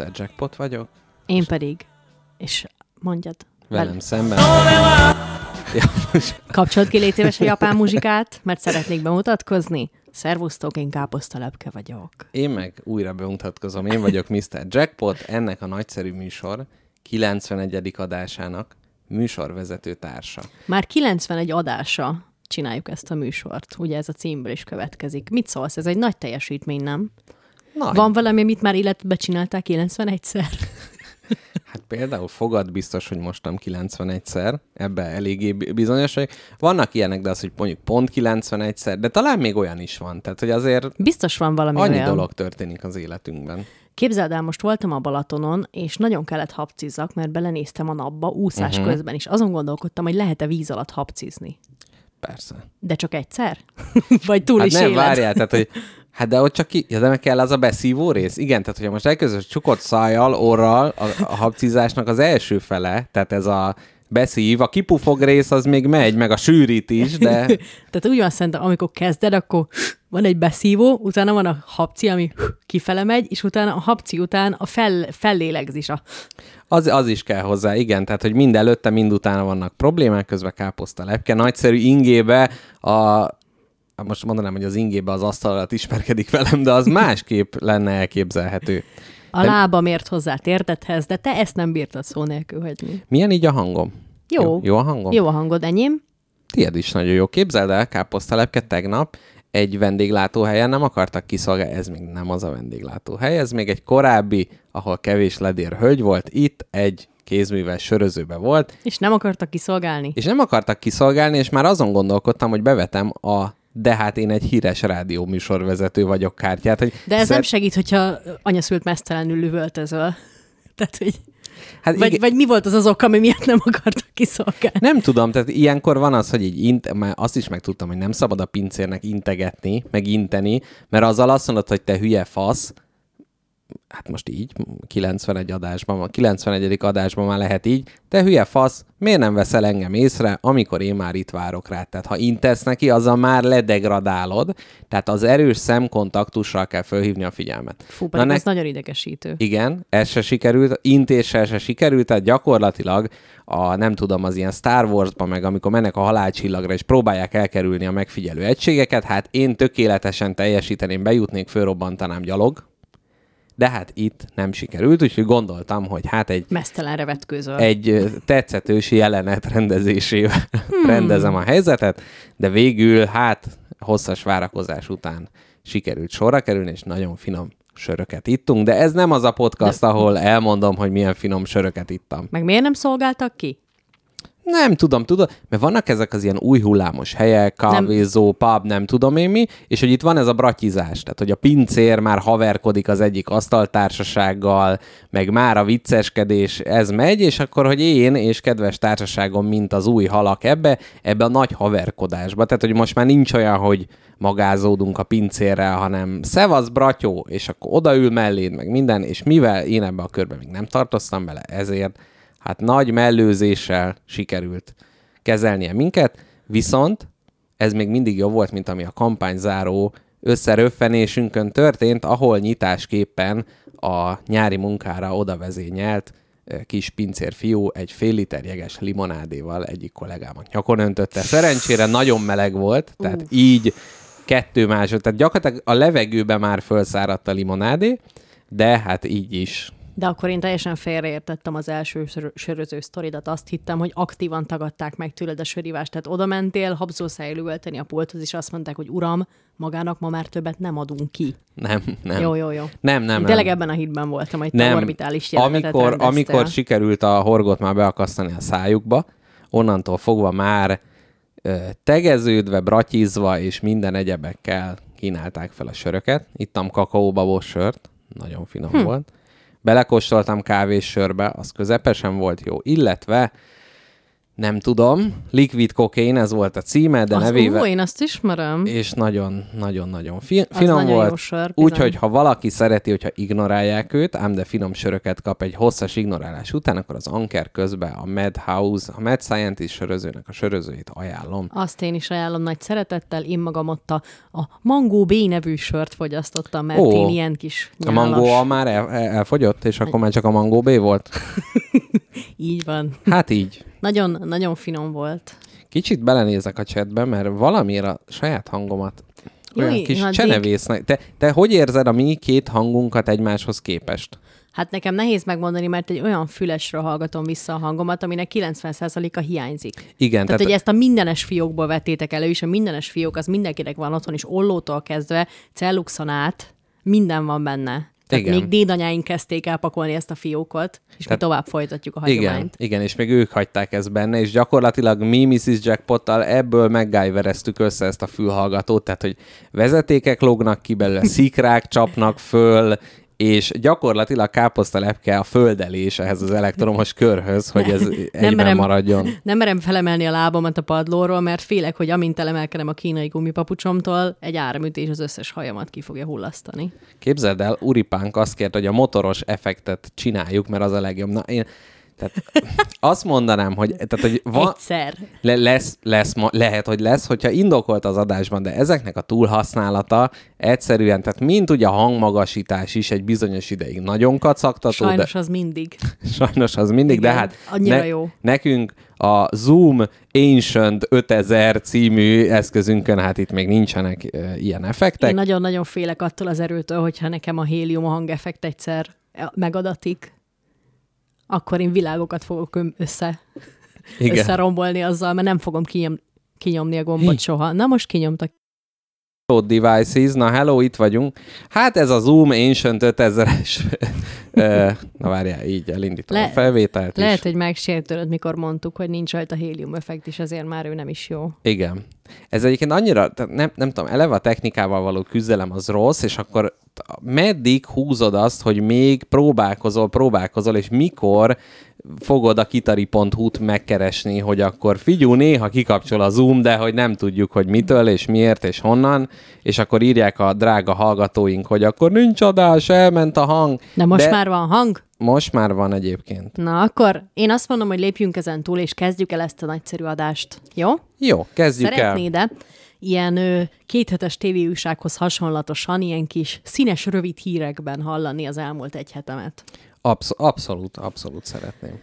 Mr. Jackpot vagyok, Én pedig. És mondjad. velem szemben. Ja, most Kapcsolt ki légy szíves a japán muzsikát, mert szeretnék bemutatkozni. Szervusztok, én káposztalepke vagyok. én meg újra bemutatkozom. Én vagyok Mr. Jackpot, ennek a nagyszerű műsor 91. adásának műsorvezető társa. Már 91 adása csináljuk ezt a műsort. Ugye ez a címből is következik. Mit szólsz? Ez egy nagy teljesítmény, nem? Nagy. Van valami, amit már életbe csináltál 91-szer? Hát például fogad biztos, hogy mostam 91-szer, ebbe eléggé bi- bizonyos vagyok. Vannak ilyenek, de az, hogy mondjuk pont 91-szer, de talán még olyan is van. Tehát, hogy azért Biztos van valami annyi olyan. dolog történik az életünkben. Képzeld el, most voltam a Balatonon, és nagyon kellett habcizzak, mert belenéztem a napba úszás uh-huh. közben, és azon gondolkodtam, hogy lehet-e víz alatt habcizni. Persze. De csak egyszer? Vagy túl Hát is nem, éled? várjál, tehát, hogy Hát de ott csak ki, ja, de meg kell az a beszívó rész. Igen, tehát hogyha most elkezdesz csukott szájjal, orral a, a habcizásnak az első fele, tehát ez a beszív, a kipufog rész az még megy, meg a sűrít is, de Tehát úgy van szerintem, amikor kezded, akkor van egy beszívó, utána van a habci, ami kifele megy, és utána a habci után a fel, fellélegzés. A... az, az is kell hozzá, igen, tehát hogy mind előtte, mind utána vannak problémák, közben káposzta lepke, nagyszerű ingébe a most mondanám, hogy az ingébe az asztal alatt ismerkedik velem, de az másképp lenne elképzelhető. A lábam ért hozzá térdethez, de te ezt nem bírtad szó nélkül hagyni. Milyen így a hangom? Jó. Jó, jó a hangom? Jó a hangod, enyém? Tiéd is nagyon jó. Képzeld el, káposztalepke tegnap egy vendéglátóhelyen nem akartak kiszolgálni, ez még nem az a vendéglátóhely, ez még egy korábbi, ahol kevés ledér hölgy volt, itt egy kézműves sörözőbe volt, És nem akartak kiszolgálni? és nem akartak kiszolgálni, és már azon gondolkodtam, hogy bevetem a de hát én egy híres rádió műsorvezető vagyok kártyát. Hogy De ez szer- nem segít, hogyha anyaszült mesztelenül üvöltözöl. Tehát, hogy... hát Vagy, igen- vagy mi volt az az ok, ami miatt nem akartak kiszolgálni? Nem tudom, tehát ilyenkor van az, hogy így int, már azt is megtudtam, hogy nem szabad a pincérnek integetni, meg inteni, mert azzal azt mondod, hogy te hülye fasz, hát most így, 91 adásban, a 91. adásban már lehet így, te hülye fasz, miért nem veszel engem észre, amikor én már itt várok rá? Tehát ha intesz neki, azzal már ledegradálod, tehát az erős szemkontaktussal kell fölhívni a figyelmet. Fú, Na pedig ne- ez nagyon idegesítő. igen, ez se sikerült, intéssel se sikerült, tehát gyakorlatilag a, nem tudom, az ilyen Star Wars-ban meg, amikor mennek a halálcsillagra, és próbálják elkerülni a megfigyelő egységeket, hát én tökéletesen teljesíteném, bejutnék, fölrobbantanám gyalog, de hát itt nem sikerült, úgyhogy gondoltam, hogy hát egy, Mesztelenre vetkőzöl. egy tetszetős jelenet rendezésével hmm. rendezem a helyzetet, de végül hát hosszas várakozás után sikerült sorra kerülni, és nagyon finom söröket ittunk, de ez nem az a podcast, ahol elmondom, hogy milyen finom söröket ittam. Meg miért nem szolgáltak ki? Nem tudom, tudod, mert vannak ezek az ilyen új hullámos helyek, kávézó, pub, nem tudom én mi, és hogy itt van ez a bratyizás, tehát hogy a pincér már haverkodik az egyik asztaltársasággal, meg már a vicceskedés, ez megy, és akkor, hogy én és kedves társaságom, mint az új halak ebbe, ebbe a nagy haverkodásba, tehát hogy most már nincs olyan, hogy magázódunk a pincérrel, hanem szevasz, bratyó, és akkor odaül melléd, meg minden, és mivel én ebbe a körbe még nem tartoztam bele, ezért hát nagy mellőzéssel sikerült kezelnie minket, viszont ez még mindig jobb volt, mint ami a kampányzáró összeröffenésünkön történt, ahol nyitásképpen a nyári munkára oda vezényelt ö, kis pincér fiú egy fél liter jeges limonádéval egyik kollégámat nyakon öntötte. Szerencsére nagyon meleg volt, tehát így kettő másod, tehát gyakorlatilag a levegőbe már felszáradt a limonádé, de hát így is De akkor én teljesen félreértettem az első sör- söröző sztoridat. Azt hittem, hogy aktívan tagadták meg tőled a sörívást. Tehát oda mentél habzószájjal üvölteni a pulthoz, és azt mondták, hogy uram, magának ma már többet nem adunk ki. nem, nem. Jó, jó, jó. Nem, nem, Én nem. tényleg ebben a hitben voltam, hogy te nem. orbitális jelenetet amikor, rendeztél. amikor sikerült a horgot már beakasztani a szájukba, onnantól fogva már ö, tegeződve, bratyizva és minden egyebekkel kínálták fel a söröket. Ittam kakaóbabos sört, nagyon finom hm. volt. Belekóstoltam kávés sörbe, az közepesen volt jó, illetve Nem tudom. Liquid Cocaine, ez volt a címe, de az, nevével... Ó, én azt ismerem. És nagyon-nagyon fi- finom nagyon volt. Úgyhogy ha valaki szereti, hogyha ignorálják őt, ám de finom söröket kap egy hosszas ignorálás után, akkor az Anker közben a Madhouse, a Mad Scientist sörözőnek a sörözőit ajánlom. Azt én is ajánlom nagy szeretettel. Én magam ott a, a Mangó B nevű sört fogyasztottam, mert Ó. én ilyen kis A nyálas. mangó már el, el, elfogyott, és akkor már csak a mangó B volt? Így van. Hát így. Nagyon, nagyon finom volt. Kicsit belenézek a chatbe, mert valamiért a saját hangomat olyan Jó, kis csenevésznek. Te, te hogy érzed a mi két hangunkat egymáshoz képest? Hát nekem nehéz megmondani, mert egy olyan fülesről hallgatom vissza a hangomat, aminek 90%-a hiányzik. Igen, Tehát, hogy ezt a mindenes fiókból vettétek elő, és a mindenes fiók az mindenkinek van otthon, és ollótól kezdve celluxon át minden van benne. Tehát Igen. még dédanyáink kezdték el pakolni ezt a fiókot, és Tehát- mi tovább folytatjuk a Igen, hagyományt. igen, és még ők hagyták ezt benne, és gyakorlatilag mi Mrs. Jackpottal ebből meggájvereztük össze ezt a fülhallgatót, tehát hogy vezetékek lógnak ki belőle, szikrák csapnak föl, és gyakorlatilag káposztalepke a földelés ehhez az elektromos körhöz, hogy ez egyben merem- maradjon. Nem merem felemelni a lábamat a padlóról, mert félek, hogy amint elemelkedem a kínai gumipapucsomtól, egy áramütés az összes hajamat ki fogja hullasztani. Képzeld el, Uripánk azt kért, hogy a motoros effektet csináljuk, mert az a legjobb. Na, én tehát azt mondanám, hogy, tehát, hogy van, Egyszer. Le, lesz, lesz, lehet, hogy lesz, hogyha indokolt az adásban, de ezeknek a túlhasználata egyszerűen, tehát mint ugye a hangmagasítás is egy bizonyos ideig nagyon kacagtató, Sajnos de az mindig. sajnos az mindig, Igen, de hát annyira jó. nekünk a Zoom Ancient 5000 című eszközünkön, hát itt még nincsenek e, ilyen effektek. Én nagyon-nagyon félek attól az erőtől, hogyha nekem a hélium hangeffekt egyszer megadatik, akkor én világokat fogok össze, Igen. összerombolni azzal, mert nem fogom kinyom, kinyomni a gombot Hi. soha. Na most kinyomtak. Download devices, na hello, itt vagyunk. Hát ez a Zoom Ancient 5000-es, Ö, na várjál, így elindítom Le- a felvételt is. Lehet, hogy megsértődött, mikor mondtuk, hogy nincs rajta hélium effekt, és ezért már ő nem is jó. Igen. Ez egyébként annyira, nem, nem tudom, eleve a technikával való küzdelem az rossz, és akkor meddig húzod azt, hogy még próbálkozol, próbálkozol, és mikor fogod a kitari.hu-t megkeresni, hogy akkor figyú, néha kikapcsol a Zoom, de hogy nem tudjuk, hogy mitől, és miért, és honnan, és akkor írják a drága hallgatóink, hogy akkor nincs adás, elment a hang. De most de már van hang? Most már van egyébként. Na akkor én azt mondom, hogy lépjünk ezen túl, és kezdjük el ezt a nagyszerű adást. Jó? Jó, kezdjük el. Szeretnéd-e ilyen ö, kéthetes tévéújsághoz hasonlatosan ilyen kis színes rövid hírekben hallani az elmúlt egy hetemet? Absz- abszolút, abszolút szeretném.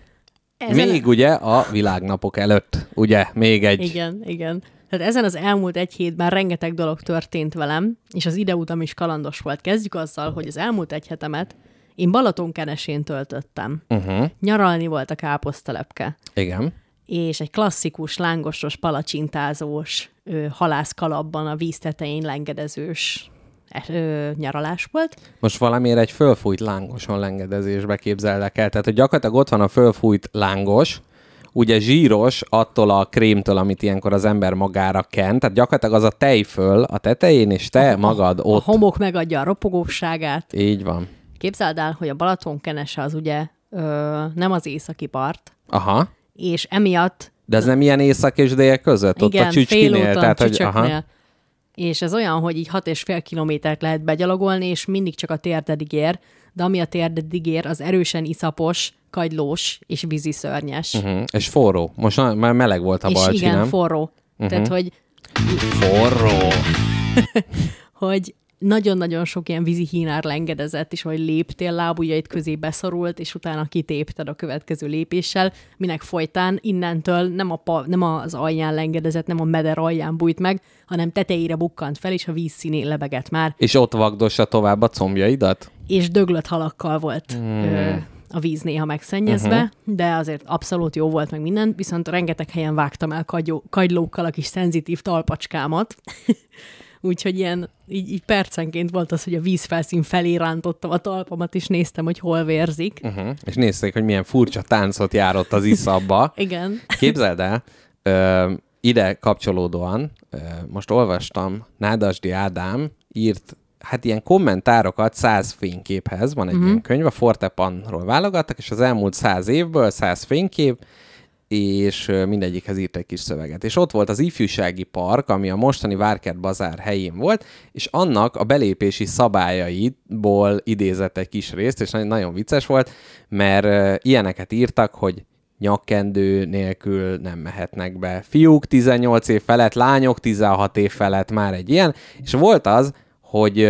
Ezen- Még ugye a világnapok előtt, ugye? Még egy. Igen, igen. Tehát ezen az elmúlt egy hétben rengeteg dolog történt velem, és az ideutam is kalandos volt. Kezdjük azzal, hogy az elmúlt egy hetemet én Balatonkenesén töltöttem. Uh-huh. Nyaralni volt a káposztalepke, Igen. és egy klasszikus, lángosos, palacsintázós, halászkalapban a víz tetején lengedezős ö, nyaralás volt. Most valamiért egy fölfújt lángoson lengedezésbe képzellek el. Tehát, hogy gyakorlatilag ott van a fölfújt lángos, ugye zsíros attól a krémtől, amit ilyenkor az ember magára ken, tehát gyakorlatilag az a tej föl a tetején, és te magad A ott. homok megadja a ropogóságát. Így van. Képzeld el, hogy a Balaton kenese az ugye ö, nem az északi part, Aha. és emiatt De ez nem ilyen észak és dél között? ott igen, a csücskinél? tehát, hogy, aha. És ez olyan, hogy így 6,5 kilométert lehet begyalogolni, és mindig csak a térdedig ér, de ami a térdedig ér, az erősen iszapos, kagylós és víziszörnyes. Uh-huh. Uh-huh. És forró. Most már meleg volt a És balcsi, igen, nem? forró. Uh-huh. Tehát, hogy, forró. hogy nagyon-nagyon sok ilyen vízi hínár lengedezett, és hogy léptél, lábujjait közé beszorult, és utána kitépted a következő lépéssel, minek folytán innentől nem, a pa, nem az alján lengedezett, nem a meder alján bújt meg, hanem tetejére bukkant fel, és a víz színén lebegett már, És ott vagdossa tovább a combjaidat? és döglött halakkal volt hmm. ö, a víz néha megszennyezve, uh-huh. de azért abszolút jó volt meg minden, viszont rengeteg helyen vágtam el kagyó, kagylókkal a kis szenzitív talpacskámat, úgyhogy ilyen így, így percenként volt az, hogy a vízfelszín felé rántottam a talpamat, és néztem, hogy hol vérzik. Uh-huh. És nézték, hogy milyen furcsa táncot járott az iszabba. Igen. Képzeld el, ö, ide kapcsolódóan, ö, most olvastam, Nádasdi Ádám írt hát ilyen kommentárokat száz fényképhez, van egy uh-huh. ilyen könyv, a Fortepanról válogattak, és az elmúlt száz évből száz fénykép, és mindegyikhez írt egy kis szöveget. És ott volt az ifjúsági park, ami a mostani Várkert Bazár helyén volt, és annak a belépési szabályaiból idézett egy kis részt, és nagyon- vicces volt, mert ilyeneket írtak, hogy nyakkendő nélkül nem mehetnek be. Fiúk 18 év felett, lányok 16 év felett már egy ilyen, és volt az, hogy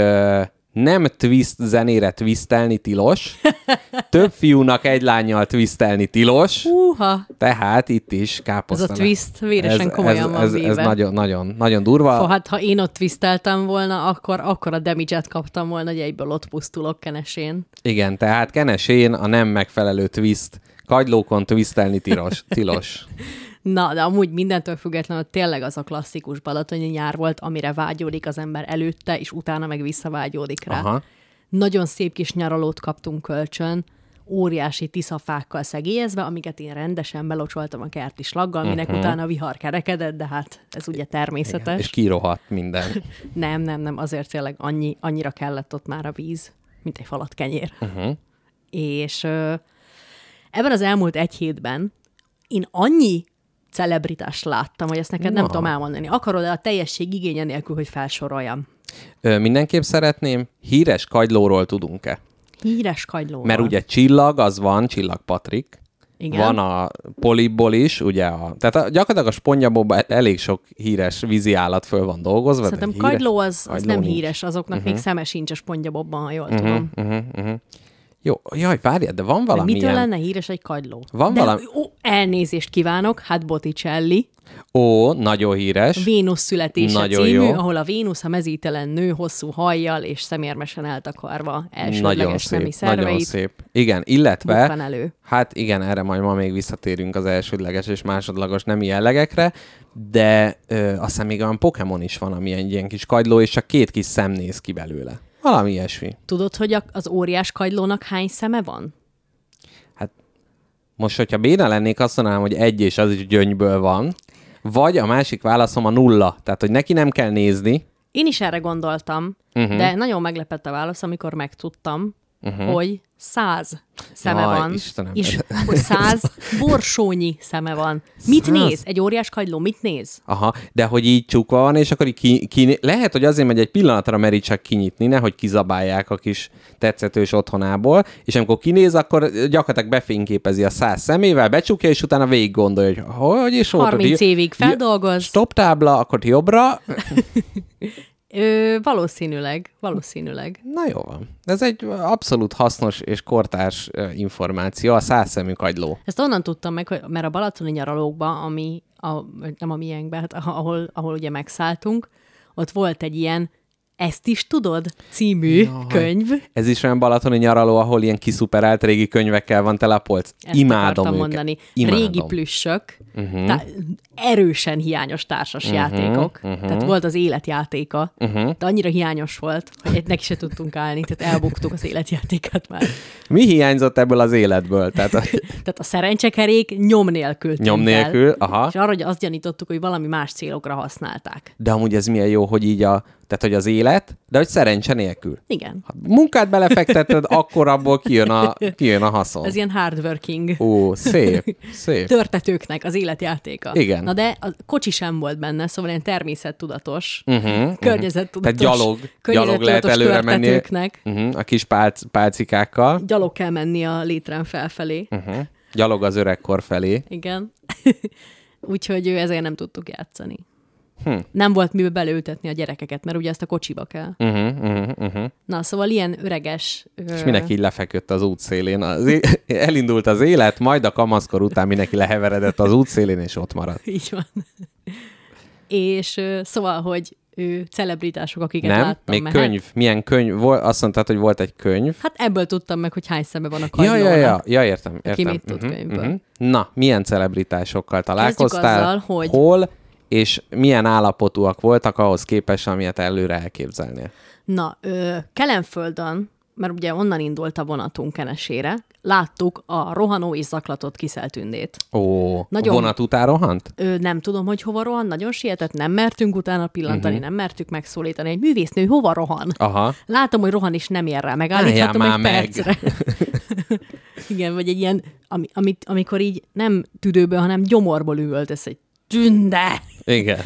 nem twist zenére twistelni tilos, több fiúnak egy lányjal twistelni tilos, Húha, tehát itt is ez káposzta. a twist véresen komolyan van ez, ez nagyon, nagyon, nagyon durva. Ha, hát, ha én ott twisteltem volna, akkor, akkor a damage-et kaptam volna, hogy egyből ott pusztulok kenesén. Igen, tehát kenesén a nem megfelelő twist. Kagylókon twistelni tilos. tilos. Na, de amúgy mindentől függetlenül tényleg az a klasszikus balatonyi nyár volt, amire vágyódik az ember előtte, és utána meg visszavágyódik rá. Aha. Nagyon szép kis nyaralót kaptunk kölcsön, óriási tiszafákkal szegélyezve, amiket én rendesen belocsoltam a kerti slaggal, minek uh-huh. utána vihar kerekedett, de hát ez ugye természetes. És kirohadt minden. Nem, nem, nem, azért tényleg annyi, annyira kellett ott már a víz, mint egy falat kenyér. Uh-huh. És ö, ebben az elmúlt egy hétben én annyi celebritást láttam, hogy ezt neked nem Na. tudom elmondani. Akarod-e a teljesség igénye nélkül, hogy felsoroljam? Ö, mindenképp szeretném, híres kagylóról tudunk-e? Híres kagylóval. Mert ugye Csillag, az van, Csillag Patrik. Igen. Van a polibból is, ugye, a, tehát a, gyakorlatilag a sponyabóban elég sok híres vízi állat föl van dolgozva. Szerintem kagyló az, az nem nincs. híres, azoknak uh-huh. még szeme sincs a spongyabobban, ha jól uh-huh. tudom. Uh-huh, uh-huh. Jó, jaj, várjál, de van valami mitől lenne híres egy kagyló? Van De, valami- Ó, elnézést kívánok, hát Botticelli, Ó, nagyon híres. Vénusz születése Nagyon című, jó. ahol a Vénusz a mezítelen nő hosszú hajjal és szemérmesen eltakarva elsődleges nemi szép, nagyon szerveit szép. Igen, illetve... elő. Hát igen, erre majd ma még visszatérünk az elsődleges és másodlagos nemi jellegekre, de ö, azt hiszem még olyan Pokémon is van, ami egy ilyen kis kagyló, és csak két kis szem néz ki belőle. Valami ilyesmi. Tudod, hogy az óriás kagylónak hány szeme van? Most, hogyha béna lennék, azt mondanám, hogy egy és az is gyöngyből van, vagy a másik válaszom a nulla. Tehát, hogy neki nem kell nézni. Én is erre gondoltam, uh-huh. de nagyon meglepett a válasz, amikor megtudtam, uh-huh. hogy száz szeme Jaj, van, Istenem. és hogy száz borsónyi szeme van. Mit Száz? néz? Egy óriás kagyló mit néz? Aha, de hogy így csukva van, és akkor így ki, ki, lehet, hogy azért megy egy pillanatra meri csak kinyitni, nehogy kizabálják a kis tetszetős otthonából, és amikor kinéz, akkor gyakorlatilag befényképezi a száz szemével, becsukja, és utána végig gondolja, hogy hogy is volt. 30 hogy évig feldolgoz. Stop tábla, akkor jobbra. Ö, valószínűleg, valószínűleg. Na jó van. Ez egy abszolút hasznos és kortárs információ, a százszemű kagyló. Ezt onnan tudtam meg, hogy, mert a balatoni nyaralókban, ami a, nem a miénkben, hát ahol, ahol ugye megszálltunk, ott volt egy ilyen Ezt is tudod? című Jaj. könyv. Ez is olyan balatoni nyaraló, ahol ilyen kiszuperált régi könyvekkel van tele a polc. Ezt Imádom őket. mondani. Imádom. Régi plüssök, uh-huh. tá- erősen hiányos társas uh-huh. játékok. Uh-huh. Tehát volt az életjátéka, uh-huh. de annyira hiányos volt, hogy neki se tudtunk állni, tehát elbuktuk az életjátékát már. Mi hiányzott ebből az életből? Tehát a Tehát a szerencsekerék nyom nélkül nyom el. nélkül, aha. És arra, hogy azt gyanítottuk, hogy valami más célokra használták. De amúgy ez milyen jó, hogy így a, tehát hogy az élet, de hogy szerencse nélkül. Igen. Ha munkát belefekteted, akkor abból kijön a, kijön a haszon. Ez ilyen hardworking Ó, szép, szép. törtetőknek az életjátéka. Igen. Na de a kocsi sem volt benne, szóval ilyen természettudatos, Uh-huh, környezettudatos, Tehát gyalog, gyalog lehet előre menni uh-huh, a kis pálc, pálcikákkal. Gyalog kell menni a létrán felfelé. Uh-huh. Gyalog az öregkor felé. Igen. Úgyhogy ezért nem tudtuk játszani. Hm. Nem volt mibe beleültetni a gyerekeket, mert ugye ezt a kocsiba kell. Uh-huh, uh-huh, uh-huh. Na, szóval ilyen öreges... És mindenki így lefeküdt az útszélén. Az é- elindult az élet, majd a kamaszkor után mindenki leheveredett az útszélén, és ott maradt. Így van. És ö, szóval, hogy ő celebritások, akiket Nem? láttam. Még mehet. könyv. Milyen könyv? Vol, azt mondtad, hogy volt egy könyv. Hát ebből tudtam meg, hogy hány szeme van a Ja, kagylónak. ja, ja, ja, értem, értem. Ki mit tud könyvből. Na, milyen celebritásokkal találkoztál? azzal, hogy- Hol? És milyen állapotúak voltak ahhoz képest, amilyet előre elképzelnél? Na, ö, Kelenföldön, mert ugye onnan indult a vonatunk Kenesére, láttuk a rohanó és zaklatott kiszeltündét. Ó, Nagyon- vonat után rohant? Ő nem tudom, hogy hova rohan, nagyon sietett, nem mertünk utána pillantani, uh-huh. nem mertük megszólítani, egy művésznő hova rohan? Aha. Látom, hogy rohan is nem ér rá, megállíthatom egy meg. percre. Igen, vagy egy ilyen, ami, amit, amikor így nem tüdőből, hanem gyomorból üvöltesz egy tünde. Igen.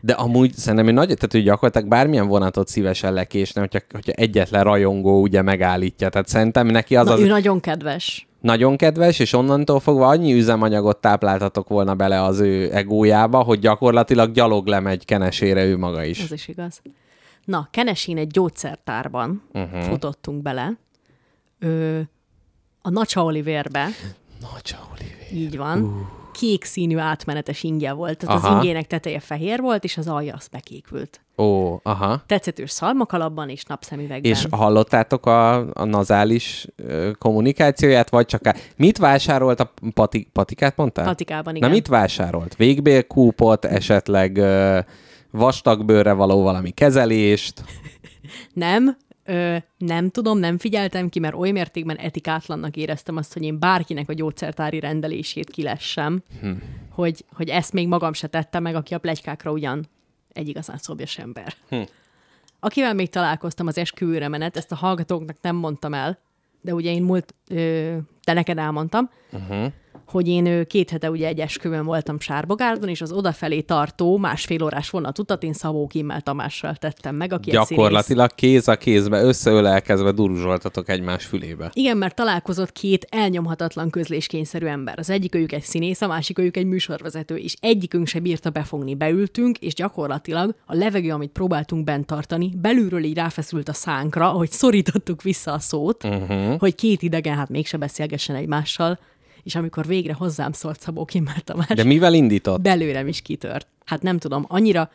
De amúgy szerintem egy nagy, tehát hogy gyakorlatilag bármilyen vonatot szívesen lekésne, hogyha, hogyha egyetlen rajongó ugye megállítja. Tehát szerintem neki az Na, az ő nagyon kedves. nagyon kedves, és onnantól fogva annyi üzemanyagot tápláltatok volna bele az ő egójába, hogy gyakorlatilag gyalog lemegy kenesére ő maga is. Ez is igaz. Na, Kenesén egy gyógyszertárban uh-huh. futottunk bele. Ö, a Nacsa Oliverbe, Nagy Oliver. így van, uh. Kék színű átmenetes ingye volt. Tehát Aha. az ingének teteje fehér volt, és az alja az bekékült. Ó, aha. Tetszetős szalmakalapban és napszemüvegben. És hallottátok a, a nazális ö, kommunikációját, vagy csak... Á... Mit vásárolt a pati, patikát, mondtál? Patikában, Na igen. mit vásárolt? Végbélkúpot, esetleg ö, vastagbőrre való valami kezelést? Nem, ö, nem tudom, nem figyeltem ki, mert oly mértékben etikátlannak éreztem azt, hogy én bárkinek a gyógyszertári rendelését kilessem, hm. hogy, hogy ezt még magam se tettem meg, aki a plegykákra ugyan egy igazán szobjas ember. Hm. Akivel még találkoztam az esküvőre menet, ezt a hallgatóknak nem mondtam el, de ugye én múlt, ö, de neked elmondtam, uh-huh. Hogy én két hete ugye egy esküvőn voltam Sárbogárdon, és az odafelé tartó másfél órás vonatutat én Szabó Kimmel Tamással tettem meg, aki egy színész. Gyakorlatilag kéz a kézbe, összeölelkezve duruzsoltatok egymás fülébe. Igen, mert találkozott két elnyomhatatlan közléskényszerű ember. Az egyik őjük egy színész, a másik őjük egy műsorvezető, és egyikünk se bírta befogni. Beültünk, és gyakorlatilag a levegő, amit próbáltunk bent tartani, belülről így ráfeszült a szánkra, ahogy szorítottuk vissza a szót, uh-huh. hogy két idegen hát mégse beszélgessen egymással, és amikor végre hozzám szólt Szabó Kimmel Tamás, De mivel indított? belőlem is kitört. Hát nem tudom, annyira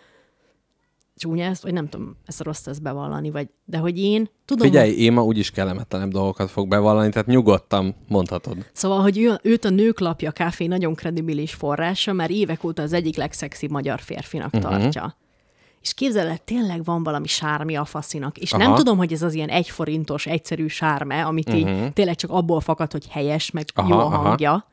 csúnya ezt, vagy nem tudom, ezt rossz ezt bevallani, vagy, de hogy én tudom, Figyelj, én ma úgyis kellemetlenebb dolgokat fog bevallani, tehát nyugodtan mondhatod. Szóval, hogy ő, őt a Nők Lapja Kávé nagyon kredibilis forrása, mert évek óta az egyik legszexibb magyar férfinak uh-huh. tartja. És képzeld el, tényleg van valami sármi a faszinak. És Aha. nem tudom, hogy ez az ilyen egyforintos, egyszerű sárme, amit uh-huh. így tényleg csak abból fakad, hogy helyes, meg Aha, jó a aha. hangja.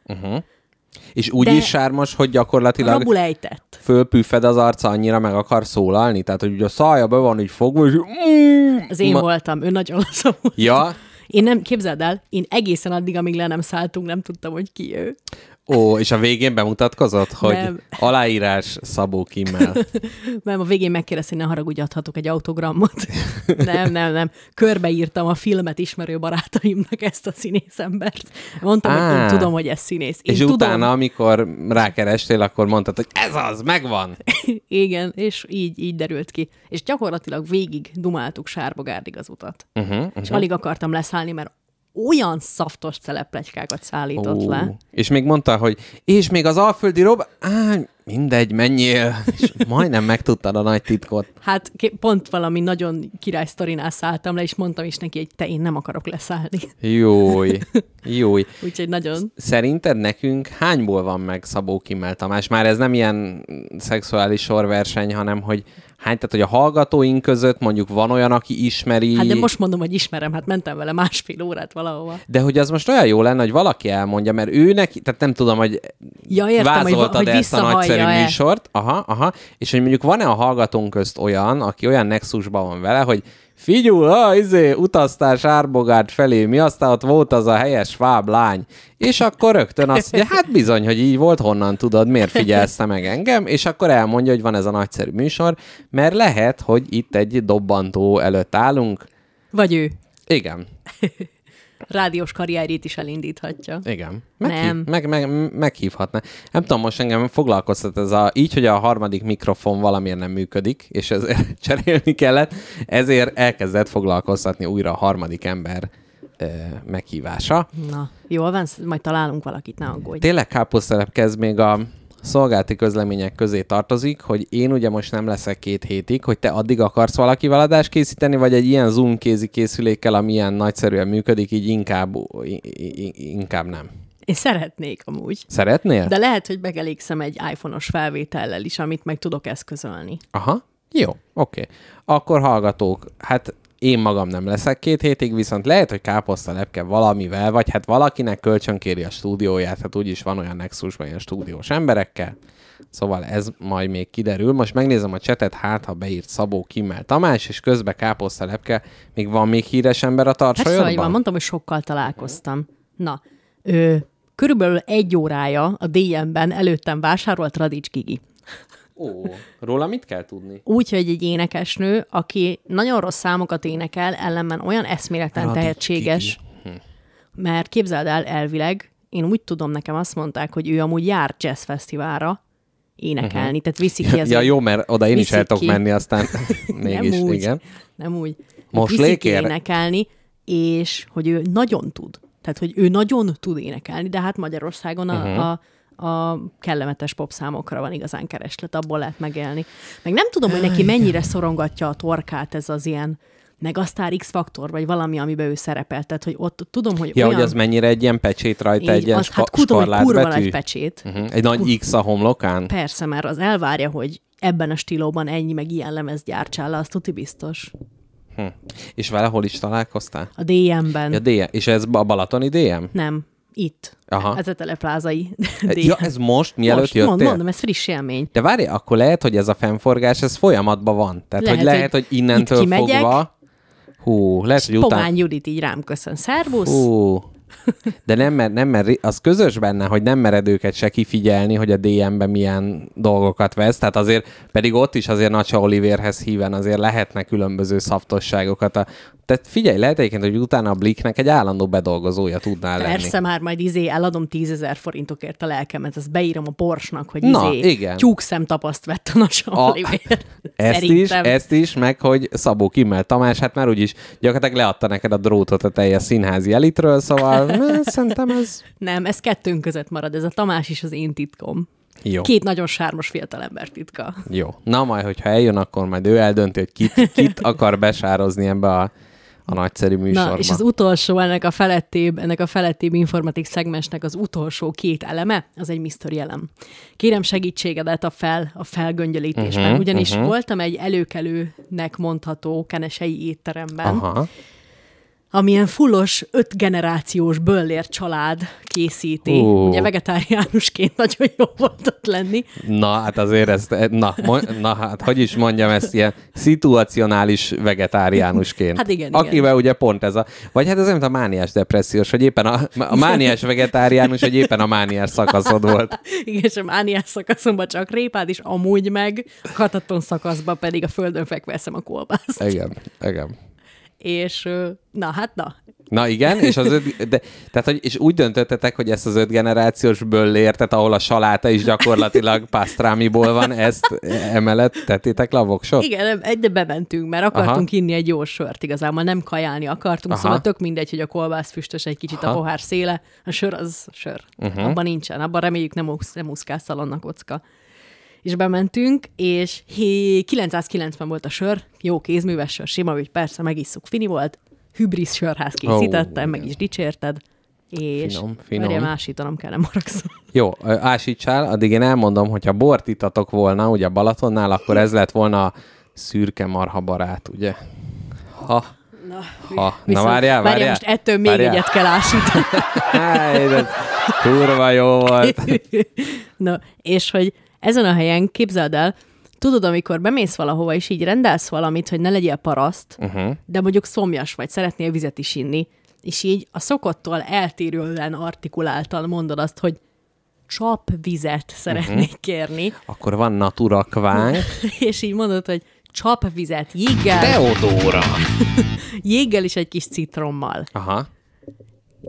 És úgy De- is sármos, hogy gyakorlatilag Rabul ejtett. fölpüffed az arca annyira, meg akar szólalni? Tehát, hogy ugye a szája be van így fogva, és... Az én ma- voltam, ő nagyon volt. Ja, Én nem, képzeld el, én egészen addig, amíg le nem szálltunk, nem tudtam, hogy ki ő. Ó, és a végén bemutatkozott, hogy Nem. aláírás Szabó Kimmel. Nem, a végén megkérdezte, hogy ne haragudj, adhatok egy autogramot. nem, nem, nem. Körbeírtam a filmet ismerő barátaimnak ezt a színészembert. Mondtam, hogy Á. én tudom, hogy ez színész. Én és tudom, utána, amikor rákerestél, akkor mondtad, hogy ez az, megvan. Igen, és így, így derült ki. És gyakorlatilag végig dumáltuk Sárbogárdig az utat. Uh-huh, uh-huh. És alig akartam leszállni, mert olyan szaftos celepletykákat szállított Ó, le. És még mondta, hogy és még az alföldi rob... Á, mindegy, menjél. És majdnem megtudtad a nagy titkot. Hát pont valami nagyon király sztorinál szálltam le, és mondtam is neki, hogy te, én nem akarok leszállni. Jój, jój. Úgyhogy nagyon... Szerinted nekünk hányból van meg Szabó Kimmel Tamás? Már ez nem ilyen szexuális sorverseny, hanem hogy hány, tehát hogy a hallgatóink között mondjuk van olyan, aki ismeri, Hát de most mondom, hogy ismerem, hát mentem vele másfél órát valahova. de hogy az most olyan jó lenne, hogy valaki elmondja, mert ő neki, tehát nem tudom, hogy Ja, értem, hogy, vázoltad hogy ezt a nagyszerű visszahallja-e. műsort, aha, aha, és hogy mondjuk van-e a hallgatónk közt olyan, aki olyan nexusban van vele, hogy figyú, ha, izé, utaztál Sárbogárd felé, mi aztán ott volt az a helyes fáb lány. És akkor rögtön azt mondja, hát bizony, hogy így volt, honnan tudod, miért figyelsz meg engem, és akkor elmondja, hogy van ez a nagyszerű műsor, mert lehet, hogy itt egy dobbantó előtt állunk. Vagy ő. Igen, Rádiós karrierjét is elindíthatja. igen. Nem. Meg, meg, meghívhatná. Nem tudom, most engem foglalkoztat ez a, így, hogy a harmadik mikrofon valamiért nem működik, és ezért cserélni kellett, ezért elkezdett foglalkoztatni újra a harmadik ember ö, meghívása. Na, jól van, majd találunk valakit, ne aggódj. Tényleg káposztelepke ez még a szolgálati közlemények közé tartozik, hogy én ugye most nem leszek két hétig, hogy te addig akarsz valakivel adást készíteni, vagy egy ilyen Zoom kézi készülékkel, ami ilyen nagyszerűen működik, így inkább, inkább nem. Én szeretnék amúgy. Szeretnél? De lehet, hogy megelégszem egy iPhone-os felvétellel is, amit meg tudok eszközölni. Aha, jó, oké. Akkor hallgatók, hát én magam nem leszek két hétig, viszont lehet, hogy káposzta lepke valamivel, vagy hát valakinek kölcsönkéri a stúdióját, hát úgyis van olyan nexusban ilyen stúdiós emberekkel. Szóval ez majd még kiderül. Most megnézem a csetet, hát ha beírt Szabó Kimmel Tamás, és közben káposzta lepke, még van még híres ember a Persze, hogy van, tarsajodban? mondtam, hogy sokkal találkoztam. Na, Ö, körülbelül egy órája a DM-ben előttem vásárolt Radics Gigi. Ó, róla mit kell tudni? Úgy, hogy egy énekesnő, aki nagyon rossz számokat énekel, ellenben olyan eszméletlen Radics tehetséges, mert képzeld el elvileg, én úgy tudom, nekem azt mondták, hogy ő amúgy jár jazz fesztiválra énekelni, uh-huh. tehát viszi ki az Ja, jó, mert oda én is viszik el tudok menni, aztán mégis, nem úgy, igen. Nem úgy. Most Viszik lékér? énekelni, és hogy ő nagyon tud. Tehát, hogy ő nagyon tud énekelni, de hát Magyarországon Mhm. uh-huh. a a kellemetes popszámokra van igazán kereslet, abból lehet megélni. Meg nem tudom, hogy neki mennyire szorongatja a torkát ez az ilyen meg aztán X-faktor, vagy valami, amiben ő szerepelt. Tehát, hogy ott tudom, hogy Ja, olyan... hogy az mennyire egy ilyen pecsét rajta, egy ilyen az, hát tudom, hogy kurva nagy pecsét. Uh-huh. Egy nagy X a homlokán? Persze, mert az elvárja, hogy ebben a stílóban ennyi meg ilyen lemez gyártsál le, tuti biztos. Hm. És vele hol is találkoztál? A DM-ben. Ja, DM. És ez a Balatoni DM? Nem, itt. Aha. Ez a teleplázai Ja, ez most, mielőtt most, jöttél? mond, mondom, ez friss élmény. De várj, akkor lehet, hogy ez a fennforgás, ez folyamatban van. Tehát, Lehet, hogy lehet, hogy hogy innentől fogva... Hú, lehet, hogy utána... Pogány Judit így rám köszön. Szervusz! Hú. De nem mer, nem mer, az közös benne, hogy nem mered őket se kifigyelni, hogy a DM-ben milyen dolgokat vesz, tehát azért pedig ott is azért Nacsa Oliverhez híven azért lehetnek különböző szaftosságokat. A, tehát figyelj, lehet egyébként, hogy utána a Bliknek egy állandó bedolgozója tudnál lenni. Persze már majd izé eladom tízezer forintokért a lelkemet, ezt beírom a Porsnak, hogy Na, izé igen. tyúkszem tapaszt vett a Nasa A- Oliver. Ezt is, ezt is, meg hogy Szabó Kimmel Tamás, hát már úgyis gyakorlatilag leadta neked a drótot a teljes színházi elitről, szóval ne, szerintem ez Nem, ez kettőnk között marad, ez a Tamás is az én titkom. jó. Két nagyon sármos fiatalember titka. Jó. Na majd, hogyha eljön, akkor majd ő eldönti, hogy kit, kit akar besározni ebbe a, a nagyszerű műsorba. Na, és az utolsó, ennek a felettébb, ennek a felettébb informatik szegmensnek az utolsó két eleme, az egy mystery elem. Kérem segítségedet a, fel, a felgöngyölítésben, uh-huh, ugyanis uh-huh. voltam egy előkelőnek mondható kenesei étteremben, Aha. Amilyen fullos, öt generációs böllér család készíti. Hú. Ugye vegetáriánusként nagyon jó volt ott lenni. Na, hát azért ezt, na, mo- na, hát hogy is mondjam ezt ilyen szituacionális vegetáriánusként. Hát igen, Akivel igen. ugye pont ez a, vagy hát ez olyan, mint a mániás depressziós, hogy éppen a, a mániás vegetáriánus, hogy éppen a mániás szakaszod volt. Igen, és a mániás szakaszomban csak répád, és amúgy meg kataton szakaszban pedig a földön fekve eszem a kolbászt. Igen, igen. És na hát na, Na igen, és, az öt, de, tehát, hogy, és úgy döntöttetek, hogy ezt az öt generációs böllért, tehát ahol a saláta is gyakorlatilag pasztrámiból van, ezt emellett tettétek le a voksot? Igen, de bementünk, mert akartunk Aha. Inni egy jó sört igazából, nem kajálni akartunk, Aha. Szóval tök mindegy, hogy a kolbász füstös egy kicsit Aha. a pohár széle, a sör az sör. Uh-huh. Abban nincsen, abban reméljük nem, usz, nem úszkál szalonna kocka. És bementünk, és hé, 990 volt a sör, jó kézműves sör, sima, hogy persze megisszuk, fini volt, hübrisz sörház készítettem, Ó, meg is dicsérted, és Finom, finom. Várjál, másítanom kell, nem haragszom. Jó, ásítsál, addig én elmondom, hogyha bort itatok volna, ugye Balatonnál, akkor ez lett volna a szürke marha barát, ugye? Ha, Na, ha. Na várjál, várjál. most ettől még Várjál. egyet kell ásítani. Háj, de kurva jó volt. Na, és hogy ezen a helyen, képzeld el, tudod, amikor bemész valahova, és így rendelsz valamit, hogy ne legyél paraszt, uh-huh. de mondjuk szomjas vagy, szeretnél vizet is inni, és így a szokottól eltérően artikuláltan mondod azt, hogy csapvizet szeretnék uh-huh. kérni, Akkor van natura kvánk. és így mondod, hogy csapvizet jéggel, Teodóra. jéggel és egy kis citrommal. Aha.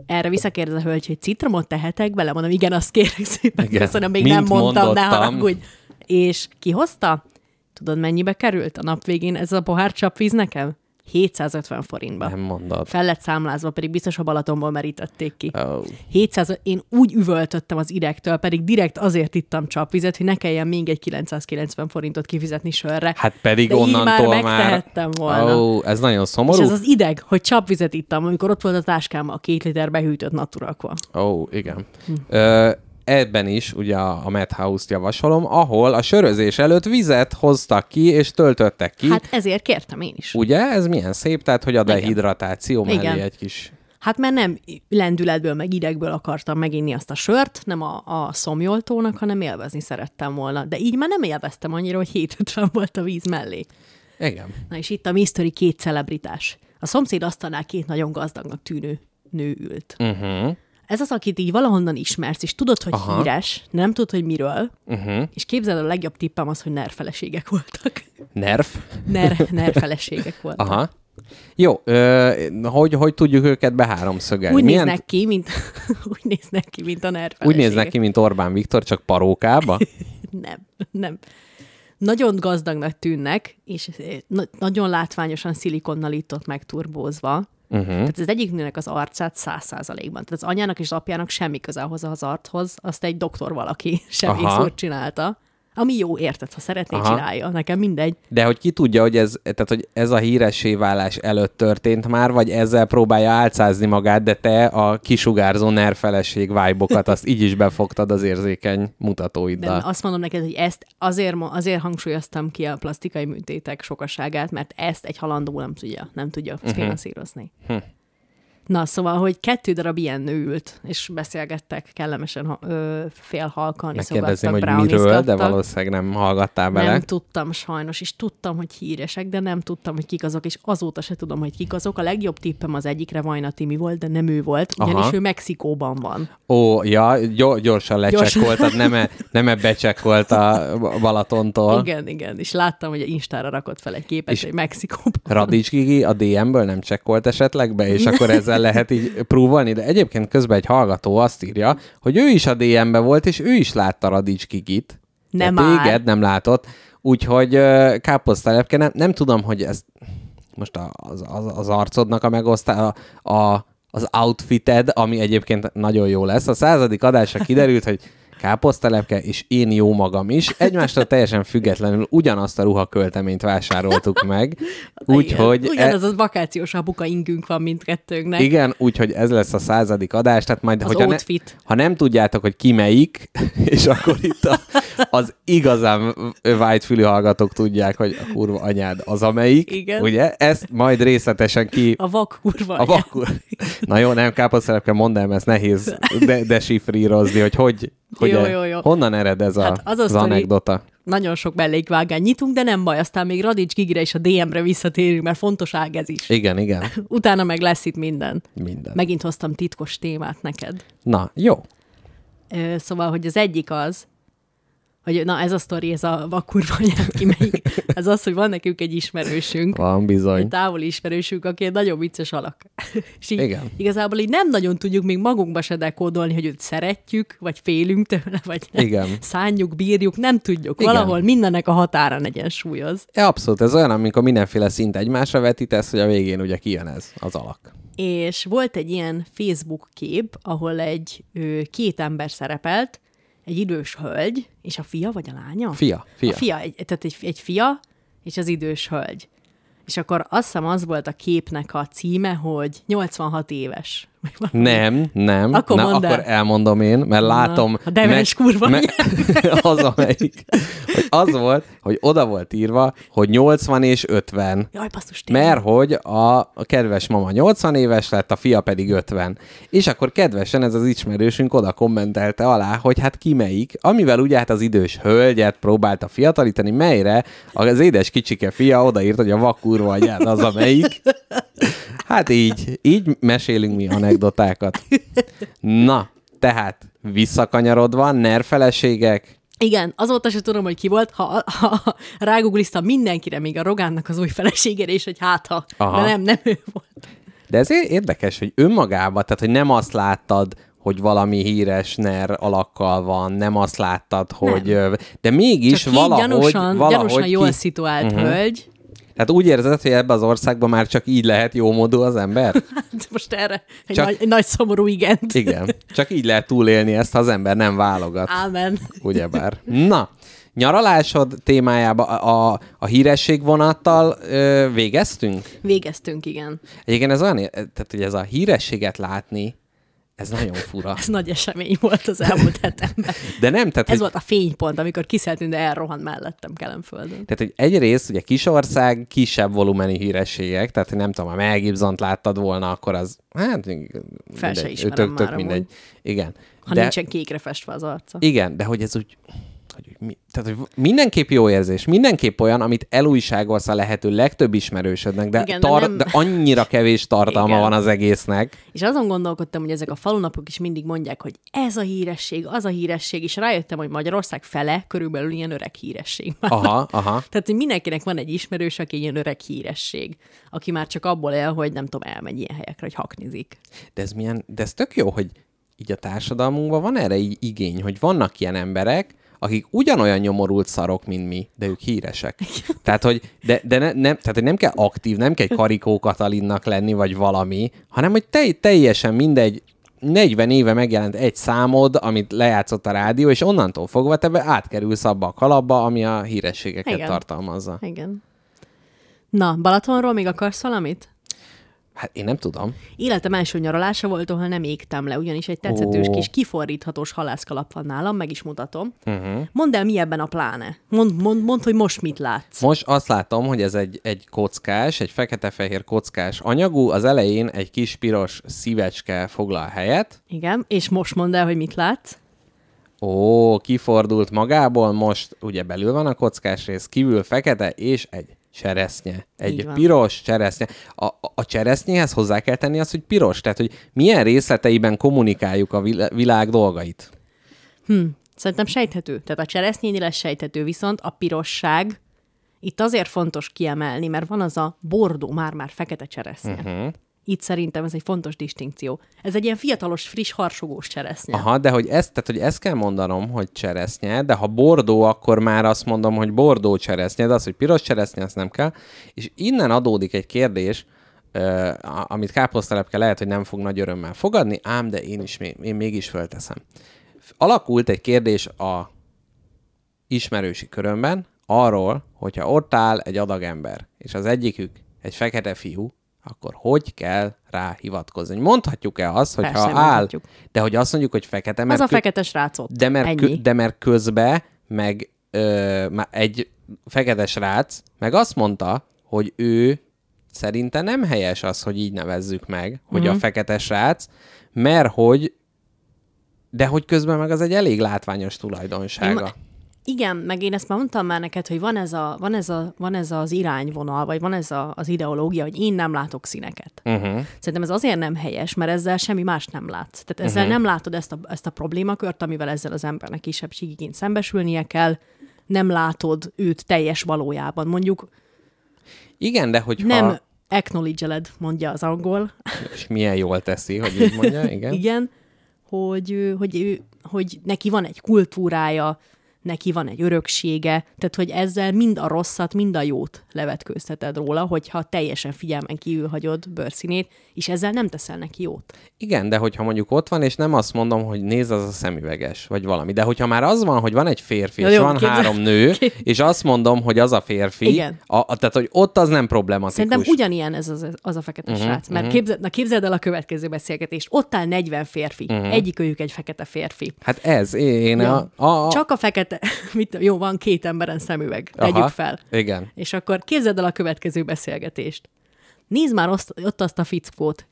Erre visszakérdez a hölgy, hogy citromot tehetek bele? Mondom, igen, azt kérek szépen, Igen. köszönöm, még Mint nem mondtam, ne mondottam. haragudj. És ki hozta? Tudod, mennyibe került a nap végén ez a pohár csapvíz nekem? 750 forintba. Nem mondod. Fel lett számlázva, pedig biztos a Balatonból merítették ki. Oh. 700, én úgy üvöltöttem az idegtől, pedig direkt azért ittam csapvizet, hogy ne kelljen még egy 990 forintot kifizetni sörre. Hát pedig De onnantól már már... megtehettem volna. Ó, ez nagyon És szomorú. ez az ideg, hogy csapvizet ittam, amikor ott volt a táskám a két liter behűtött naturakva. Ó, igen. Ö, ebben is ugye a, Madhouse-t javasolom, ahol a sörözés előtt vizet hoztak ki, és töltöttek ki. Hát ezért kértem én is. Ugye? Ez milyen szép, tehát hogy a Igen. dehidratáció mellé Igen. egy kis... Hát mert nem lendületből, meg idegből akartam meginni azt a sört, nem a, a szomjoltónak, hanem élvezni szerettem volna. De így már nem élveztem annyira, hogy 750 volt a víz mellé. Igen. Na és itt a Mystery két celebritás. A szomszéd asztalnál két nagyon gazdagnak tűnő nő ült. Uh-huh. Ez az, akit így valahonnan ismersz, és tudod, hogy Aha. Híres, nem tudod, hogy miről, Uh-huh. és képzeld, a legjobb tippem az, hogy nerfeleségek voltak. Nerf? Ner, nerfeleségek voltak. Aha. Jó, ö, hogy, hogy tudjuk őket beháromszögelni? Úgy Milyen- néznek ki, mint, úgy néznek ki, mint a nerfeleségek. Úgy néznek ki, mint Orbán Viktor, csak parókába? Nem, nem. Nagyon gazdagnak tűnnek, és eh, na- nagyon látványosan szilikonnal itt ott megturbózva. Uh-huh. Tehát az egyik nőnek az arcát száz százalékban. Tehát az anyának és az apjának semmi köze ahhoz az archoz, azt egy doktor valaki úr csinálta. Ami jó, érted, ha szeretné, Aha. csinálja. Nekem mindegy. De hogy ki tudja, hogy ez, tehát, hogy ez a híressé válás előtt történt már, vagy ezzel próbálja álcázni magát, de te a kisugárzó nerfeleség vibe azt így is befogtad az érzékeny De mutatóiddal. azt mondom neked, hogy ezt azért, azért hangsúlyoztam ki a plastikai műtétek sokaságát, mert ezt egy halandó nem tudja, nem tudja uh-huh. finanszírozni. Hm. Na, szóval, hogy kettő darab ilyen nő ült, és beszélgettek kellemesen, ö, félhalkan, Megkérdezném, hogy miről, de valószínűleg nem hallgattál bele. Nem tudtam sajnos, és tudtam, hogy híresek, de nem tudtam, hogy kik azok, és azóta se tudom, hogy kik azok. A legjobb tippem az egyikre Vajna Timi volt, de nem ő volt, ugyanis Aha. ő Mexikóban van. Ó, ja, gyor, gyorsan lecsekkoltad, nem e, nem e becsekkolt a Balatontól. Igen, igen, és láttam, hogy Instára rakott fel egy képet, És hogy Mexikóban Radics Gigi a DM-ből nem csekkolt esetleg be, és akkor ezzel lehet így próbálni, de egyébként közben egy hallgató azt írja, hogy ő is a DM-be volt, és ő is látta Radics Gigit. Nem de már. téged nem látott. Úgyhogy ö, káposztalepke, nem, nem tudom, hogy ez most az, az, az arcodnak a megosztá, a, a, az outfited, ami egyébként nagyon jó lesz. A századik adásra kiderült, hogy káposztelepke és én jó magam is. Egymástól teljesen függetlenül ugyanazt a ruhakölteményt vásároltuk meg. Úgyhogy Igen, ugyanaz az vakációs apuka ingünk van mindkettőnknek. igen, úgyhogy ez lesz a századik adás, tehát majd, Az hogyha ne, outfit. ha nem tudjátok, hogy ki melyik, és akkor itt a, az igazán vágyfülű hallgatók tudják, hogy a kurva anyád az amelyik, Igen. ugye? Ezt majd részletesen ki... A vak kurva. A vakur. Na jó, nem káposztelepke, mondd el, mert ez nehéz de, desifrírozni, hogy, hogy, hogy Jó, jó, jó. honnan ered ez a, Hát az a az sztori- anekdota. Nagyon sok mellékvágány nyitunk, de nem baj, aztán még Radics Gigire és a DM-re visszatérünk, mert fontos ág ez is. Igen, igen, Utána meg lesz itt minden. minden. Megint hoztam titkos témát neked. Na, jó. Szóval, hogy az egyik az, hogy na ez a sztori, ez a vakurva anyád kimelyik, ez az, hogy van nekünk egy ismerősünk, Van bizony. egy távoli ismerősünk, aki egy nagyon vicces alak. És így Igen. igazából így nem nagyon tudjuk még magunkba se dekódolni, hogy őt szeretjük, vagy félünk tőle, vagy nem. Igen. Szánjuk, bírjuk, nem tudjuk. Igen. Valahol mindennek a határán egyensúlyoz. Ja, abszolút, ez olyan, amikor mindenféle szint egymásra vetítesz, hogy a végén ugye kijön ez, az alak. És volt egy ilyen Facebook kép, ahol egy ö, két ember szerepelt, egy idős hölgy, és a fia vagy a lánya? Fia, fia. A fia, egy, tehát egy, egy fia, és az idős hölgy. És akkor azt hiszem az volt a képnek a címe, hogy 86 éves. Nem, nem. Akkor Na, mondd el. akkor elmondom én, mert látom... a demens kurva az amelyik. Hogy az volt, hogy oda volt írva, hogy 80 és 50. Jaj, basszus, tényleg. Mert hogy a, a kedves mama 80 éves lett, a fia pedig 50. És akkor kedvesen ez az ismerősünk oda kommentelte alá, hogy hát ki melyik, amivel ugye hát az idős hölgyet próbálta fiatalítani, melyre az édes kicsike fia odaírt, hogy a vakurva anyád az amelyik. Hát így, így mesélünk mi anekdotákat. Na, tehát visszakanyarodva, nerfeleségek, Igen, azóta sem tudom, hogy ki volt, ha, ha rágoogliztam mindenkire, még a Rogánnak az új feleségére is, hogy hát ha, Aha. de nem, nem ő volt. De ez érdekes, hogy önmagában, tehát hogy nem azt láttad, hogy valami híres ner alakkal van, nem azt láttad, hogy... ö, De mégis Csak valahogy, gyanúsan, valahogy gyanúsan ki... jól szituált uh-huh. hölgy. Tehát úgy érzed, hogy ebbe az országban már csak így lehet jó módú az ember? Hát most erre egy, Csak- nagy, egy nagy szomorú igent. Igen. Csak így lehet túlélni ezt, ha az ember nem válogat. Ámen. Ugyebár. Na, nyaralásod témájába a, a, a híresség vonattal ö, végeztünk? Végeztünk, igen. Egyébként ez olyan, tehát hogy ez a hírességet látni, ez nagyon fura. Ez nagy esemény volt az elmúlt hetemben. De nem, tehát, Ez hogy, volt a fénypont, amikor kiszeltünk, de elrohant mellettem Kelemföldön. tehát, hogy egyrészt ugye kisország, kisebb volumenű hírességek, tehát nem tudom, ha Mel Gibson-t láttad volna, akkor az, hát Fel se mindegy, ismerem tök, már tök mindegy. Igen. Ha de, nincsen kékre festve az arca. Igen, de hogy ez úgy, hogy mi, tehát, hogy mindenképp jó érzés, mindenképp olyan, amit elújságolsz a lehető legtöbb ismerősödnek, de, Igen, de tar- nem- de annyira kevés tartalma Igen. van az egésznek. És azon gondolkodtam, hogy ezek a falunapok is mindig mondják, hogy ez a híresség, az a híresség, és rájöttem, hogy Magyarország fele körülbelül ilyen öreg híresség. már. Aha, aha. Tehát, hogy mindenkinek van egy ismerős, aki ilyen öreg híresség, aki már csak abból él, hogy nem tudom, elmegy ilyen helyekre, hogy haknizik. De ez, milyen, de ez tök jó, hogy így a társadalmunkban van erre így igény, hogy vannak ilyen emberek, akik ugyanolyan nyomorult szarok, mint mi, de ők híresek. Tehát, hogy, de, de ne, nem, tehát, hogy nem kell aktív, nem kell Karikó Katalinnak lenni, vagy valami, hanem, hogy te, teljesen mindegy, 40 éve megjelent egy számod, amit lejátszott a rádió, és onnantól fogva te be átkerülsz abba a kalapba, ami a hírességeket Igen. tartalmazza. Igen. Na, Balatonról még akarsz valamit? Hát én nem tudom. Életem első nyaralása volt, ahol nem égtem le, ugyanis egy tetszetős Ó. kis kifordíthatós halászkalap van nálam, meg is mutatom. Uh-huh. Mondd el, mi ebben a pláne. Mondd, mond, mond, hogy most mit látsz. Most azt látom, hogy ez egy, egy kockás, egy fekete-fehér kockás anyagú, az elején egy kis piros szívecske foglal helyet. Igen, és most mondd el, hogy mit látsz. Ó, kifordult magából, most ugye belül van a kockás rész, kívül fekete, és egy cseresznye. Egy piros cseresznye. A, a, cseresznyéhez hozzá kell tenni azt, hogy piros, tehát hogy milyen részleteiben kommunikáljuk a vil- világ dolgait. Hm, szerintem sejthető. Tehát a cseresznyénél lesz sejthető, viszont a pirosság itt azért fontos kiemelni, mert van az a bordó, már-már fekete cseresznye. Uh-huh. Itt szerintem ez egy fontos distinkció. Ez egy ilyen fiatalos, friss, harsogós cseresznye. Aha, de hogy ezt, tehát, hogy ezt kell mondanom, hogy cseresznye, de ha bordó, akkor már azt mondom, hogy bordó cseresznye, de az, hogy piros cseresznye, azt nem kell. És innen adódik egy kérdés, a- amit káposztelepke lehet, hogy nem fog nagy örömmel fogadni, ám de én is én mégis fölteszem. Alakult egy kérdés a ismerősi körömben arról, hogyha ott áll egy adag ember, és az egyikük egy fekete fiú, akkor hogy kell rá hivatkozni? Mondhatjuk-e azt, hogy Persze, ha áll, mondhatjuk. de hogy azt mondjuk, hogy fekete, mert, az a fekete srácot. de mert, kö- de mert közbe meg ö, egy fekete srác meg azt mondta, hogy ő szerinte nem helyes az, hogy így nevezzük meg, hogy Mhm. a fekete srác, mert hogy de hogy közben meg az egy elég látványos tulajdonsága. Én- Igen, meg én ezt már mondtam már neked, hogy van ez, a, van ez, a, van ez az irányvonal, vagy van ez a, az ideológia, hogy én nem látok színeket. Uh-huh. Szerintem ez azért nem helyes, mert ezzel semmi más nem látsz. Tehát ezzel uh-huh. nem látod ezt a, ezt a problémakört, amivel ezzel az embernek kisebbségiként szembesülnie kell, nem látod őt teljes valójában. Mondjuk Igen, de hogyha... nem acknowledge mondja az angol, És milyen jól teszi, hogy így mondja, igen. igen, hogy, hogy, ő, hogy neki van egy kultúrája, neki van egy öröksége, tehát hogy ezzel mind a rosszat, mind a jót levetkőzteted róla, hogyha teljesen figyelmen kívül hagyod bőrszínét, és ezzel nem teszel neki jót. Igen, de hogyha mondjuk ott van, és nem azt mondom, hogy nézd, az a szemüveges, vagy valami. De hogyha már az van, hogy van egy férfi, Ja, és jó, van képzel- három nő, és azt mondom, hogy az a férfi, Igen. A, a, tehát, hogy ott az nem problematikus. Szerintem ugyanilyen ez az, az a fekete uh-huh, srác. Mert uh-huh. képzeld, na képzeld el a következő beszélgetést. Ott áll 40 férfi. Uh-huh. Egyikőjük egy fekete férfi. Hát ez, én Ja. a, a, a... Csak a fekete, mit, jó, van két emberen szemüveg. Tegyük Aha, fel. Igen. És akkor képzeld el a következő beszélgetést. Nézd már azt, ott azt a fickót,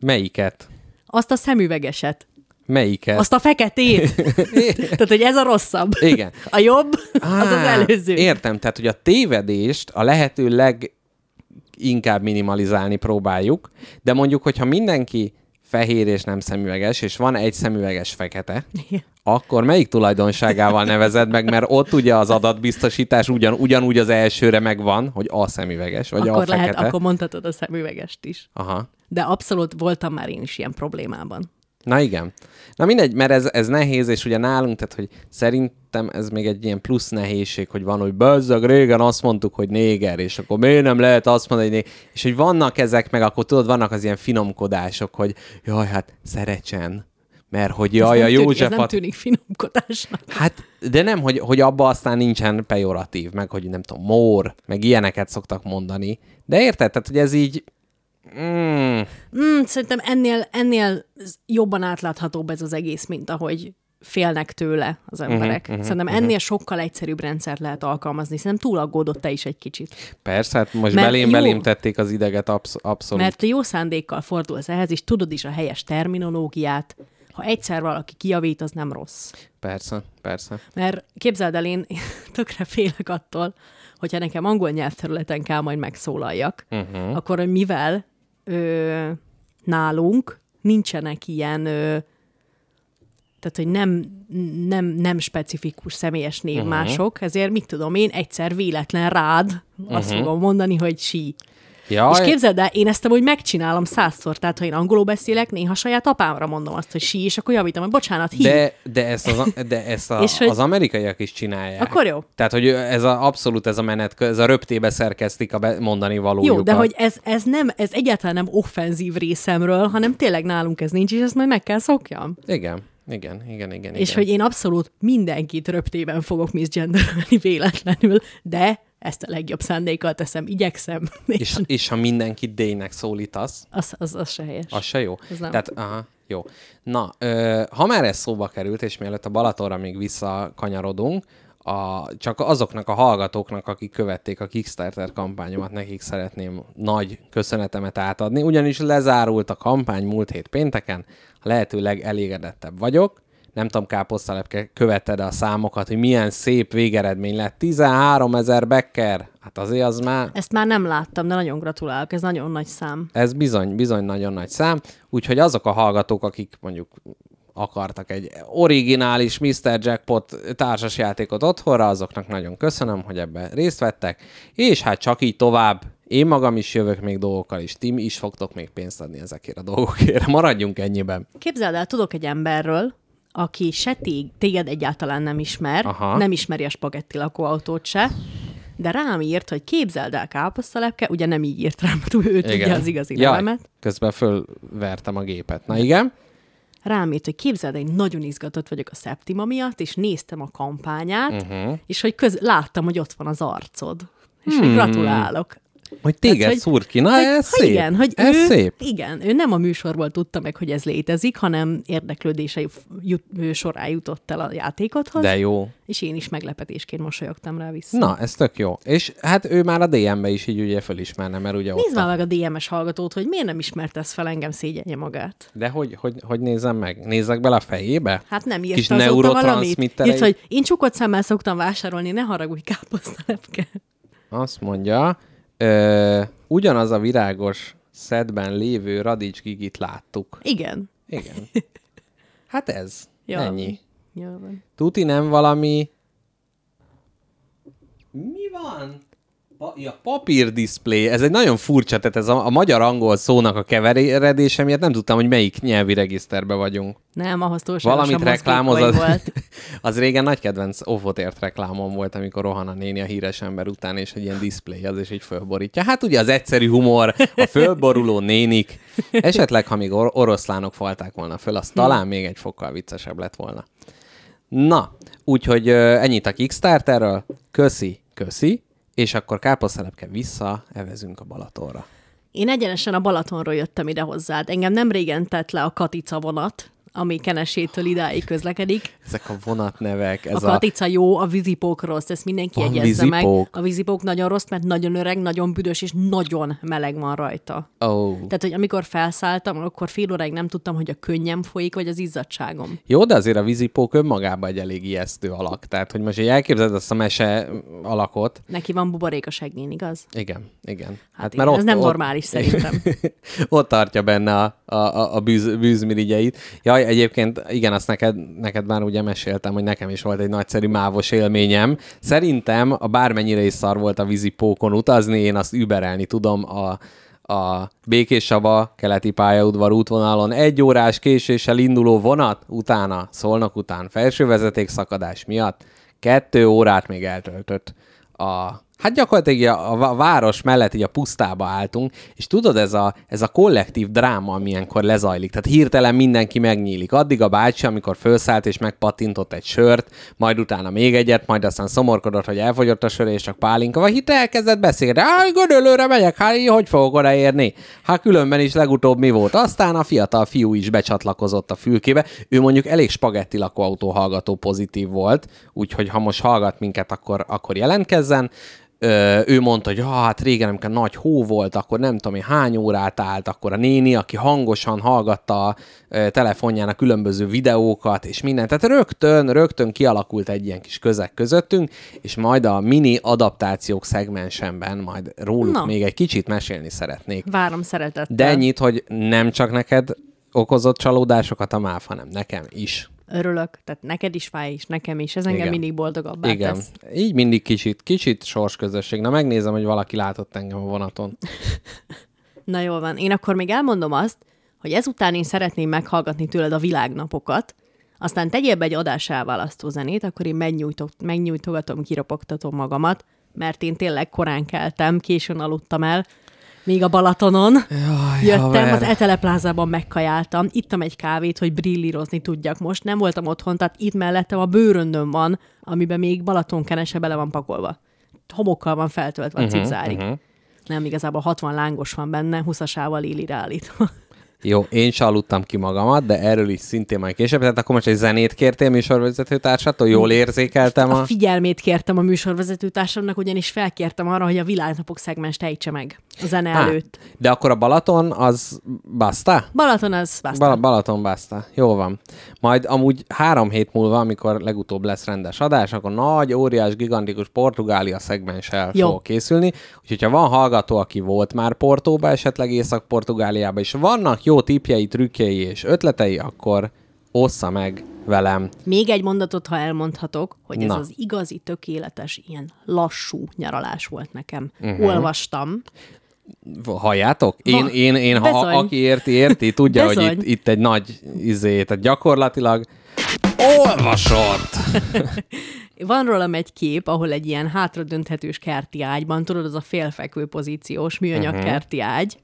Melyiket? azt a szemüvegeset, Melyiket? azt a feketét. Tehát, hogy ez a rosszabb. Igen. A jobb, az az Á, előző. Értem, tehát, hogy a tévedést a lehető leginkább minimalizálni próbáljuk, de mondjuk, hogyha mindenki fehér és nem szemüveges, és van egy szemüveges fekete, Igen. akkor melyik tulajdonságával nevezed meg, mert ott ugye az adatbiztosítás ugyan, ugyanúgy az elsőre megvan, hogy a szemüveges, vagy Akkor a fekete. lehet, akkor mondhatod a szemüvegest is. Aha. De abszolút voltam már én is ilyen problémában. Na igen. Na mindegy, mert ez, ez nehéz, és ugye nálunk, tehát hogy szerintem ez még egy ilyen plusz nehézség, hogy van, hogy bezzeg régen azt mondtuk, hogy néger, és akkor miért nem lehet azt mondani, hogy néger, és hogy vannak ezek, meg akkor tudod, vannak az ilyen finomkodások, hogy jaj, hát szeretsen, mert hogy jaj, a ez nem, tűnik, ez nem tűnik finomkodásnak. Hát, de nem, hogy, hogy abba aztán nincsen pejoratív, meg hogy nem tudom, mór, meg ilyeneket szoktak mondani. De érted? Tehát, hogy ez így... Mm, Mm, szerintem ennél, ennél jobban átláthatóbb ez az egész, mint ahogy félnek tőle az emberek. Uh-huh, uh-huh, Szerintem ennél uh-huh. sokkal egyszerűbb rendszert lehet alkalmazni. Szerintem túl aggódott te is egy kicsit. persze, hát most Mert belém, jó. belém tették az ideget absz- abszolút. Mert jó szándékkal fordulsz ehhez, és tudod is a helyes terminológiát. Ha egyszer valaki kijavít, az nem rossz. Persze, persze. Mert képzeld el, én tökre félek attól, hogyha nekem angol nyelvterületen kell majd megszólaljak, uh-huh. akkor mivel ö, nálunk nincsenek ilyen ö, tehát, hogy nem, nem, nem specifikus személyes névmások, uh-huh. ezért mit tudom én, egyszer véletlen rád azt Mhm. fogom mondani, hogy sí. Ja, És képzeld el, én ezt amúgy megcsinálom százszor, tehát ha én angolul beszélek, néha saját apámra mondom azt, hogy sí, és akkor javítom, hogy bocsánat, hí. de, de ezt, az, de ezt a, És hogy- az amerikaiak is csinálják. Akkor jó. Tehát, hogy ez a, abszolút ez a menet, ez a röptébe szerkeztik a be, mondani valójukat. Jó, de hogy ez, ez, nem, ez egyáltalán nem offenzív részemről, hanem tényleg nálunk ez nincs, és ezt majd meg kell szokjam. Igen, igen, igen, igen. És igen. hogy én abszolút mindenkit röptében fogok misgenderölni véletlenül, de ezt a legjobb szándékkal teszem, igyekszem, és, és, ha mindenkit D-nek szólítasz, az, az, az se helyes. az se jó. Ez nem. Tehát, aha, jó. Na, ö, ha már ez szóba került, és mielőtt a Balatonra még visszakanyarodunk, a, csak azoknak a hallgatóknak, akik követték a Kickstarter kampányomat, nekik szeretném nagy köszönetemet átadni, ugyanis lezárult a kampány múlt hét pénteken, a lehető legelégedettebb vagyok. Nem tudom, Káposztalepke, követted a számokat, hogy milyen szép végeredmény lett. 13 ezer becker. Hát azért az már Ezt már nem láttam, de nagyon gratulálok, ez nagyon nagy szám. ez bizony, bizony nagyon nagy szám, úgyhogy azok a hallgatók, akik mondjuk akartak egy originális Mr. Jackpot társasjátékot otthonra, azoknak nagyon köszönöm, hogy ebben részt vettek, és hát csak így tovább, én magam is jövök még dolgokkal, és ti is fogtok még pénzt adni ezekért a dolgokért. Maradjunk ennyiben. Képzeld el, tudok egy emberről, aki se tég, téged egyáltalán nem ismer, Aha. nem ismeri a spagetti lakóautót se, de rám írt, hogy képzeld el káposztalepke, ugye nem így írt rám, ő tudja az igazi Jaj, nevemet. közben fölvertem a gépet. Na igen? Rám írt, hogy képzeld el, én nagyon izgatott vagyok a Septima miatt, és néztem a kampányát, uh-huh. és hogy köz, láttam, hogy ott van az arcod. És hogy gratulálok. Hogy téged Tehát, hogy- szúr ki. Na, hogy, ez szép. Igen, hogy ez ő, szép. Igen, ő nem a műsorból tudta meg, hogy ez létezik, hanem érdeklődései jut, során jutott el a játékothoz, De jó. és én is meglepetésként mosolyogtam rá vissza. Na, ez tök jó. És hát ő már a DM-be is így ugye fölismerne, mert ugye Nézd már meg a DMS hallgatót, hogy miért nem ismertesz fel engem szégyenje magát. De hogy, hogy, hogy nézzem meg? Nézzek bele a fejébe? Hát nem Kis írta azóta valamit. Írt, hogy én csukott szemmel szoktam vásárolni, ne haragudj, káposztalepke. Azt mondja, ö, ugyanaz a virágos szedben lévő radics gigit láttuk. Igen. Igen. Hát ez. Jó. Ennyi. Jó van. Tuti nem valami... Mi van? Pa- ja, papír display. Ez egy nagyon furcsa, tehát ez a, a magyar-angol szónak a keveredése miatt nem tudtam, hogy melyik nyelvi regiszterbe vagyunk. Nem, ahhoz túl Valamit reklámoz, az, volt. az régen nagy kedvenc Ovotért reklámom volt, amikor rohan a néni a híres ember után, és egy ilyen display az, és így fölborítja. Hát ugye az egyszerű humor, a fölboruló nénik. Esetleg, ha még or- oroszlánok falták volna föl, az talán még egy fokkal viccesebb lett volna. Na, úgyhogy ennyit a Kickstarterről. Köszi, köszi. És akkor káposztelepke vissza, evezünk a Balatonra. Én egyenesen a Balatonról jöttem ide hozzád. Engem nem régen tett le a Katica vonat, ami Kenesétől idáig közlekedik. Ezek a vonatnevek, ez a a... katica jó, a vízipók rossz, ezt mindenki Van jegyezze meg. vízipók? A vízipók nagyon rossz, mert nagyon öreg, nagyon büdös, és nagyon meleg van rajta. Oh. Tehát, hogy amikor felszálltam, akkor fél óráig nem tudtam, hogy a könnyem folyik, vagy az izzadságom. Jó, de azért a vízipók önmagában egy elég ijesztő alak. Tehát, hogy most így elképzeled azt a mese alakot. Neki van buborék a segén, igaz? Igen, igen. Hát, igen, ez nem normális szerintem. ott tartja benne a, a, a, a bűz, bűzmirigyeit. Jaj, egyébként igen, azt neked, neked már ugye meséltem, hogy nekem is volt egy nagyszerű mávos élményem. Szerintem, a bármennyire is szar volt a vízipókon utazni, én azt überelni tudom a, a Békés Saba keleti pályaudvar útvonalon egy órás késéssel induló vonat, utána, szolnak után felső vezetékszakadás miatt kettő órát még eltöltött a Hát gyakorlatilag a, a város mellett így a pusztába álltunk, és tudod, ez a, ez a kollektív dráma, amilyenkor lezajlik. Tehát hirtelen mindenki megnyílik. Addig a bácsi, amikor felszállt és megpattintott egy sört, majd utána még egyet, majd aztán szomorkodott, hogy elfogyott a sör, és csak pálinka, vagy itt elkezdett beszélni. Hát, gödölőre megyek, hát így hogy fogok odaérni? Hát különben is legutóbb mi volt? Aztán a fiatal fiú is becsatlakozott a fülkébe. Ő mondjuk elég spagetti lakóautó hallgató pozitív volt, úgyhogy ha most hallgat minket, akkor, akkor jelentkezzen. Ő mondta, hogy ah, hát régen, amikor nagy hó volt, akkor nem tudom én hány órát állt, akkor a néni, aki hangosan hallgatta a telefonján a különböző videókat, és mindent. Tehát rögtön, rögtön kialakult egy ilyen kis közeg közöttünk, és majd a mini adaptációk szegmensemben majd róluk Na. még egy kicsit mesélni szeretnék. Várom szeretettel. De ennyit, hogy nem csak neked okozott csalódásokat a MÁV, hanem nekem is. Örülök, tehát neked is fáj, és nekem is. Ez engem Igen. mindig boldogabbá Igen. tesz. Így mindig kicsit, kicsit sorsközösség. Na megnézem, hogy valaki látott engem a vonaton. Na jól van. Én akkor még elmondom azt, hogy ezután én szeretném meghallgatni tőled a világnapokat, aztán tegyél be egy adás elválasztó zenét, akkor én megnyújtok, megnyújtogatom, kiropogtatom magamat, mert én tényleg korán keltem, későn aludtam el, még a Balatonon Jaj, jöttem, haver. az Etele plázában megkajáltam, ittam egy kávét, hogy brillírozni tudjak most, nem voltam otthon, tehát itt mellettem a bőröndöm van, amiben még Balatonkenese bele van pakolva. Homokkal van feltöltve a cipzárig. Uh-huh. Nem, igazából 60 lángos van benne, 20-asával illire állítva. Jó, én se aludtam ki magamat, de erről is szintén majd később. Tehát akkor most egy zenét kértél műsorvezető társától, jól érzékeltem a... A figyelmét kértem a műsorvezető társamnak, ugyanis felkértem arra, hogy a világnapok szegmest ejtse meg a zene Á, előtt. De akkor a Balaton az baszta? Balaton az basta. Bal- Balaton baszta. Jó van. Majd amúgy három hét múlva, amikor legutóbb lesz rendes adás, akkor nagy, óriás, gigantikus Portugália szegmenssel fog készülni. Úgyhogy ha van hallgató, aki volt már Portóba, esetleg Észak-Portugáliába, és vannak jó tipjei, trükkjei és ötletei, akkor ossza meg velem. Még egy mondatot, ha elmondhatok, hogy ez Na. az igazi, tökéletes, ilyen lassú nyaralás volt nekem. Uh-huh. Olvastam. Halljátok? Én, Va- én, én ha, Bezony. aki érti, érti, tudja, hogy itt, itt egy nagy izé, tehát gyakorlatilag olvasott. Van rólam egy kép, ahol egy ilyen hátradönthetős kerti ágyban, tudod, az a félfekvő pozíciós műanyag uh-huh. kerti ágy,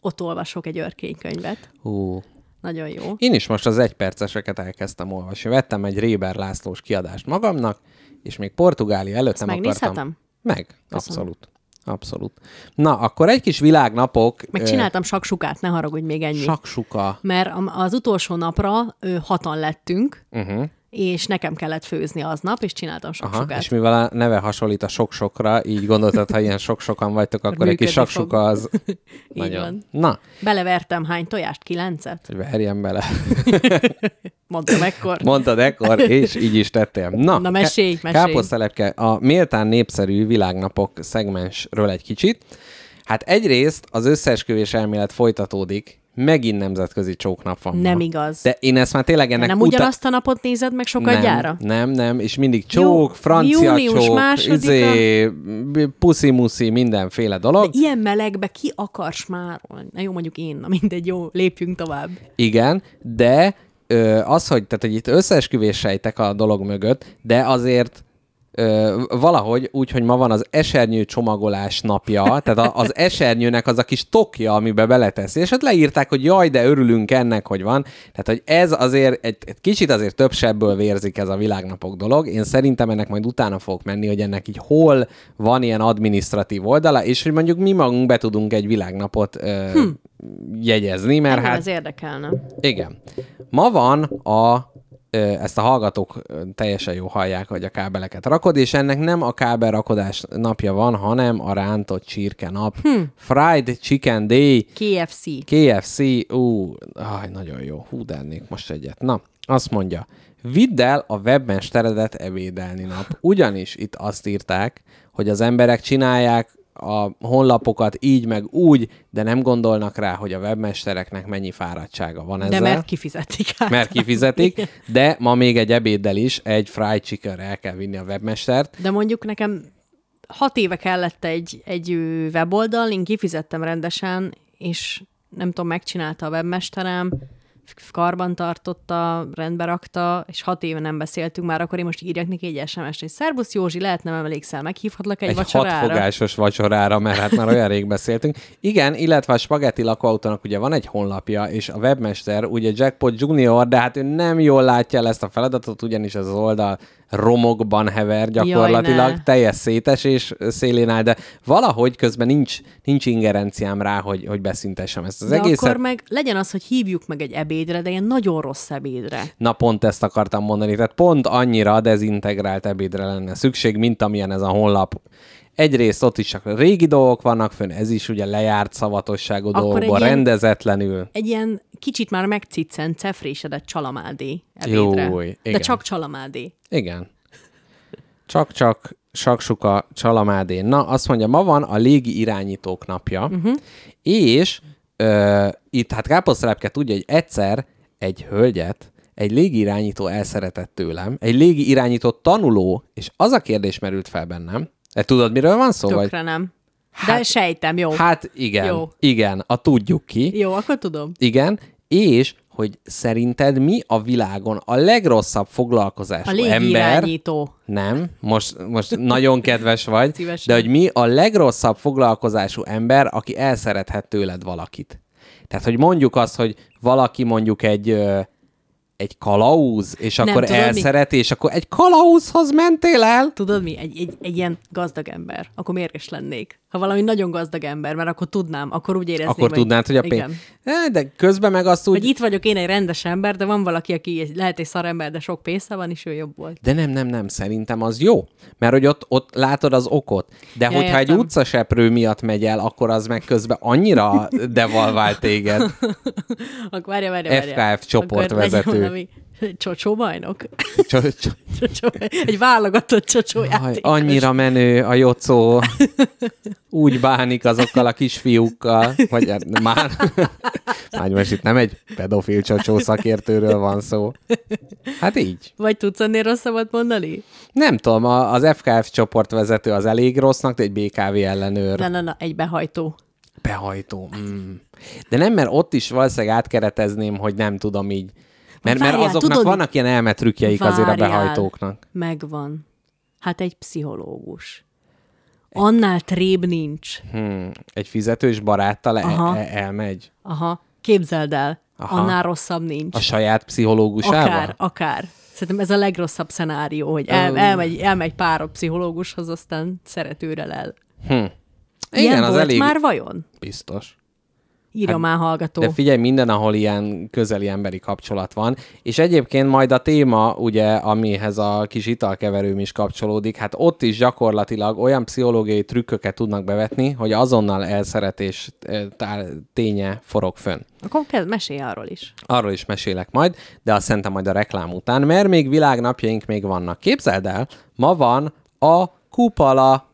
ott olvasok egy örkénykönyvet. Hú. Nagyon jó. Én is most az egyperceseket elkezdtem olvasni. Vettem egy Réber Lászlós kiadást magamnak, és még Portugália előtt nem megnézhetem? akartam. Meg, abszolút. Abszolút. Na, akkor egy kis világnapok. Meg csináltam saksukát, ne haragudj még ennyi. Saksuka. Mert az utolsó napra hatan lettünk, Uh-huh. És nekem kellett főzni aznap, és csináltam Aha, saksukát. és mivel a neve hasonlít a sok-sokra, így gondoltad, ha ilyen sok-sokan vagytok, akkor egy kis működni saksuka az Így nagyon. van. Na, Belevertem hány tojást? Kilencet? hogy verjem bele. Mondtam ekkor. Mondtad ekkor, és így is tettél. Na, Na, mesélj, mesélj. Káposztelepke, a méltán népszerű világnapok szegmensről egy kicsit. Hát egyrészt az összeesküvés elmélet folytatódik, megint nemzetközi csóknap van. Nem ma. igaz. De én ezt már tényleg ennek nem uta- ugyanazt a napot nézed meg sokadjára? nem, nem, nem, és mindig csók, francia június csók, másodika. izé, puszi-muszi, mindenféle dolog. Ilyen melegbe ki akarsz már? Na jó, mondjuk én, na mindegy, jó, lépjünk tovább. Igen, de ö, az, hogy, tehát, hogy itt összeesküvés sejtek a dolog mögött, de azért ö, valahogy úgy, hogy ma van az esernyő csomagolás napja, tehát az esernyőnek az a kis tokja, amibe beleteszi, és ott leírták, hogy jaj, de örülünk ennek, hogy van. Tehát, hogy ez azért egy, egy kicsit azért több sebből vérzik ez a világnapok dolog. Én szerintem ennek majd utána fogok menni, hogy ennek így hol van ilyen administratív oldala, és hogy mondjuk mi magunk be tudunk egy világnapot ö, hm. jegyezni, mert Engem hát ez érdekelne. igen. Ma van a ezt a hallgatók teljesen jó hallják, hogy a kábeleket rakod, és ennek nem a kábel rakodás napja van, hanem a rántott csirke nap. Hm. Fried Chicken Day, KFC. KFC, ú, aj, nagyon jó, hú, de ennék most egyet. Na, azt mondja, vidd el a webmesteredet ebédelni nap. Ugyanis itt azt írták, hogy az emberek csinálják a honlapokat így meg úgy, de nem gondolnak rá, hogy a webmestereknek mennyi fáradtsága van ezzel. De mert kifizetik át. mert kifizetik, de ma még egy ebéddel is egy fried chicken el kell vinni a webmestert. De mondjuk nekem hat éve kellett egy, egy weboldal, én kifizettem rendesen, és nem tudom, megcsinálta a webmesterem, karban tartotta, rendbe rakta, és hat éve nem beszéltünk már, akkor én most írjak neki egy SMS-t, hogy Szerbusz Józsi, lehet nem emlékszel, meghívhatlak egy, Egy vacsorára? hatfogásos vacsorára, mert hát már olyan rég beszéltünk. Igen, illetve a Spaghetti lakóautónak ugye van egy honlapja, és a webmester ugye Jackpot Junior, de hát ő nem jól látja el ezt a feladatot, ugyanis ez az oldal romokban hever gyakorlatilag, ne. teljes szétesés szélén áll, de valahogy közben nincs, nincs ingerenciám rá, hogy, hogy beszüntessem ezt az De egészet. akkor meg legyen az, hogy hívjuk meg egy ebédre, de ilyen nagyon rossz ebédre. Na pont ezt akartam mondani, tehát pont annyira dezintegrált ebédre lenne szükség, mint amilyen ez a honlap egyrészt ott is csak régi dolgok vannak fönn, ez is ugye lejárt szavatosságú dolgokban, ilyen- rendezetlenül. Egy ilyen kicsit már megciccent, cefrésedett csalamádé ebédre. Jó, De igen. csak csalamádé. Igen. Csak-csak saksuka csalamádén. Na, azt mondja, ma van a légi irányítók napja, uh-huh. és ö, itt hát Káposztelepke tudja, hogy egyszer egy hölgyet egy légi irányító elszeretett tőlem, egy légi irányító tanuló, és az a kérdés merült fel bennem, e, tudod, miről van szó? Vagy? Tökre nem. De Hát- sejtem, jó. Hát igen, Jó. igen, a tudjuk ki. Jó, akkor tudom. Igen, és hogy szerinted mi a világon a legrosszabb foglalkozású A légi ember? Nem, most, most nagyon kedves vagy, Szívesen. de hogy mi a legrosszabb foglalkozású ember, aki elszerethet tőled valakit. Tehát, hogy mondjuk azt, hogy valaki mondjuk egy, egy kalauz, és Nem, akkor tudod mi? elszereti, és akkor egy kalauzhoz mentél el? Tudod mi? Egy, egy, egy ilyen gazdag ember. Akkor mérges lennék. Ha valami nagyon gazdag ember, mert akkor tudnám, akkor úgy érezném, Akkor tudnád, hogy a pénz... Eh, De közben meg azt úgy... Hogy itt vagyok én egy rendes ember, de van valaki, aki egy- lehet egy szarember, de sok pénze van, és ő jobb volt. De nem, nem, nem, szerintem az jó. Mert hogy ott, ott látod az okot. De Ja, hogyha egy értem. utcaseprő miatt megy el, akkor az meg közben annyira devalvál téged. Akkor várja, várja, várja. FKF csoportvezető. Valami Csocsó bajnok? Cso- cso- Csocsó, egy válogatott csocsó Aj, játékos. annyira menő a jocó. Úgy bánik azokkal a kisfiúkkal, vagy hát már, már most itt nem egy pedofil csocsó szakértőről van szó. Hát így. Vagy tudsz ennél rosszabbat mondani? Nem tudom, az FKF csoportvezető az elég rossznak, de egy BKV ellenőr. Na, na, na, egy behajtó. Behajtó. Mm. De nem, mert ott is valószínűleg átkeretezném, hogy nem tudom így. Mert, mert Várjál, azoknak tudod- vannak ilyen elmetrükjeik azért a Várjál. behajtóknak. Megvan. Hát egy pszichológus. Annál trébb nincs. Hmm. Egy fizetős baráttal Aha. el, el, elmegy Aha, képzeld el. Aha. Annál rosszabb nincs. a saját pszichológusával? Akár, akár. Szerintem ez a legrosszabb szenárió, hogy el, elmegy, elmegy pár pszichológushoz, aztán szeretőre el. Hm. Ilyen Igen, az volt elég már vajon? biztos. Írja Hát, már hallgató. De figyelj, minden, ahol ilyen közeli emberi kapcsolat van, és egyébként majd a téma, ugye, amihez a kis italkeverőm is kapcsolódik, hát ott is gyakorlatilag olyan pszichológiai trükköket tudnak bevetni, hogy azonnal elszeretés tár- ténye forog fönn. Akkor kezd, mesélj arról is. Arról is mesélek majd, de azt szerintem majd a reklám után, mert még világnapjaink még vannak. Képzeld el, ma van a Kupala,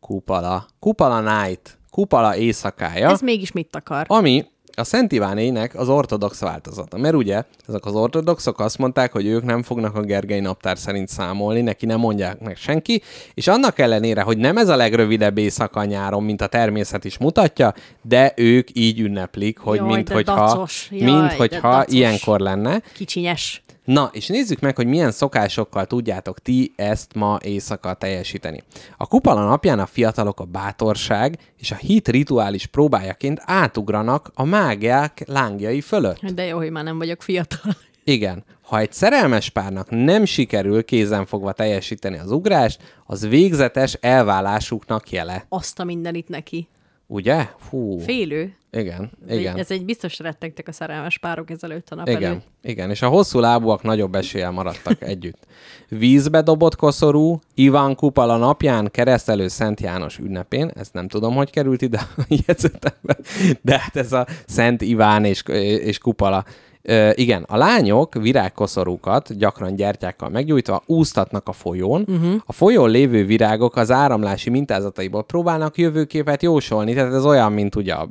Kupala, Kupala Night, Kupala éjszakája Ez mégis mit akar? ami a Szent Ivánének az ortodox változata. Mert ugye, ezek az ortodoxok azt mondták, hogy ők nem fognak a Gergely naptár szerint számolni, neki nem mondják meg senki, és annak ellenére, hogy nem ez a legrövidebb éjszaka nyáron, mint a természet is mutatja, de ők így ünneplik, hogy Jaj, mint hogyha, dacos. Jaj, mint hogyha dacos. ilyenkor lenne. Kicsinyes. Na, és nézzük meg, hogy milyen szokásokkal tudjátok ti ezt ma éjszaka teljesíteni. A kupala napján a fiatalok a bátorság és a hit rituális próbájaként átugranak a mágiák lángjai fölött. De jó, hogy már nem vagyok fiatal. Igen, ha egy szerelmes párnak nem sikerül kézenfogva teljesíteni az ugrást, az végzetes elválásuknak jele. Azt a mindenit neki. Ugye? Fú. Félő. Igen, Ez egy- igen. Ez egy biztos rettegtek a szerelmes párok ezelőtt a nap Igen, előtt. igen, és a hosszú lábúak nagyobb eséllyel maradtak együtt. Vízbe dobott koszorú, Iván Kupala napján, keresztelő Szent János ünnepén, ezt nem tudom, hogy került ide a jegyzetembe, de hát ez a Szent Iván és, és Kupala. Ö, igen, a lányok virágkoszorúkat gyakran gyertyákkal meggyújtva úsztatnak a folyón. Uh-huh. A folyón lévő virágok az áramlási mintázataiból próbálnak jövőképet jósolni, tehát ez olyan, mint ugye a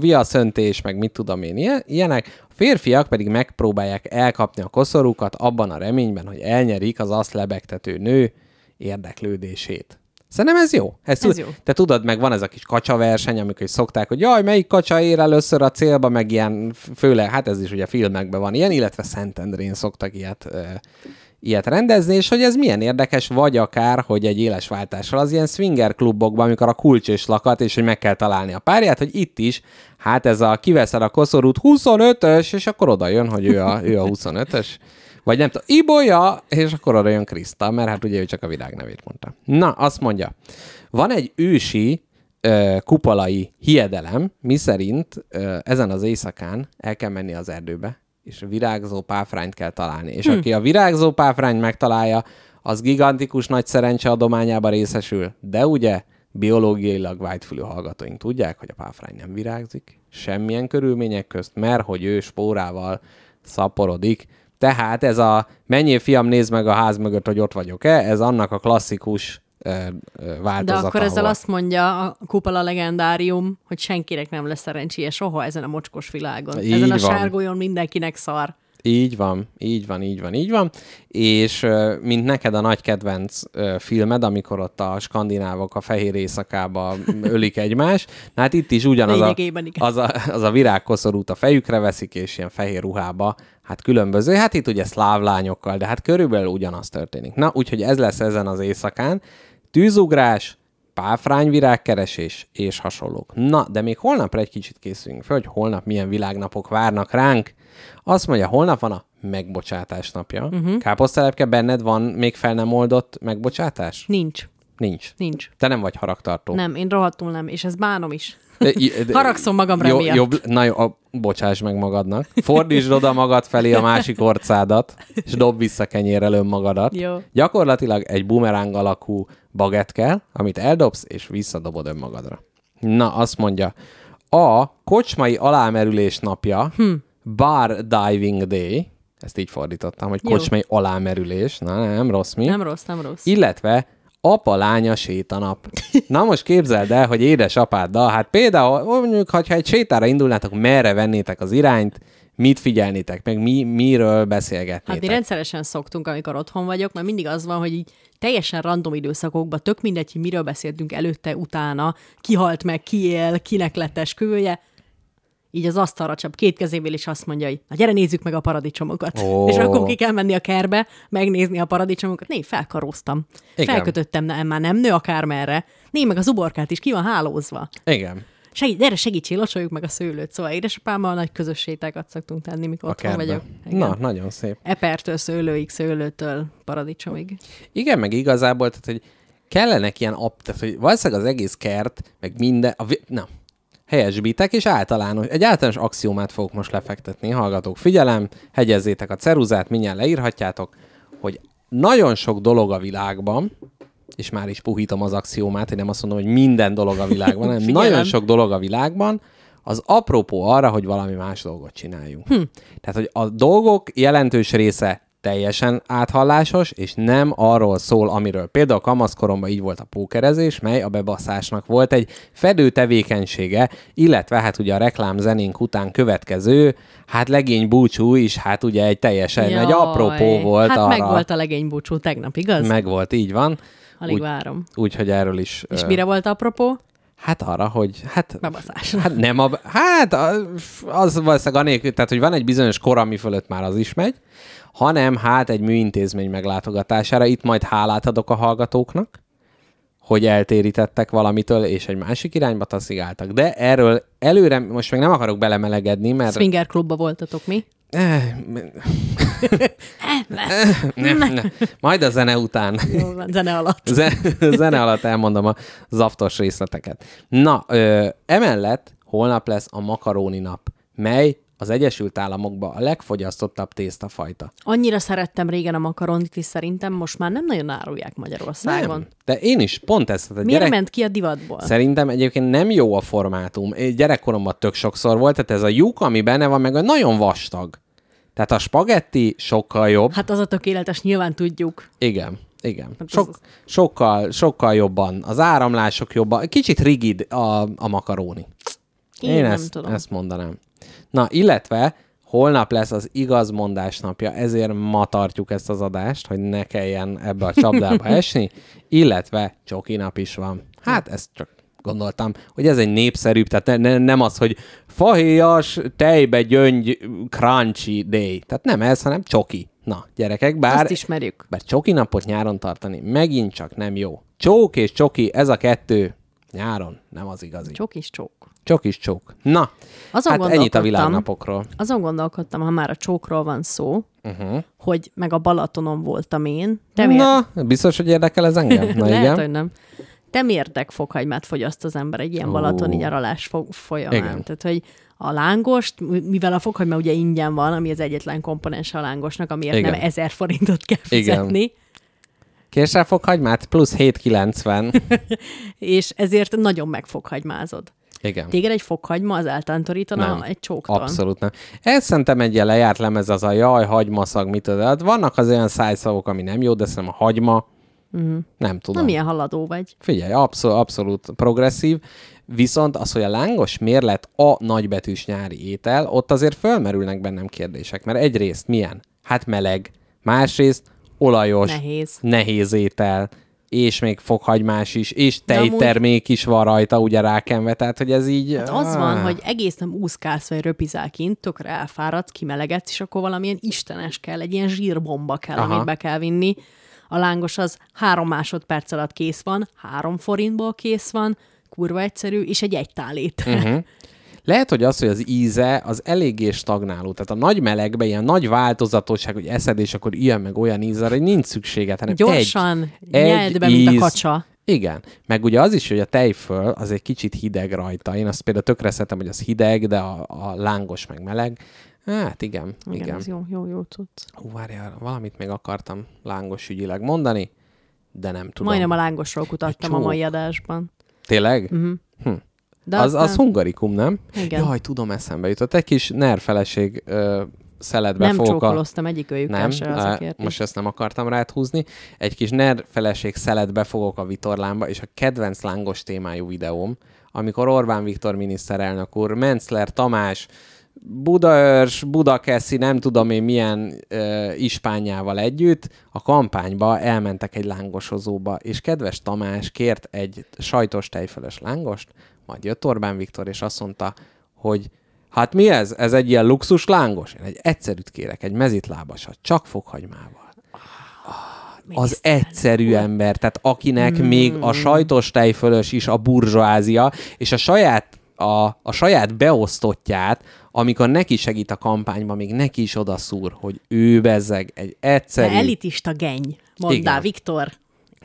viaszöntés, meg mit tudom én, ilyen- ilyenek. A férfiak pedig megpróbálják elkapni a koszorúkat abban a reményben, hogy elnyerik az azt lebegtető nő érdeklődését. Szerintem ez jó. Ez, Ez tud, jó. Te tudod, meg van ez a kis kacsaverseny, amikor is szokták, hogy jaj, melyik kacsa ér először a célba, meg ilyen, főleg, hát ez is ugye filmekben van ilyen, illetve Szentendrén szoktak ilyet, ö, ilyet rendezni, és hogy ez milyen érdekes, vagy akár, hogy egy éles váltással az ilyen swinger klubokban, amikor a kulcs és lakat, és hogy meg kell találni a párját, hogy itt is, hát ez a kiveszed a koszorút 25-ös, és akkor oda jön, hogy ő a, ő a 25-ös. Vagy nem tudom, Ibolya, és akkor oda jön Kriszta, mert hát ugye ő csak a világ nevét mondta. Na, azt mondja, van egy ősi ö, kupolai hiedelem, miszerint ö, ezen az éjszakán el kell menni az erdőbe, és virágzó páfrányt kell találni. És hm. aki a virágzó páfrányt megtalálja, az gigantikus nagy szerencse adományába részesül. De ugye biológiailag vágyfülű hallgatóink tudják, hogy a páfrány nem virágzik semmilyen körülmények közt, mert hogy ő spórával szaporodik. Tehát ez a menjél fiam, nézd meg a ház mögött, hogy ott vagyok-e, ez annak a klasszikus változata. De akkor ezzel ahol- azt mondja a kupola legendárium, hogy senkinek nem lesz szerencséje soha ezen a mocskos világon. Így ezen a van. sárgolyon mindenkinek szar. Így van, így van, így van, így van. És mint neked a nagy kedvenc filmed, amikor ott a skandinávok a fehér éjszakába ölik egymást, na hát itt is ugyanaz a, az a, az a virágkoszorút a fejükre veszik, és ilyen fehér ruhába, hát különböző, hát itt ugye szláv lányokkal, de hát körülbelül ugyanaz történik. Na, úgyhogy ez lesz ezen az éjszakán. Tűzugrás, páfrányvirágkeresés és hasonlók. Na, de még holnapra egy kicsit készülünk fel, hogy holnap milyen világnapok várnak ránk. Azt mondja, holnap van a megbocsátás napja. Uh-huh. Káposztelepke, benned van még fel nem oldott megbocsátás? Nincs. Nincs. Nincs. Te nem vagy haragtartó. Nem, én rohadtul nem, és ezt bánom is. De- de- Haragszom magamra jó, miatt. Jobb, na jó, a, bocsáss meg magadnak. Fordítsd oda magad felé a másik orcádat, és dob vissza kenyérrel önmagadat. Jó. Gyakorlatilag egy bumeráng alakú baget kell, amit eldobsz, és visszadobod önmagadra. Na, azt mondja, a kocsmai alámerülés napja, hm. Bar diving day, ezt így fordítottam, hogy Jó. kocsmai alámerülés, na nem rossz mi? Nem rossz, nem rossz. illetve apa-lánya sétanap. Na most képzeld el, hogy édesapáddal, hát például mondjuk, ha egy sétára indulnátok, merre vennétek az irányt, mit figyelnétek, meg mi, miről beszélgetnétek. Hát mi rendszeresen szoktunk, amikor otthon vagyok, mert mindig az van, hogy így teljesen random időszakokban, tök mindegy, hogy miről beszéltünk előtte, utána, ki halt meg, ki él, kinek lett esküvője, így az asztalra csap két kezével, és azt mondja, hogy na gyere nézzük meg a paradicsomokat. Ó. És akkor ki kell menni a kerbe, megnézni a paradicsomokat. Né, felkaróztam. Igen. Felkötöttem, nem, már nem nő akármerre. Né, meg az uborkát is, ki van hálózva. Igen, Segít, gyere, segítsél, locsoljuk meg a szőlőt. Szóval édesapámmal nagy közös sétákat szoktunk tenni, mikor a otthon vagyok. Igen. Na, nagyon szép. Epertől szőlőig, szőlőtől paradicsomig. Igen, meg igazából, tehát, hogy kellenek ilyen app, tehát, hogy valószínűleg az egész kert, meg minden, a, na, helyesbítek, és általános, egy általános axiómát fogok most lefektetni, hallgatók. Figyelem, hegyezzétek a ceruzát, mindjárt leírhatjátok, hogy nagyon sok dolog a világban, és már is puhítom az axiómát, én nem azt mondom, hogy minden dolog a világban, hanem nagyon sok dolog a világban, az apropó arra, hogy valami más dolgot csináljunk. Hm. Tehát, hogy a dolgok jelentős része teljesen áthallásos, és nem arról szól, amiről például kamaszkoromban így volt a pókerezés, mely a bebaszásnak volt egy fedő tevékenysége, illetve hát ugye a reklám zenénk után következő, hát legény búcsú is, hát ugye egy teljesen egy apropó volt hát arra. meg volt a legény búcsú tegnap, igaz? Meg volt, így van. Alig úgy, várom. Úgyhogy erről is... És ö, mire volt apropó? Hát arra, hogy hát... Bebaszás. Hát nem a... Hát az valószínűleg anélkül, tehát hogy van egy bizonyos kor, ami fölött már az is megy, hanem hát egy műintézmény meglátogatására. Itt majd hálát adok a hallgatóknak, hogy eltérítettek valamitől, és egy másik irányba taszigáltak. De erről előre most még nem akarok belemelegedni, mert... Swinger klubba voltatok mi? Ne, ne. Majd a zene után. Jó van, zene alatt. Ze- zene alatt elmondom a zaftos részleteket. Na, ö, emellett holnap lesz a makaróni nap, mely az Egyesült Államokban a legfogyasztottabb tésztafajta. Annyira szerettem régen a makaronit, és szerintem most már nem nagyon árulják Magyarországon. Nem. De én is pont ezt. Tehát Miért gyerek... ment ki a divatból? Szerintem egyébként nem jó a formátum. Én Gyerekkoromban tök sokszor volt, tehát ez a lyuk, ami benne van, meg nagyon vastag. Tehát a spagetti sokkal jobb. Hát az a tökéletes, nyilván tudjuk. Igen, igen. Hát Sok, az- sokkal, sokkal jobban. Az áramlások jobban. Kicsit rigid a, a makaróni. Én, Én nem ezt, tudom. ezt mondanám. Na, illetve holnap lesz az igazmondás napja, ezért ma tartjuk ezt az adást, hogy ne kelljen ebbe a csapdába esni, illetve csoki nap is van. Hát ezt csak gondoltam, hogy ez egy népszerűbb, tehát ne, ne, nem az, hogy fahéjas, tejbe gyöngy, crunchy day. Tehát nem ez, hanem csoki. Na, gyerekek, bár... Azt ismerjük. Bár csoki napot nyáron tartani megint csak nem jó. Csók és csoki, ez a kettő nyáron nem az igazi. Csok is csók. Csok is csók. Na, Azon hát ennyit a világnapokról. Azon gondolkodtam, ha már a csókról van szó, Uh-huh. hogy meg a Balatonon voltam én. Miért? Na, biztos, hogy érdekel ez engem? Na Lehet, igen. hogy nem. Te miértek fokhagymát fogyaszt az ember egy ilyen balatoni nyaralás fo- folyamán? Igen. Tehát, hogy a lángost, mivel a fokhagyma ugye ingyen van, ami az egyetlen komponens a lángosnak, amiért Igen. nem ezer forintot kell Igen. fizetni, Kérsel fokhagymát plusz 7,90. és ezért nagyon megfokhagymázod. Igen. Téged egy fokhagyma az eltántorítana Nem. egy csókton. Abszolút nem. Ez szerintem egy ilyen lejárt lemez az a jaj, hagymaszag, mit tudod. Hát vannak az olyan szájszavok, ami nem jó, de szerintem a hagyma, uh-huh. nem tudom. Na milyen haladó vagy. Figyelj, abszolút, abszolút progresszív, viszont az, hogy a lángos mérlet a nagybetűs nyári étel, ott azért fölmerülnek bennem kérdések, mert egyrészt milyen? Hát meleg. Másrészt olajos, Nehéz. nehéz étel, és még fokhagymás is, és tejtermék is van rajta, ugye rákenve, tehát hogy ez így... Hát az van, áh. hogy egész nem úszkálsz vagy röpizál kint, tökre elfáradsz, kimelegedsz, és akkor valamilyen istenes kell, egy ilyen zsírbomba kell, Aha. amit be kell vinni. A lángos az három másodperc alatt kész van, három forintból kész van, kurva egyszerű, és egy egytálét. Mhm. Lehet, hogy az, hogy az íze az eléggé stagnáló. Tehát a nagy melegben ilyen nagy változatosság, hogy eszed, és akkor ilyen meg olyan íz, arra hogy nincs szükséged, hanem Gyorsan egy, nyeld be, mint a íz. kacsa. Igen. Meg ugye az is, hogy a tejföl az egy kicsit hideg rajta. Én azt például tökre szeretem, hogy az hideg, de a, a lángos meg meleg. Hát igen, Igen, igen. ez jó, jó, jó tudsz. Hú, várjál, valamit még akartam lángos ügyileg mondani, de nem tudom. Majdnem a lángosról kutattam a csók. mai adásban. Tényleg? De az, aztán az hungarikum, nem? Igen. Jaj, tudom, eszembe jutott. Egy kis nerfeleség ö, szeletbe nem fogok a... csókoloztam egyik őjükkel Nem, se most ezt nem akartam rád húzni. Egy kis nerfeleség szeletbe fogok a vitorlámba, és a kedvenc lángos témájú videóm, amikor Orbán Viktor miniszterelnök úr, Mencler Tamás, Budaörs, Budakeszi, nem tudom én milyen ö, ispányával együtt a kampányba elmentek egy lángosozóba, és kedves Tamás kért egy sajtos tejfölös lángost, majd jött Orbán Viktor, és azt mondta, hogy hát mi ez? Ez egy ilyen luxus lángos? Én egy egyszerűt kérek, egy mezitlábasat, csak fokhagymával az egyszerű ember, tehát akinek mm. még a sajtos tejfölös is a burzsóázia, és a saját, a, a saját beosztottját, amikor neki segít a kampányban, még neki is odaszúr, hogy ő bezzeg egy De egyszerű... elitista geny, mondá Igen. Viktor.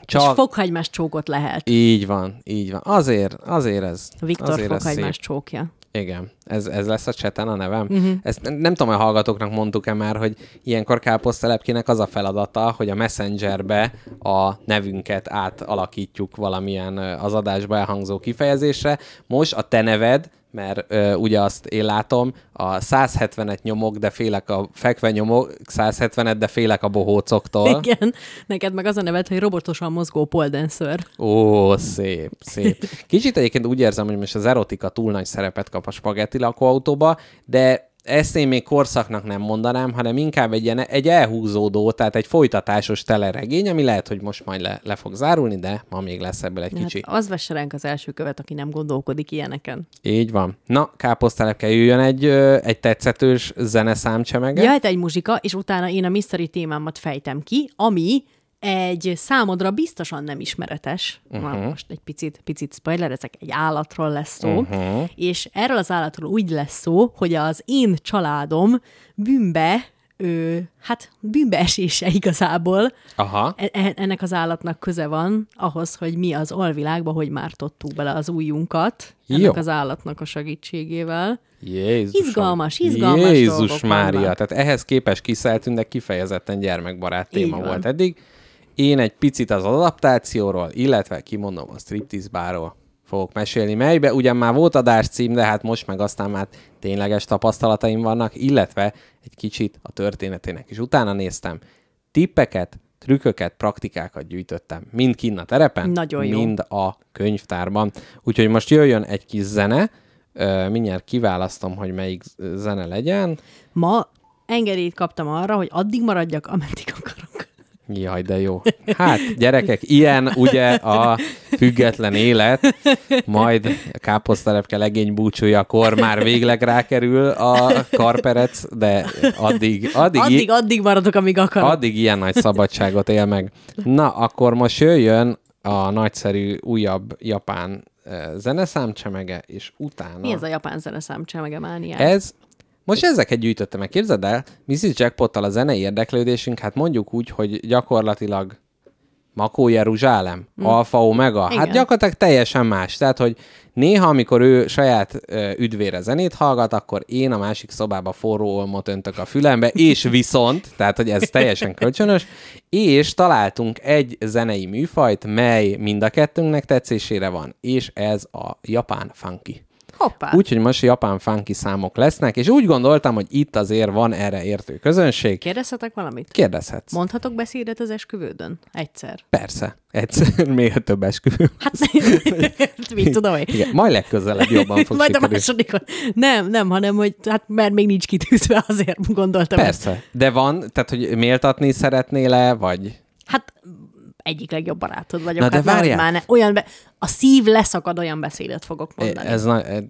Csak- És fokhagymás csókot lehet. Így van, így van. Azért, azért ez. Viktor azért ez fokhagymás szép. csókja. Igen, ez, ez lesz a cseten a nevem. Uh-huh. Ezt nem nem tudom, hogy a hallgatóknak mondtuk-e már, hogy ilyenkor káposztelepkinek az a feladata, hogy a messengerbe a nevünket átalakítjuk valamilyen az adásba elhangzó kifejezésre. Most a te neved, mert ö, ugye azt én látom, a 170-et nyomok, de félek a fekve nyomok, 170-et, de félek a bohócoktól. Igen. Neked meg az a neved, hogy robotosan mozgó poldenször. Ó, szép, szép. Kicsit egyébként úgy érzem, hogy most az erotika túl nagy szerepet kap a spagetti lakóautóba, de ezt én még korszaknak nem mondanám, hanem inkább egy, ilyen, egy elhúzódó, tehát egy folytatásos teleregény, ami lehet, hogy most majd le, le fog zárulni, de ma még lesz ebből egy kicsi. Hát az vesse ránk az első követ, aki nem gondolkodik ilyeneken. Így van. Na, káposztelepke jöjjön egy, egy tetszetős zeneszámcsemege. Jöhet egy muzsika, és utána én a mystery témámat fejtem ki, ami egy számodra biztosan nem ismeretes, uh-huh. Mhm. most egy picit, picit spoilerezek, egy állatról lesz szó, uh-huh. és erről az állatról úgy lesz szó, hogy az én családom bűnbe, ö, hát bűnbeesése igazából, Aha. E- e- ennek az állatnak köze van ahhoz, hogy mi az alvilágba, hogy mártottuk bele az ujjunkat ennek Jó. az állatnak a segítségével. Jézus. Izgalmas, izgalmas Jézus Mária. vannak. Tehát ehhez képes kiszeltünk, de kifejezetten gyermekbarát téma van. volt eddig. Én egy picit az adaptációról, illetve kimondom a striptease bárról fogok mesélni, melybe ugyan már volt adás cím, de hát most meg aztán már tényleges tapasztalataim vannak, illetve egy kicsit a történetének is utána néztem. Tippeket, trükköket, praktikákat gyűjtöttem. Mind kinn a terepen, Nagyon jó. mind a könyvtárban. Úgyhogy most jöjjön egy kis zene, mindjárt kiválasztom, hogy melyik zene legyen. Ma engedélyt kaptam arra, hogy addig maradjak, ameddig akarok. Jaj, de jó. Hát, gyerekek, ilyen ugye a független élet, majd a káposztelepke legény búcsújakor már végleg rákerül a karperec, de addig, addig, Addig, addig maradok, amíg akarok. addig ilyen nagy szabadságot él meg. Na, akkor most jöjjön a nagyszerű újabb japán eh, zeneszámcsemege, és utána... Mi ez a japán zeneszám csemegemániák? Ez, most ezeket gyűjtöttem meg. Képzeld el, Mrs. Jackpottal a zenei érdeklődésünk, hát mondjuk úgy, hogy gyakorlatilag Makó Jeruzsálem, mm. Alfa Omega, Igen. hát Igen. gyakorlatilag teljesen más. Tehát, hogy néha, amikor ő saját ö, üdvére zenét hallgat, akkor én a másik szobába forró olmot öntök a fülembe, és viszont, tehát, hogy ez teljesen kölcsönös, és találtunk egy zenei műfajt, mely mind a kettőnknek tetszésére van, és ez a japán funky. Hoppá. Úgyhogy most japán funky számok lesznek, és úgy gondoltam, hogy itt azért van erre értő közönség. Kérdezhetek valamit? Kérdezhetsz. Mondhatok beszédet az esküvődön? Egyszer. Persze. Egyszer, még a több esküvő. Hát mit tudom én. Igen, majd legközelebb jobban fog Majd a sikerülni. másodikon. Nem, nem, hanem, hogy hát mert még nincs kitűzve, azért gondoltam. ezt. Persze. De van, tehát, hogy méltatni szeretnél-e, vagy... Hát egyik legjobb barátod vagyok. Na de hát nehogy várjál. Már ne, olyan be, a szív leszakad, olyan beszédet fogok mondani. Ez na, e-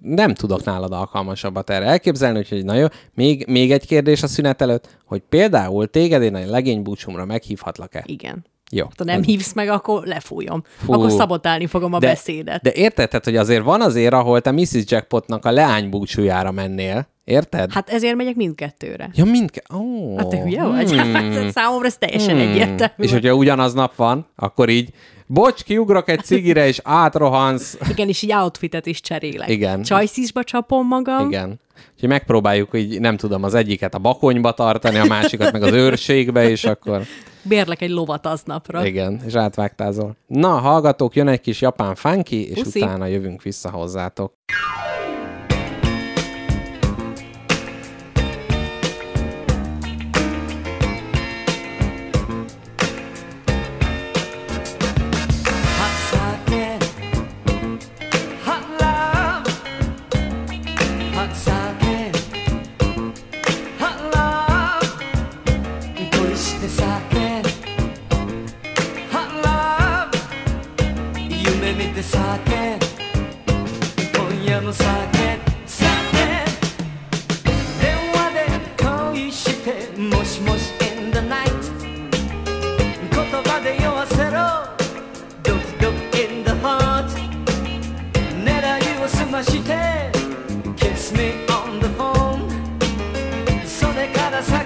nem tudok nálad alkalmasabbat erre elképzelni, úgyhogy na jó. Még, még egy kérdés a szünet előtt, hogy például téged én a legény búcsúmra meghívhatlak-e? Igen. Jó. Ha nem hívsz meg, akkor lefújom. Fú. Akkor szabotálni fogom a de, beszédet. De érted, hogy azért van azért, ahol te Mrs. Jackpotnak a leány búcsújára mennél. Érted? Hát ezért megyek mindkettőre. Ja, mindke... Ó, Hát te hülye vagy? hmm. Számomra ez teljesen egyértelmű. És hogyha ugyanaznap van, akkor így, bocs, kiugrok egy cigire, és átrohansz. Igen, és így outfitet is cserélek. Igen. Csajszísba csapom magam. Igen. Úgyhogy megpróbáljuk, hogy nem tudom, az egyiket a bakonyba tartani, a másikat meg az őrségbe, és akkor Bérlek egy lovat aznapra. igen, és átvágtázol. Na, hallgatók, jön egy kis japán funky, és Puszi. utána jövünk vissza hozzátok.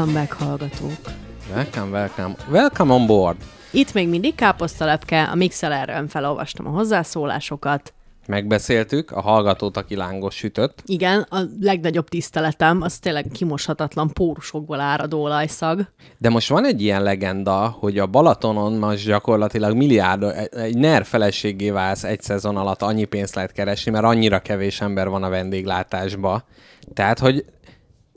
Welcome back, hallgatók. Welcome, welcome. Welcome on board. Itt még mindig káposztalepke, a Mixelerről felolvastam a hozzászólásokat. Megbeszéltük a hallgatót, aki lángos sütött. Igen, a legnagyobb tiszteletem, az tényleg kimoshatatlan pórusokból áradó olajszag. De most van egy ilyen legenda, hogy a Balatonon most gyakorlatilag milliárd, egy NER feleségé válsz egy szezon alatt, annyi pénzt lehet keresni, mert annyira kevés ember van a vendéglátásba. Tehát, hogy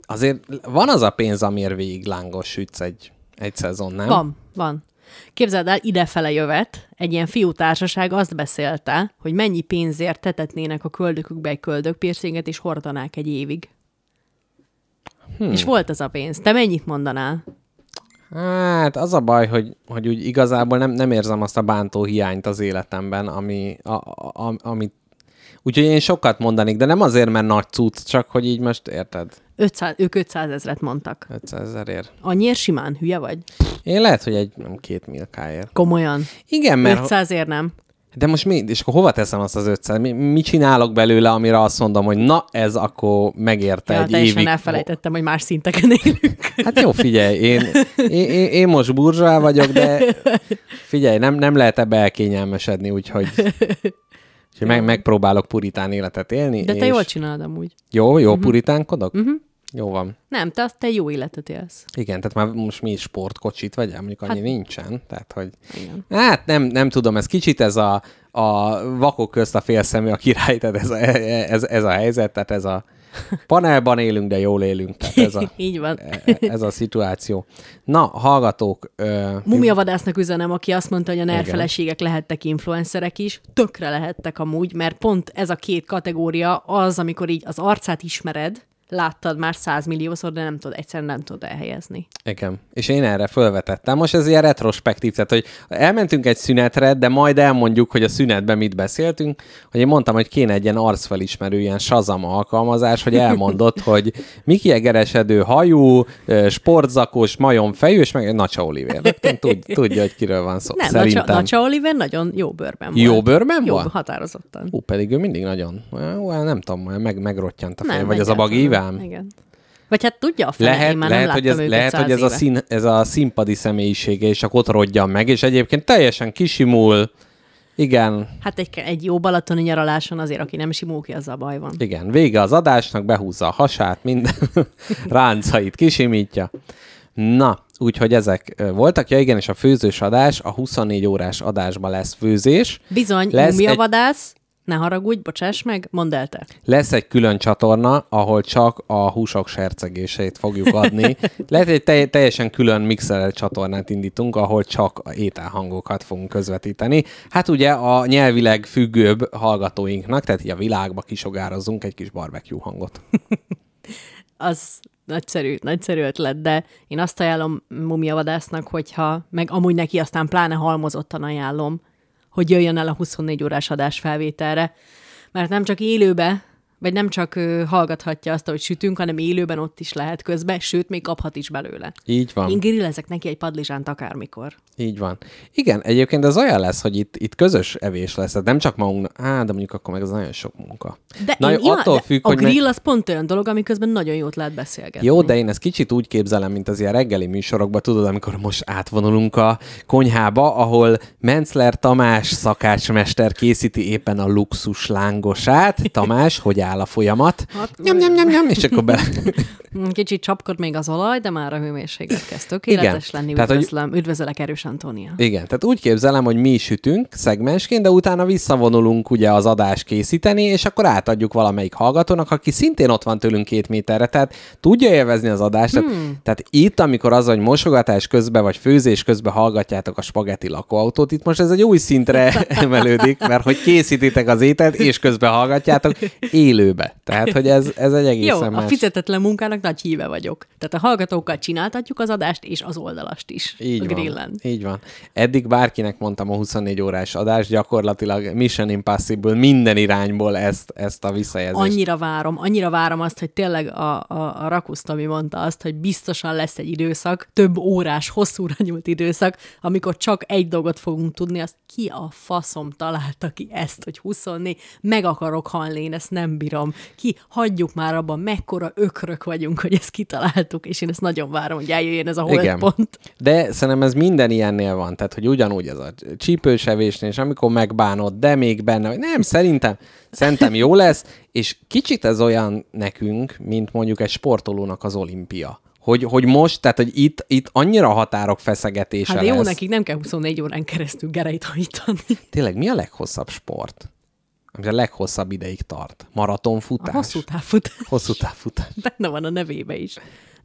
azért van az a pénz, amiért végig lángos sütsz egy, egy szezon, nem? Van, van. Képzeld el, idefele jövet, egy ilyen fiútársaság azt beszélte, hogy mennyi pénzért tetetnének a köldökükbe egy köldökpiercinget, és hordanák egy évig. Hmm. És volt ez a pénz. Te mennyit mondanál? Hát az a baj, hogy, hogy úgy igazából nem, nem érzem azt a bántó hiányt az életemben, ami, a, a, amit Úgyhogy én sokat mondanék, de nem azért, mert nagy cucc, csak hogy így most érted. 500, ők 500 ezret mondtak. 500 ezerért. Annyiért simán, hülye vagy? Én lehet, hogy egy nem két milkáért. Komolyan. Igen, mert... 500 ér nem. De most mi, és akkor hova teszem azt az 500? Mi, mit csinálok belőle, amire azt mondom, hogy na, ez akkor megérte Ja, egy teljesen évig. elfelejtettem, hogy más szinteken élünk. Hát jó, figyelj, én, én, én, én most burzsá vagyok, de figyelj, nem, nem lehet ebbe elkényelmesedni, úgyhogy, úgyhogy meg, megpróbálok puritán életet élni. De te és... jól csinálod amúgy. Jó, jó, uh-huh. puritánkodok? Uh-huh. Jó van. Nem, te azt te jó életet élsz. Igen, tehát már most mi is sportkocsit vagy, mondjuk annyi hát, nincsen. Tehát, hogy... Igen. Hát nem, nem tudom, ez kicsit ez a, a vakok közt a félszemű a király, tehát ez a, ez, ez a helyzet, tehát ez a panelban élünk, de jól élünk. Tehát ez a, Így van. ez a szituáció. Na, hallgatók. Ö, Mumiavadásznak üzenem, aki azt mondta, hogy a NER feleségek lehettek influencerek is, tökre lehettek amúgy, mert pont ez a két kategória az, amikor így az arcát ismered, láttad már százmilliószor, de nem tudod, egyszerűen nem tudod elhelyezni. Igen. És én erre felvetettem. Most ez ilyen retrospektív, tehát hogy elmentünk egy szünetre, de majd elmondjuk, hogy a szünetben mit beszéltünk, hogy én mondtam, hogy kéne egy ilyen arcfelismerő, ilyen Shazam alkalmazás, hogy elmondott, hogy Miki Egeresedő hajú, sportzakos, majomfejű, és meg Nacsa Oliver. Rögtön tud, tudja, hogy kiről van szó. Nem, Szerintem. Nacsa, Nacsa Oliver nagyon jó bőrben volt. Jó bőrben Jó, van? határozottan. Hú, pedig ő mindig nagyon, ó, nem tudom, meg, megrottyant a feje, Nem, vagy az a egyáltalán. Bagívám? Igen. Vagy hát tudja a fene, Lehet, én már lehet, nem hogy ez, lehet, hogy ez a, éve. szín, ez a színpadi személyisége, és akkor ott rodjan meg, és egyébként teljesen kisimul. Igen, Hát egy, egy jó balatoni nyaraláson azért, aki nem simul ki, azzal baj van. igen. Vége az adásnak, behúzza a hasát, minden ráncait kisimítja. Na, úgyhogy ezek voltak. Ja igen, és a főzős adás, a 24 órás adásban lesz főzés. Bizony, Lesz egy- mumiavadász, ne haragudj, bocsáss meg, mondd el te. Lesz egy külön csatorna, ahol csak a húsok sercegéseit fogjuk adni. Lehet, egy te- teljesen külön mixeler csatornát indítunk, ahol csak a ételhangokat fogunk közvetíteni. Hát ugye a nyelvileg függőbb hallgatóinknak, tehát így a világba kisogározunk egy kis barbecue hangot. Az nagyszerű, nagyszerű ötlet, de én azt ajánlom mumiavadásznak, hogyha, meg amúgy neki aztán pláne halmozottan ajánlom, hogy jöjjön el a 24 órás adás felvételre, mert nem csak élőbe, vagy nem csak hallgathatja azt, hogy sütünk, hanem élőben ott is lehet közben, sőt, még kaphat is belőle. Így van. Én grillezek neki egy padlizsánt akármikor. Így van. Igen, egyébként ez olyan lesz, hogy itt, itt közös evés lesz, tehát nem csak magunknak, á, de mondjuk akkor meg az nagyon sok munka. De, Na, én jó, attól de függ, a hogy meg- grill az pont olyan dolog, amiközben nagyon jót lehet beszélgetni. Jó, de én ezt kicsit úgy képzelem, mint az ilyen reggeli műsorokban, tudod, amikor most átvonulunk a konyhába, ahol Mencler Tamás szakácsmester készíti éppen a luxus lángosát. Tamás, hogy áll a folyamat? Hát, Nyom, nyom, nyom, nyom, és akkor be... Mm, Kicsit csapkod még az olaj, de már a hőmérséklet kezd tökéletes Igen. lenni. Tehát, hogy- Üdvözlöm, üdvözöllek, erős Antónia. Igen, tehát úgy képzelem, hogy mi is sütünk szegmensként, de utána visszavonulunk ugye az adás készíteni, és akkor átadjuk valamelyik hallgatónak, aki szintén ott van tőlünk két méterre, tehát tudja élvezni az adást. Tehát, Hmm. tehát itt, amikor az, hogy mosogatás közben vagy főzés közben hallgatjátok a spagetti lakóautót, itt most ez egy új szintre emelődik, mert hogy készítitek az ételt, és közben hallgatjátok élőbe. Tehát, hogy ez, ez egy Jó, egészen a más. fizetetlen munkának nagy híve vagyok. Tehát a hallgatókkal csináltatjuk az adást, és az oldalast is. Így a van, grillen. így van. Eddig bárkinek mondtam a 24 órás adást, gyakorlatilag Mission Impossible minden irányból ezt, ezt a visszajelzést. Annyira várom, annyira várom azt, hogy tényleg a, a, a Rakuszt, ami mondta azt, hogy biztosan lesz egy időszak, több órás, hosszúra nyúlt időszak, amikor csak egy dolgot fogunk tudni, azt ki a faszom találta ki ezt, hogy 24, meg akarok halni, én ezt nem bírom. Ki, hagyjuk már abban, mekkora ökrök vagyunk, hogy ezt kitaláltuk, és én ezt nagyon várom, hogy eljöjjön ez a holdpont. De szerintem ez minden ilyennél van, tehát hogy ugyanúgy ez a csípősevésnél, és amikor megbánod, de még benne, vagy nem, szerintem, szerintem jó lesz, és kicsit ez olyan nekünk, mint mondjuk egy sportolónak az olimpia. Hogy, hogy most, tehát hogy itt, itt annyira határok feszegetése Hát de jó, lesz. nekik nem kell 24 órán keresztül gereit hajtani. Tényleg mi a leghosszabb sport? Ami a leghosszabb ideig tart? Maratonfutás? A hosszú távfutás. Hosszú távfutás. Benne van a nevébe is. De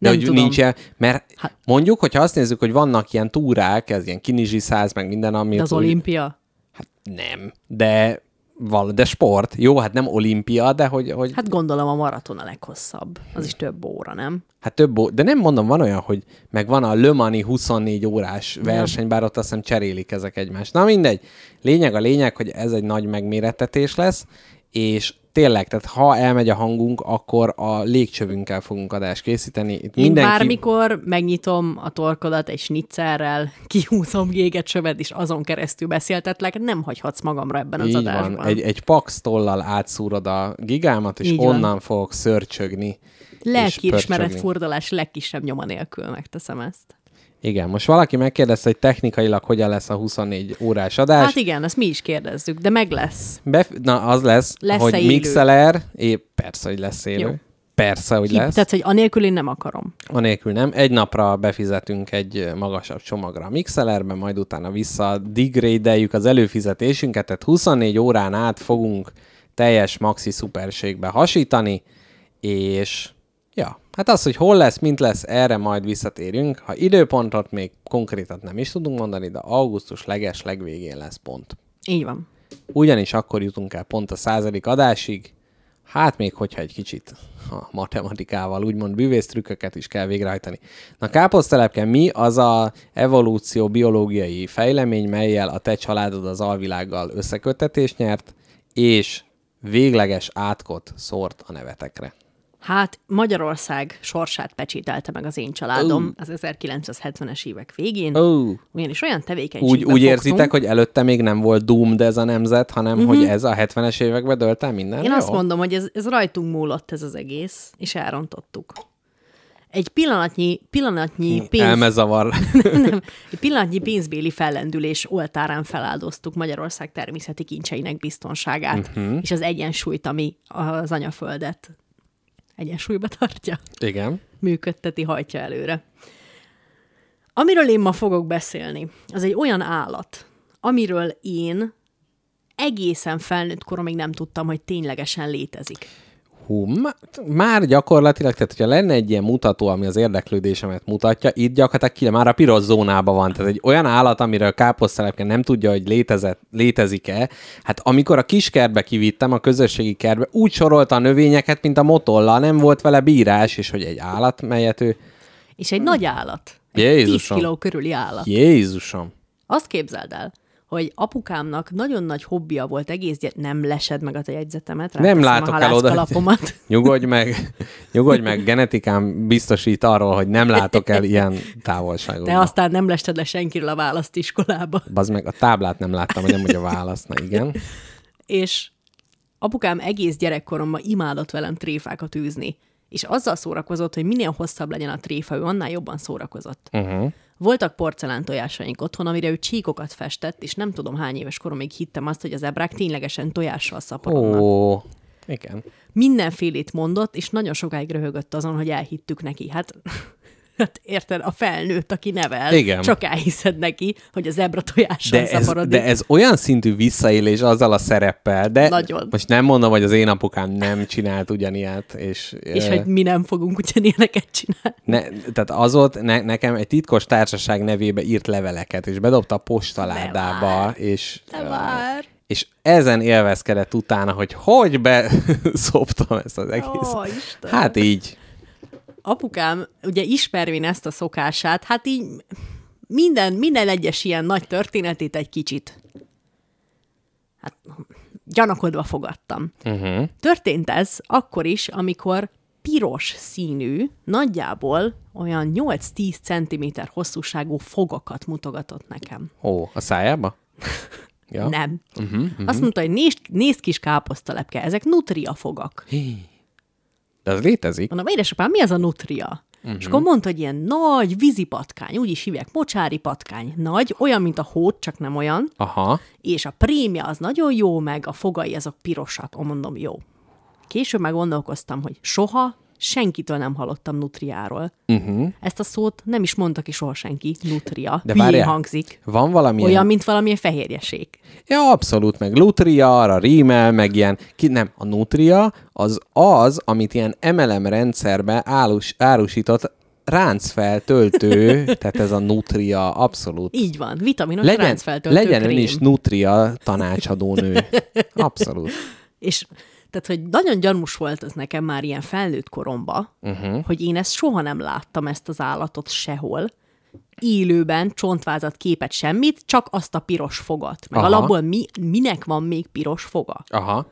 Nem hogy tudom. nincs mert Hát- mondjuk, hogyha azt nézzük, hogy vannak ilyen túrák, ez ilyen kinizsi száz, meg minden, ami... De az úgy- olimpia? Hát nem, de, val, de sport. Jó, hát nem olimpia, de hogy, hogy hát, gondolom a maraton a leghosszabb. Az is több óra, nem? hát több, ó- de nem mondom, van olyan, hogy meg van a Le Mani 24 órás verseny, bár ott azt hiszem cserélik ezek egymást. Na mindegy. Lényeg a lényeg, hogy ez egy nagy megmérettetés lesz, és tényleg, tehát ha elmegy a hangunk, akkor a légcsövünkkel fogunk adást készíteni. Itt Én mindenki... bármikor megnyitom a torkodat egy snitzerrel, kihúzom géget sövet, és azon keresztül beszéltetlek, nem hagyhatsz magamra ebben az Így adásban. van, egy, egy pax tollal átszúrod a gigámat, és Így van. onnan fogok szörcsögni. Lelkiismeret furdalás legkisebb nyoma nélkül megteszem ezt. Igen, most valaki megkérdezte, hogy technikailag hogyan lesz a 24 órás adás. Hát igen, ezt mi is kérdezzük, de meg lesz. Bef- na, az lesz, Lesz-e hogy élő? Mixeler, épp persze, hogy lesz élő. Jó. Persze, hogy lesz. tehát, hogy anélkül én nem akarom. Anélkül nem. Egy napra befizetünk egy magasabb csomagra a Mixelerbe, majd utána vissza degradeljük az előfizetésünket, tehát 24 órán át fogunk teljes maxi szuperségbe hasítani, és ja, hát az, hogy hol lesz, mint lesz, erre majd visszatérünk. Ha időpontot még konkrétat nem is tudunk mondani, de augusztus leges legvégén lesz pont. Így van. Ugyanis akkor jutunk el pont a századik adásig, hát még hogyha egy kicsit a matematikával, úgymond bűvésztrükköket is kell végrehajtani. Na káposztelepke mi az a evolúció biológiai fejlemény, melyel a te családod az alvilággal összeköttetést nyert, és végleges átkot szórt a nevetekre. Hát Magyarország sorsát pecsételte meg az én családom az 1970-es évek végén. Oh, Ugyanis olyan tevékenységbe úgy, úgy fogtunk, érzitek, hogy előtte még nem volt doomed ez a nemzet, hanem uh-huh. hogy ez a 70-es években dölt el minden? Én Jó. azt mondom, hogy ez, ez rajtunk múlott ez az egész, és elrontottuk. Egy pillanatnyi, pillanatnyi pénz... Elmezavar. nem, egy pillanatnyi pénzbéli fellendülés oltárán feláldoztuk Magyarország természeti kincseinek biztonságát, Mhm. uh-huh. és az egyensúlyt, ami az anyaföldet egyensúlyba tartja, Igen. működteti, hajtja előre. Amiről én ma fogok beszélni, az egy olyan állat, amiről én egészen felnőtt koromig nem tudtam, hogy ténylegesen létezik. Hú, má- már gyakorlatilag, tehát hogyha lenne egy ilyen mutató, ami az érdeklődésemet mutatja, itt gyakorlatilag ki, már a piros zónában van. Tehát egy olyan állat, amiről káposztelepke nem tudja, hogy létezett, létezik-e. Hát amikor a kiskertbe kivittem, a közösségi kertbe, úgy sorolta a növényeket, mint a motolla, nem volt vele bírás, és hogy egy állat, melyet ő... És egy nagy állat. Egy Jézusom. 10 kiló körüli állat. Jézusom! Azt képzeld el, hogy apukámnak nagyon nagy hobbija volt egész gyere... Nem lesed meg a te jegyzetemet, Nem látok el oda. Nyugodj meg, nyugodj meg, genetikám biztosít arról, hogy nem látok el ilyen távolságot. Te aztán nem lested le senkiről a választ iskolába. Bazd meg, a táblát nem láttam, hogy nem hogy a válasz. Na igen. És apukám egész gyerekkoromban imádott velem tréfákat űzni. És azzal szórakozott, hogy minél hosszabb legyen a tréfa, ő annál jobban szórakozott. Uh-huh. Voltak porcelán tojásaink otthon, amire ő csíkokat festett, és nem tudom hány éves koromig hittem azt, hogy az ebrák ténylegesen tojással szaporodnak. Ó, igen. mindenfélét mondott, és nagyon sokáig röhögött azon, hogy elhittük neki. Hát, hát érted, a felnőtt, aki nevel, Igen. csak elhiszed neki, hogy az ebra tojással De ez, szaporodik. de ez olyan szintű visszaélés azzal a szereppel, de Nagyon. most nem mondom, hogy az én apukám nem csinált ugyanilyet, és, és ö, hogy mi nem fogunk ugyanilyeneket csinálni. ne, tehát az volt, ne, nekem egy titkos társaság nevébe írt leveleket, és bedobta a postaládába, és, De ö, már. és ezen élvezkedett utána, hogy hogy beszoptam ezt az egész. Ó, Isten. Hát így. Apukám, ugye ismervén ezt a szokását, hát így minden, minden egyes ilyen nagy történetét egy kicsit hát gyanakodva fogadtam. Uh-huh. Történt ez akkor is, amikor piros színű, nagyjából olyan 8-10 cm hosszúságú fogakat mutogatott nekem. Ó, a szájába? Ja. Nem. Uh-huh, uh-huh. Azt mondta, hogy nézd, nézd kis káposztalepke, ezek nutria fogak. De az létezik. Mondom, édesapám, mi az a nutria? Uh-huh. És akkor mondta, hogy ilyen nagy vízipatkány, úgy is hívják, mocsári patkány. Nagy, olyan, mint a hót, csak nem olyan. Aha. És a prémia az nagyon jó, meg a fogai azok pirosak. Ó, mondom, jó. Később meg gondolkoztam, hogy soha senkitől nem hallottam nutriáról. Uh-huh. Ezt a szót nem is mondta ki soha senki, nutria. De várjál, hangzik. Van valami Olyan, mint valamilyen fehérjeség. Ja, abszolút, meg Lutria, arra rímel, meg ilyen, ki, nem, a Nutria az az, amit ilyen MLM rendszerbe állus, árusított ráncfeltöltő, tehát ez a Nutria, abszolút. Így van, vitaminos Legyen, ráncfeltöltő legyen ön krém. is Nutria tanácsadónő. Abszolút. És tehát, hogy nagyon gyanús volt ez nekem már ilyen felnőtt koromba, uh-huh. hogy én ezt soha nem láttam, ezt az állatot sehol. Élőben, csontvázat, képet, semmit, csak azt a piros fogat. Meg Aha. alapból mi, minek van még piros foga? Aha.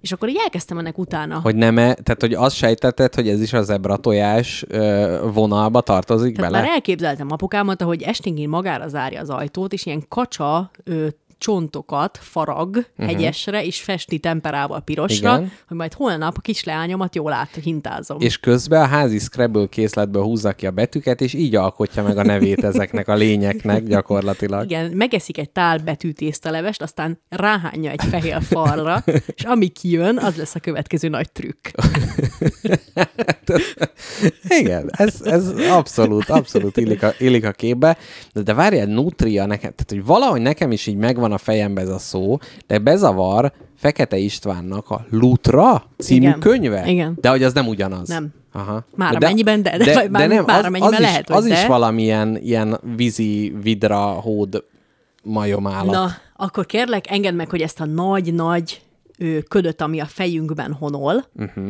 És akkor így elkezdtem ennek utána. Hogy nem -e, tehát hogy azt sejtetted, hogy ez is a zebra tojás ö, vonalba tartozik Tehát bele? már elképzeltem apukámat, hogy esténként magára zárja az ajtót, és ilyen kacsa ö, csontokat farag uh-huh. hegyesre, és festi temperával pirosra. Igen. hogy majd holnap a kisleányomat jól át hintázom. És közben a házi Scrabble készletből húzza ki a betűket, és így alkotja meg a nevét ezeknek a lényeknek gyakorlatilag. Igen, megeszik egy tál betűtésztalevest, aztán ráhányja egy fehér falra, és ami kijön, az lesz a következő nagy trükk. Igen, ez, ez abszolút, abszolút illik a, illik a képbe. De, de várjál, Nutria nekem, tehát hogy valahogy nekem is így megvan a fejembe ez a szó, de bezavar Fekete Istvánnak a Lutra című Igen. könyve. Igen. De hogy az nem ugyanaz. Nem. Aha. Már amennyiben de, de, vagy már- már amennyiben az lehet, is, hogy az is de. valamilyen ilyen vízi, vidra, hód majomállat. Na, akkor kérlek, engedd meg, hogy ezt a nagy-nagy ködöt, ami a fejünkben honol, uh-huh.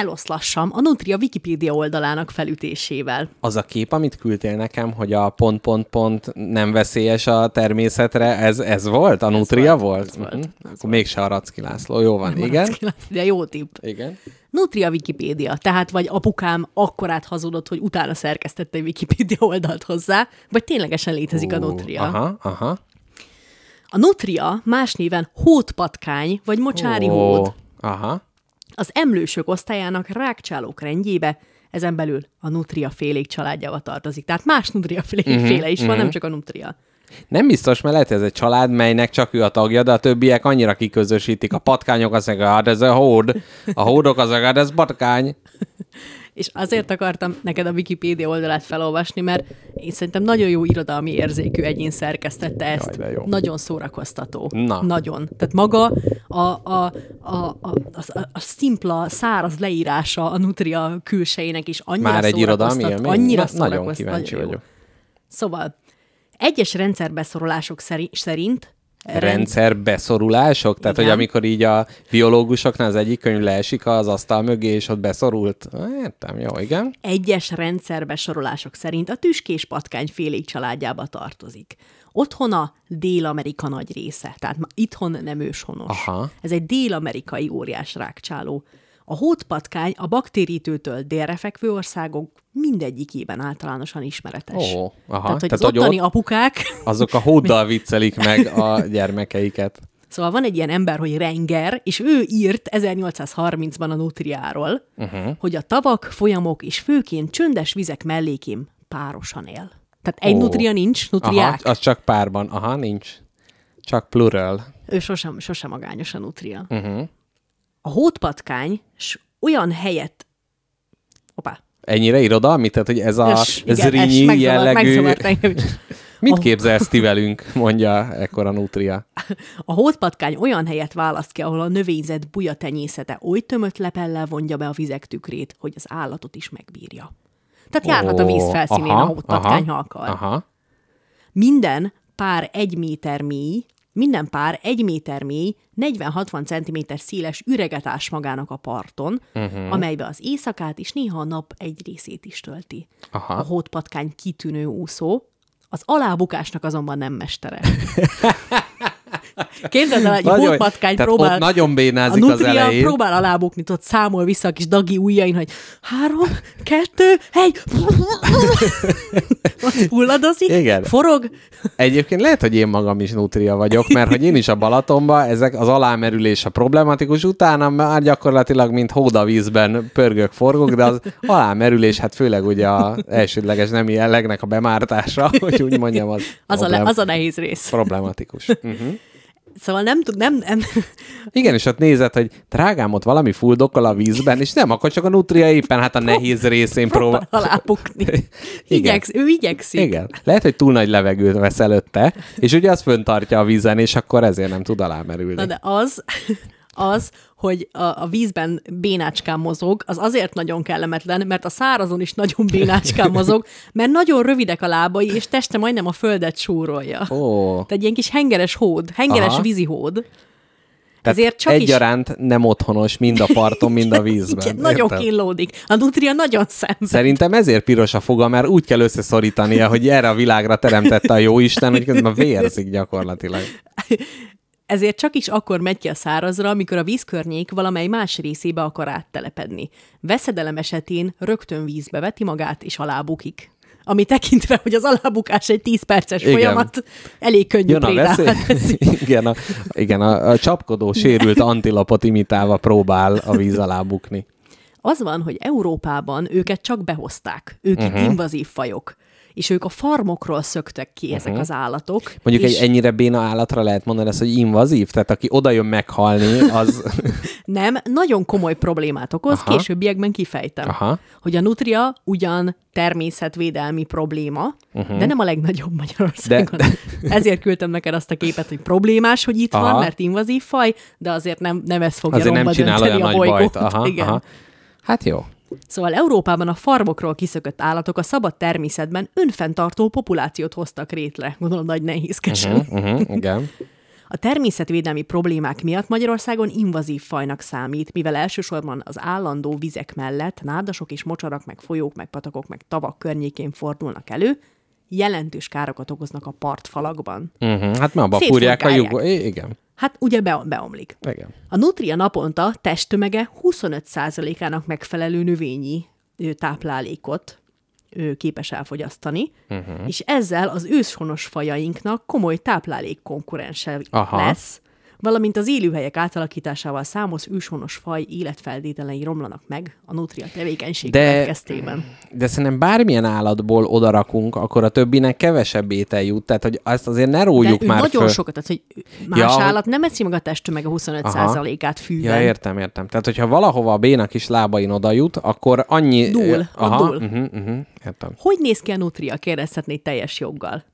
Eloszlassam a Nutria Wikipédia oldalának felütésével. Az a kép, amit küldtél nekem, hogy a pont-pont-pont nem veszélyes a természetre, ez, ez volt? A Nutria volt? volt, ez volt, Mhm. ez Akkor mégse a Racki László. Jó van, igen? De jó tipp. Igen. Nutria Wikipédia. Tehát vagy apukám akkorát hazudott, hogy utána szerkesztette egy Wikipédia oldalt hozzá, vagy ténylegesen létezik a Nutria. Aha, aha. A Nutria más néven hótpatkány, vagy mocsári Ó, hód. Aha. Az emlősök osztályának rákcsálók rendjébe, ezen belül a Nutria félék családjába tartozik. Tehát más Nutria félék Mhm, uh-huh, féle is uh-huh. van, nem csak a Nutria. Nem biztos, mert lehet, ez egy család, melynek csak ő a tagja, de a többiek annyira kiközösítik. A patkányok azt mondják, hát ez a hód. A hódok az hát ez patkány. És azért akartam neked a Wikipédia oldalát felolvasni, mert én szerintem nagyon jó irodalmi érzékű egyén szerkesztette ezt. de jó. Nagyon szórakoztató. Na. Nagyon. Tehát maga a, a, a, a, a, a, szimpla, száraz leírása a Nutria külsejének is annyira Már egy irodalmi élmény? Annyira Na, nagyon kíváncsi nagyon jó. vagyok. Szóval, egyes rendszerbeszorolások szeri- szerint Rendszer beszorulások? Tehát, Igen. hogy amikor így a biológusoknál az egyik könyv leesik az asztal mögé, és ott beszorult. Értem, jó, igen. egyes rendszerbesorolások szerint a tüskés patkány félék családjába tartozik. Otthona Dél-Amerika nagy része, tehát itthon nem őshonos. Aha. Ez egy dél-amerikai óriás rákcsáló. A hódpatkány a baktérítőtől délre fekvő országok mindegyikében általánosan ismeretes. Ó, aha. Tehát, hogy Tehát, az ottani ott- apukák, Azok a hóddal viccelik meg a gyermekeiket. szóval van egy ilyen ember, hogy Renger, és ő írt 1830-ban a Nutriáról, uh-huh. hogy a tavak, folyamok és főként csöndes vizek mellékén párosan él. Tehát egy Ó. nutria nincs, Aha, nutriák. az csak párban. Aha, nincs. Csak plural. Ő sosem, sosem magányos a nutria. Uh-huh. A hódpatkány s olyan helyet... Opá. Ennyire irodalmi? Tehát, hogy ez a igen, zrínyi megzavart, jellegű... Mit A- képzelsz ti velünk, mondja ekkor a Nutria. A hódpatkány olyan helyet választ ki, ahol a növényzet buja tenyészete oly tömött lepellel vonja be a vizek tükrét, hogy az állatot is megbírja. Tehát járhat a víz felszínén aha, a hódpatkány, ha aha, akar. Aha. Minden pár egy méter mély, minden pár egy méter mély, 40-60 cm széles üreget ás magának a parton, uh-huh. amelybe az éjszakát és néha a nap egy részét is tölti. Aha. A hódpatkány kitűnő úszó, az alábukásnak azonban nem mestere. Képzeld el, egy hótmatkány próbál... nagyon bénázik a az nutria elején. próbál alábukni, ott számol vissza a kis dagi ujjain, hogy három, kettő, egy, ott hulladozik, Igen. forog, Egyébként lehet, hogy én magam is nutria vagyok, mert hogy én is a Balatonban, ezek az alámerülés a problematikus, utána már gyakorlatilag, mint hódavízben pörgök, forgok, de az alámerülés, hát főleg ugye a elsődleges nemi jellegnek a bemártása, hogy úgy mondjam, az, az a, le, problém- az a nehéz rész. problematikus. Uh-huh. Szóval nem tud, nem, nem, Igen, és ott nézed, hogy drágám, ott valami fuldokkal a vízben, és nem, akkor csak a nutria éppen hát a nehéz részén próbál. Igen. Igyeksz, ő igyekszik. Igen. Lehet, hogy túl nagy levegőt vesz előtte, és ugye az föntartja a vízen, és akkor ezért nem tud alámerülni. Na de az, az, hogy a, a vízben bénácskán mozog, az azért nagyon kellemetlen, mert a szárazon is nagyon bénácskán mozog, mert nagyon rövidek a lábai, és teste majdnem a földet súrolja. Ó, Tehát egy ilyen kis hengeres hód, hengeres Aha. vízi hód. tehát ezért csak is- egyaránt nem otthonos mind a parton, mind a vízben. Igen, nagyon kínlódik. A nutria nagyon szenved. Szerintem ezért piros a foga, mert úgy kell összeszorítania, hogy erre a világra teremtette a jóisten, hogy közben vérzik gyakorlatilag. Ezért csak is akkor megy ki a szárazra, amikor a vízkörnyék valamely más részébe akar áttelepedni. Veszedelem esetén rögtön vízbe veti magát, és alábukik. Ami tekintve, hogy az alábukás egy 10 perces Igen. folyamat, elég könnyű Jön a veszély. Igen, a, igen a, a csapkodó, sérült antilopot imitálva próbál a víz alá bukni. Az van, hogy Európában őket csak behozták. Ők uh-huh. itt invazív fajok. És ők a farmokról szöktek ki ezek Mhm. az állatok. Mondjuk és egy ennyire béna állatra lehet mondani ezt, hogy invazív, tehát aki oda jön meghalni, az... Nem, nagyon komoly problémát okoz, Aha. Későbbiekben kifejtem. Aha. Hogy a nutria ugyan természetvédelmi probléma, uh-huh. de nem a legnagyobb Magyarországon. De- De, Ezért küldtem neked azt a képet, hogy problémás, hogy itt Aha. van, mert invazív faj, de azért nem, nem ez fogja Azért nem romba csinál dönteni olyan a nagy bolygót. bajt. Aha, Igen. aha. Hát jó. Szóval Európában a farmokról kiszökött állatok a szabad természetben önfenntartó populációt hoztak létre. Gondolom nagy nehézkesen. Uh-huh. Uh-huh, igen. A természetvédelmi problémák miatt Magyarországon invazív fajnak számít, mivel elsősorban az állandó vizek mellett nádasok és mocsarak, meg folyók, meg patakok, meg tavak környékén fordulnak elő, jelentős károkat okoznak a partfalakban. Uh-huh. Hát már abba fúrják a Szétfurkálják. lyuk. I- Igen. Hát ugye be, beomlik. Igen. A nutria naponta testtömege 25%-ának megfelelő növényi táplálékot képes elfogyasztani, uh-huh. és ezzel az őshonos fajainknak komoly táplálék konkurense Aha. lesz, valamint az élőhelyek átalakításával számos őshonos faj életfeltételei romlanak meg a nutria tevékenység De- következtében. De szerintem bármilyen állatból odarakunk, akkor a többinek kevesebb étel jut. Tehát, hogy azt azért ne De rójuk ő már nagyon föl. sokat, tehát hogy más Ja, állat nem eszi meg a testtömege 25%-át fűben. Ja, értem, értem. Tehát, hogyha valahova a bénak is lábain oda jut, akkor annyi... Dúl, Aha, dúl. uh-huh, uh-huh, értem. Hogy néz ki a nutria? kérdezhetnéd teljes joggal.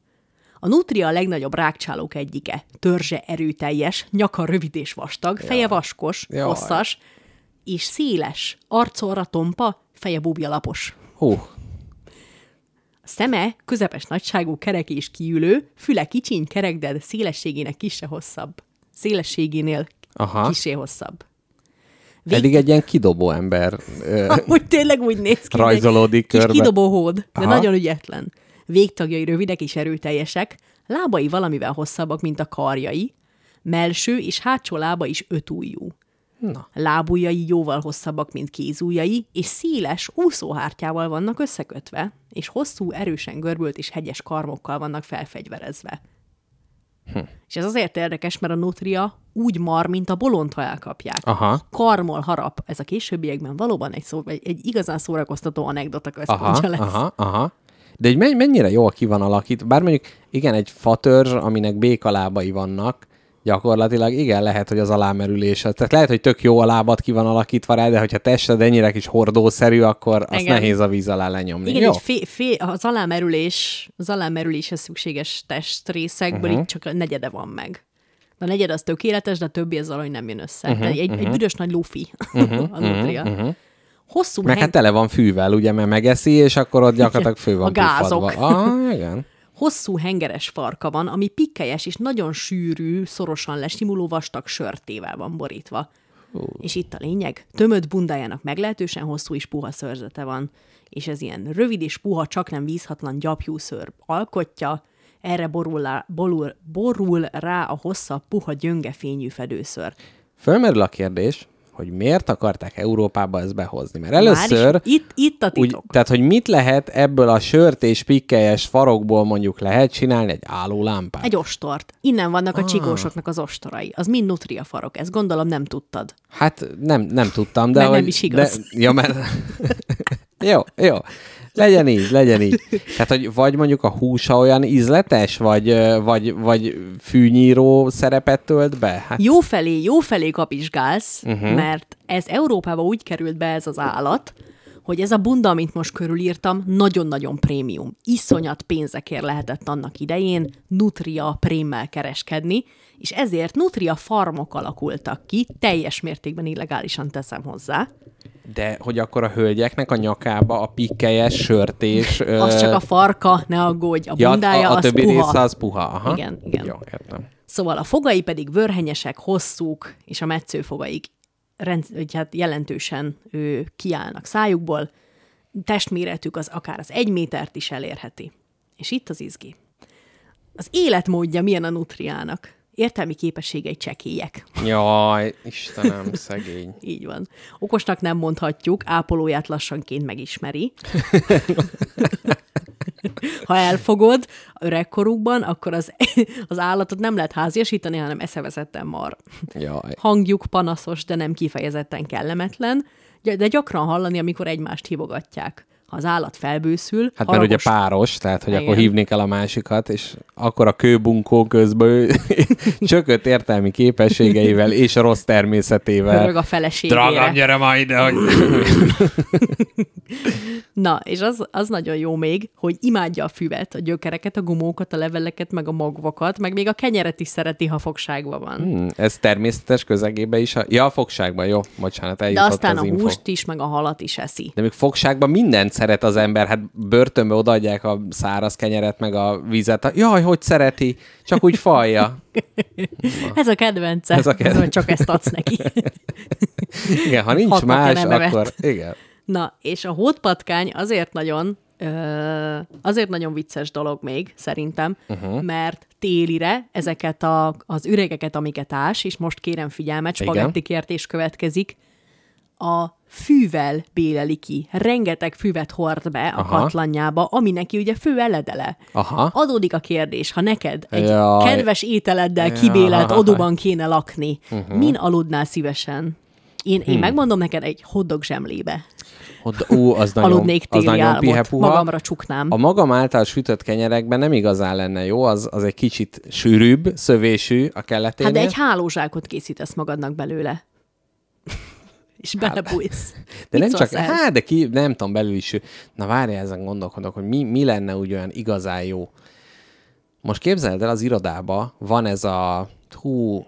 A nutria a legnagyobb rákcsálók egyike. Törzse erőteljes, nyaka rövid és vastag, feje vaskos, Jaj. hosszas, és széles, arcolra tompa, feje búbja lapos. Hú, A szeme közepes nagyságú, kerek és kiülő, füle kicsiny, kerek, de szélességének kisse hosszabb. Szélességénél Aha. kisé hosszabb. Vég... pedig egy ilyen kidobó ember. ö, Úgy tényleg úgy néz ki. Rajzolódik Kis körbe. kidobó hód, de Aha. nagyon ügyetlen. Végtagjai rövidek és erőteljesek, lábai valamivel hosszabbak, mint a karjai, melső és hátsó lába is ötújjú. Na. Lábujjai jóval hosszabbak, mint kézujjai, és széles úszóhártyával vannak összekötve, és hosszú, erősen görbült és hegyes karmokkal vannak felfegyverezve. Hm. És ez azért érdekes, mert a nutria úgy mar, mint a bolond, ha elkapják. Aha. Karmol harap. Ez a későbbiekben valóban egy, szó, egy, egy igazán szórakoztató anekdota Aha, központja lesz. aha, aha. De egy men- mennyire jól ki van alakít, bár mondjuk igen, egy fatörzs, aminek békalábai vannak, gyakorlatilag igen, lehet, hogy az alámerülés. Tehát lehet, hogy tök jó a lábat ki van alakítva rá, de hogyha tested ennyire kis hordószerű, akkor azt Igen. nehéz a víz alá lenyomni. Igen, jó? fé, fé, az alámerülés, az alámerüléshez szükséges testrészekből Mhm. uh-huh. itt csak a negyede van meg. A negyed az tökéletes, de a többi az valahogy nem jön össze. Mhm, Uh-huh, egy, uh-huh. egy büdös nagy lufi uh-huh, a nutria. Uh-huh. Hosszú Meg heng- hát tele van fűvel, ugye, mert megeszi, és akkor ott gyakorlatilag fő van A gázok. Ah, igen. Hosszú hengeres farka van, ami pikkelyes és nagyon sűrű, szorosan lesimuló vastag sörtével van borítva. Uh. És itt a lényeg, tömött bundájának meglehetősen hosszú és puha szörzete van, és ez ilyen rövid és puha, csak nem vízhatlan gyapjú szőr alkotja, erre borul, lá, borul, borul rá a hosszabb, puha, gyönge fényű fedőször. Fölmerül a kérdés, hogy miért akarták Európába ezt behozni. Mert Már először... is, itt, itt a Úgy, titok. tehát, hogy mit lehet ebből a sört és pikkelyes farokból mondjuk lehet csinálni egy állólámpát? Egy ostort. Innen vannak a Ah. csigósoknak az ostorai. Az mind nutria farok. Ezt gondolom nem tudtad. Hát nem, nem tudtam, de Mert hogy... nem is igaz. De, ja, mert... jó, jó. Legyen így, legyen így. Tehát, hogy vagy mondjuk a húsa olyan ízletes, vagy, vagy, vagy fűnyíró szerepet tölt be? Hát, Jó felé, jó felé kapizsgálsz, uh-huh. mert ez Európába úgy került be ez az állat, hogy ez a bunda, amit most körülírtam, nagyon-nagyon prémium. Iszonyat pénzekért lehetett annak idején Nutria prémmel kereskedni, és ezért Nutria farmok alakultak ki, teljes mértékben illegálisan teszem hozzá. De hogy akkor a hölgyeknek a nyakába a pikkelyes sört és... ö, Az csak a farka, ne aggódj, a ja, bundája a, a az többi puha. része az puha. Aha. Igen, igen. Jó, értem. Szóval a fogai pedig vörhenyesek, hosszúk, és a metszőfogaik rend, vagy hát jelentősen ő, kiállnak szájukból. Testméretük az akár az egy métert is elérheti. És itt az izgi. Az életmódja milyen a nutriának? Értelmi képességei csekélyek. Jaj, Istenem, szegény. Így van. Okosnak nem mondhatjuk, ápolóját lassanként megismeri. Ha elfogod öregkorukban, akkor az, az állatot nem lehet háziasítani, hanem eszevezetten mar. Jaj. Hangjuk panaszos, de nem kifejezetten kellemetlen, de gyakran hallani, amikor egymást hívogatják. Ha az állat felbőszül, Hát mert ugye páros, tehát hogy Igen. akkor hívni kell a másikat, és akkor a kőbunkó közben ő csökött értelmi képességeivel és a rossz természetével. pörög a feleségére. Dragám, gyere ma ide, hogy... Na, és az, az nagyon jó még, hogy imádja a füvet, a gyökereket, a gumókat, a leveleket, meg a magvakat, meg még a kenyeret is szereti, ha fogságban van. Hmm, ez természetes közegében is? A... Ja, a fogságban, jó, bocsánat, De eljutott aztán az a info. húst is, meg a halat is eszi. De még fogságban mindent szeret az ember, hát börtönbe odaadják a száraz kenyeret, meg a vizet. Jaj, hogy szereti, csak úgy falja. Ez a kedvence. Ez a kedvence. Ez, csak ezt adsz neki. Igen, ha nincs Hat napja más, akkor igen. Na, és a hótpatkány azért nagyon, ö, azért nagyon vicces dolog még, szerintem, uh-huh. mert télire ezeket a, az üregeket, amiket ás, és most kérem figyelmet, Igen. spagetti kértés következik, a fűvel béleli ki. Rengeteg füvet hord be a Aha. katlanjába, ami neki ugye fő eledele. Aha. Adódik a kérdés, ha neked egy Jaj. kedves ételeddel kibélelt Jaj. odúban kéne lakni, uh-huh. min aludnál szívesen? Én, én megmondom neked egy hoddog zsemlébe. Hogy, ú, az nagyon, Aludnék az téli nagyon álmot, pihepuha. magamra csuknám. A magam által sütött kenyerekben nem igazán lenne jó, az, az egy kicsit sűrűbb, szövésű a kelleténél. Hát de egy hálózsákot készítesz magadnak belőle. És belebújsz. Hát, De nem csak, ehhez? hát de ki, nem tudom, belül is. Na várjál, ezen gondolkodok, hogy mi, mi lenne úgy olyan igazán jó. Most képzeld el, az irodába van ez a, hú,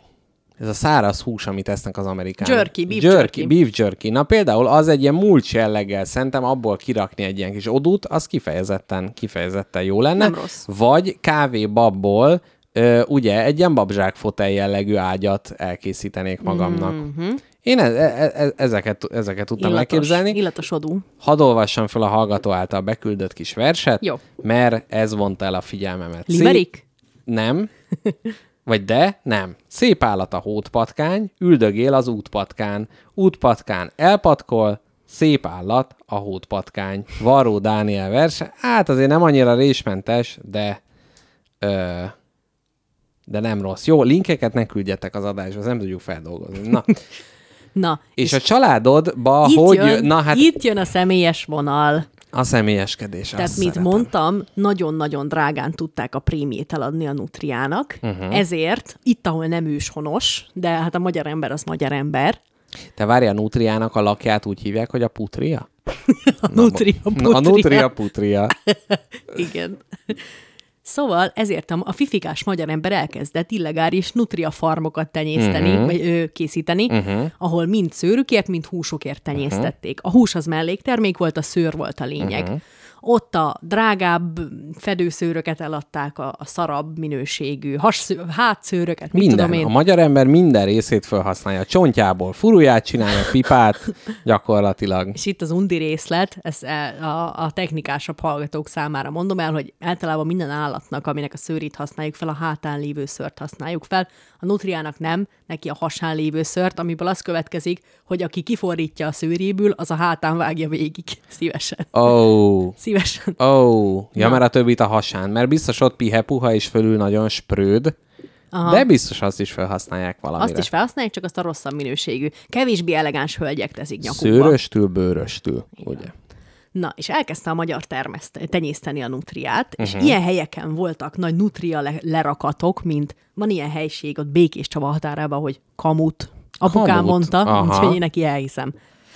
ez a száraz hús, amit esznek az amerikánok. Jerky, beef jerky. jerky. Beef jerky. Na például az egy ilyen mulcs jelleggel, szerintem abból kirakni egy ilyen kis odút, az kifejezetten, kifejezetten jó lenne. Nem rossz. Vagy kávébabból, ö, ugye egy ilyen babzsák fotel jellegű ágyat elkészítenék magamnak. Mm-hmm. Én e- e- e- ezeket, ezeket tudtam Illatos, elképzelni. illatos odú. Hadd olvassam fel a hallgató által beküldött kis verset, Jó. mert ez vonta el a figyelmemet. Szép- Limerick? Nem. Vagy de? Nem. Szép állat a hótpatkány, üldögél az útpatkán. Útpatkán elpatkol, szép állat a hótpatkány. Varó Dániel verse. Hát azért nem annyira résmentes, de ö, de nem rossz. Jó, linkeket ne küldjetek az adásba, az nem tudjuk feldolgozni. Na, Na, és a családodba itt, hogy... jön, Na hát itt jön a személyes vonal. a személyeskedés. Tehát, mint szeretem. mondtam, nagyon-nagyon drágán tudták a prémiét eladni a Nutriának, uh-huh. ezért itt, ahol nem őshonos, de hát a magyar ember az magyar ember, Te várjál, a Nutriának a lakját úgy hívják, hogy a putria? a Nutria, Na, putria. A Nutria putria. Igen. Szóval ezért a, a fifikás magyar ember elkezdett illegális nutria farmokat tenyészteni, uh-huh. vagy ö, készíteni, uh-huh. ahol mind szőrükért, mind húsokért tenyésztették. A hús az melléktermék volt, a szőr volt a lényeg. Uh-huh. Ott a drágább fedőszőröket eladták, a, a szarabb minőségű hassző, hátszőröket, mit Minden. tudom én. A magyar ember minden részét felhasználja. A csontjából furuját csinálja, pipát, gyakorlatilag. És itt az undi részlet, ezt e- a, a technikásabb hallgatók számára mondom el, hogy általában minden állatnak, aminek a szőrét használjuk fel, a hátán lévő szört használjuk fel. A nutriának nem, neki a hasán lévő szört, amiből az következik, hogy aki kifordítja a szőréből, az a hátán vágja végig. Szívesen. Ó, oh, Szívesen. ó, oh. ja, Na. mert a többit a hasán, mert biztos ott pihe-puha és fölül nagyon spröd, Aha. de biztos azt is felhasználják valamire. Azt is felhasználják, csak azt a rosszabb minőségű. Kevésbé elegáns hölgyek teszik nyakukba. Szőröstül, bőröstül, ugye? Na, és elkezdte a magyar termeszt, tenyészteni a nutriát, uh-huh. és ilyen helyeken voltak nagy nutria le- lerakatok, mint van ilyen helység ott Békés Csaba határában, hogy kamut. Apukám Kamut, mondta, aha. úgyhogy én neki elhiszem.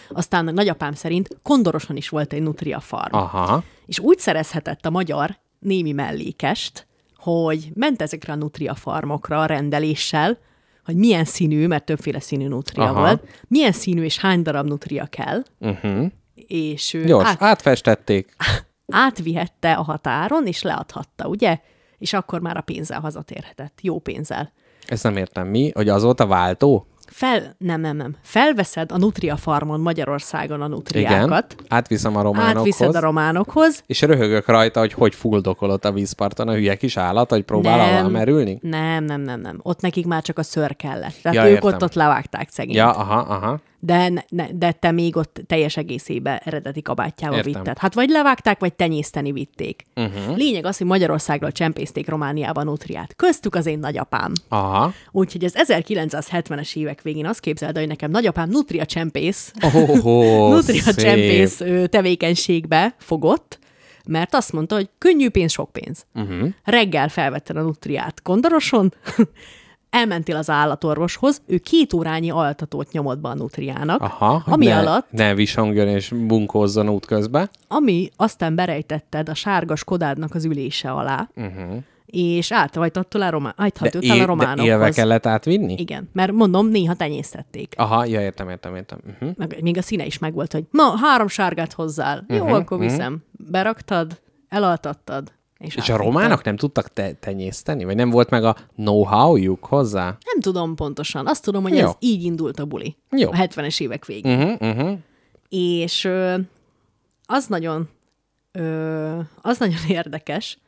Aztán nagyapám szerint Kondoroson is volt egy nutria farm. Aha. És úgy szerezhetett a magyar némi mellékest, hogy ment ezekre a nutria farmokra rendeléssel, hogy milyen színű, mert többféle színű nutria Aha. volt, milyen színű és hány darab nutria kell, Uh-huh. És ő Gyors, át, átfestették. átvihette a határon, és leadhatta, ugye? És akkor már a pénzzel hazatérhetett. Jó pénzzel. Ezt nem értem mi, hogy az volt a váltó? Fel, nem, nem, nem. Felveszed a Nutria Farmon Magyarországon a Igen. nutriákat, Átviszem a románokhoz. átviszed a románokhoz, És röhögök rajta, hogy hogy fuldokolott a vízparton a hülye kis állat, hogy próbál Nem. alá merülni? Nem, nem, nem, nem. Ott nekik már csak a ször kellett. Tehát Ja, ők értem. ott, ott levágták szegényt. Ja, aha, aha. De, ne, de te még ott teljes egészébe eredeti kabátjába Értem. vitted. Hát vagy levágták, vagy tenyészteni vitték. Uh-huh. Lényeg az, hogy Magyarországról csempészték Romániába nutriát. Köztük az én nagyapám. Aha. Úgyhogy az 1970-es évek végén azt képzeld, hogy nekem nagyapám nutria csempész, Oh, nutria csempész tevékenységbe fogott, mert azt mondta, hogy könnyű pénz, sok pénz. Uh-huh. Reggel felvetted a nutriát kondoroson, elmentél az állatorvoshoz, ő két órányi altatót nyomott be a nutriának, Aha, ami ne, alatt, Ne visongjon és bunkózzon útközben. ami aztán berejtetted a sárga Skodádnak az ülése alá, uh-huh. és áthajtottál a, Mhm. De, áthajtottál a é, de románokhoz. élve kellett átvinni? Igen, mert mondom, néha tenyésztették. Aha, ja, értem, értem, értem. Uh-huh. Meg még a színe is megvolt, hogy ma három sárgát hozzál. Jó, uh-huh, akkor viszem. Beraktad, elaltattad, és, És a románok nem tudtak te- tenyészteni? Vagy nem volt meg a know-how-juk hozzá? Nem tudom pontosan. Azt tudom, hogy Jó. ez így indult a buli. Jó. A 70-es évek végén. Uh-huh, uh-huh. És ö, az nagyon, ö, az nagyon érdekes,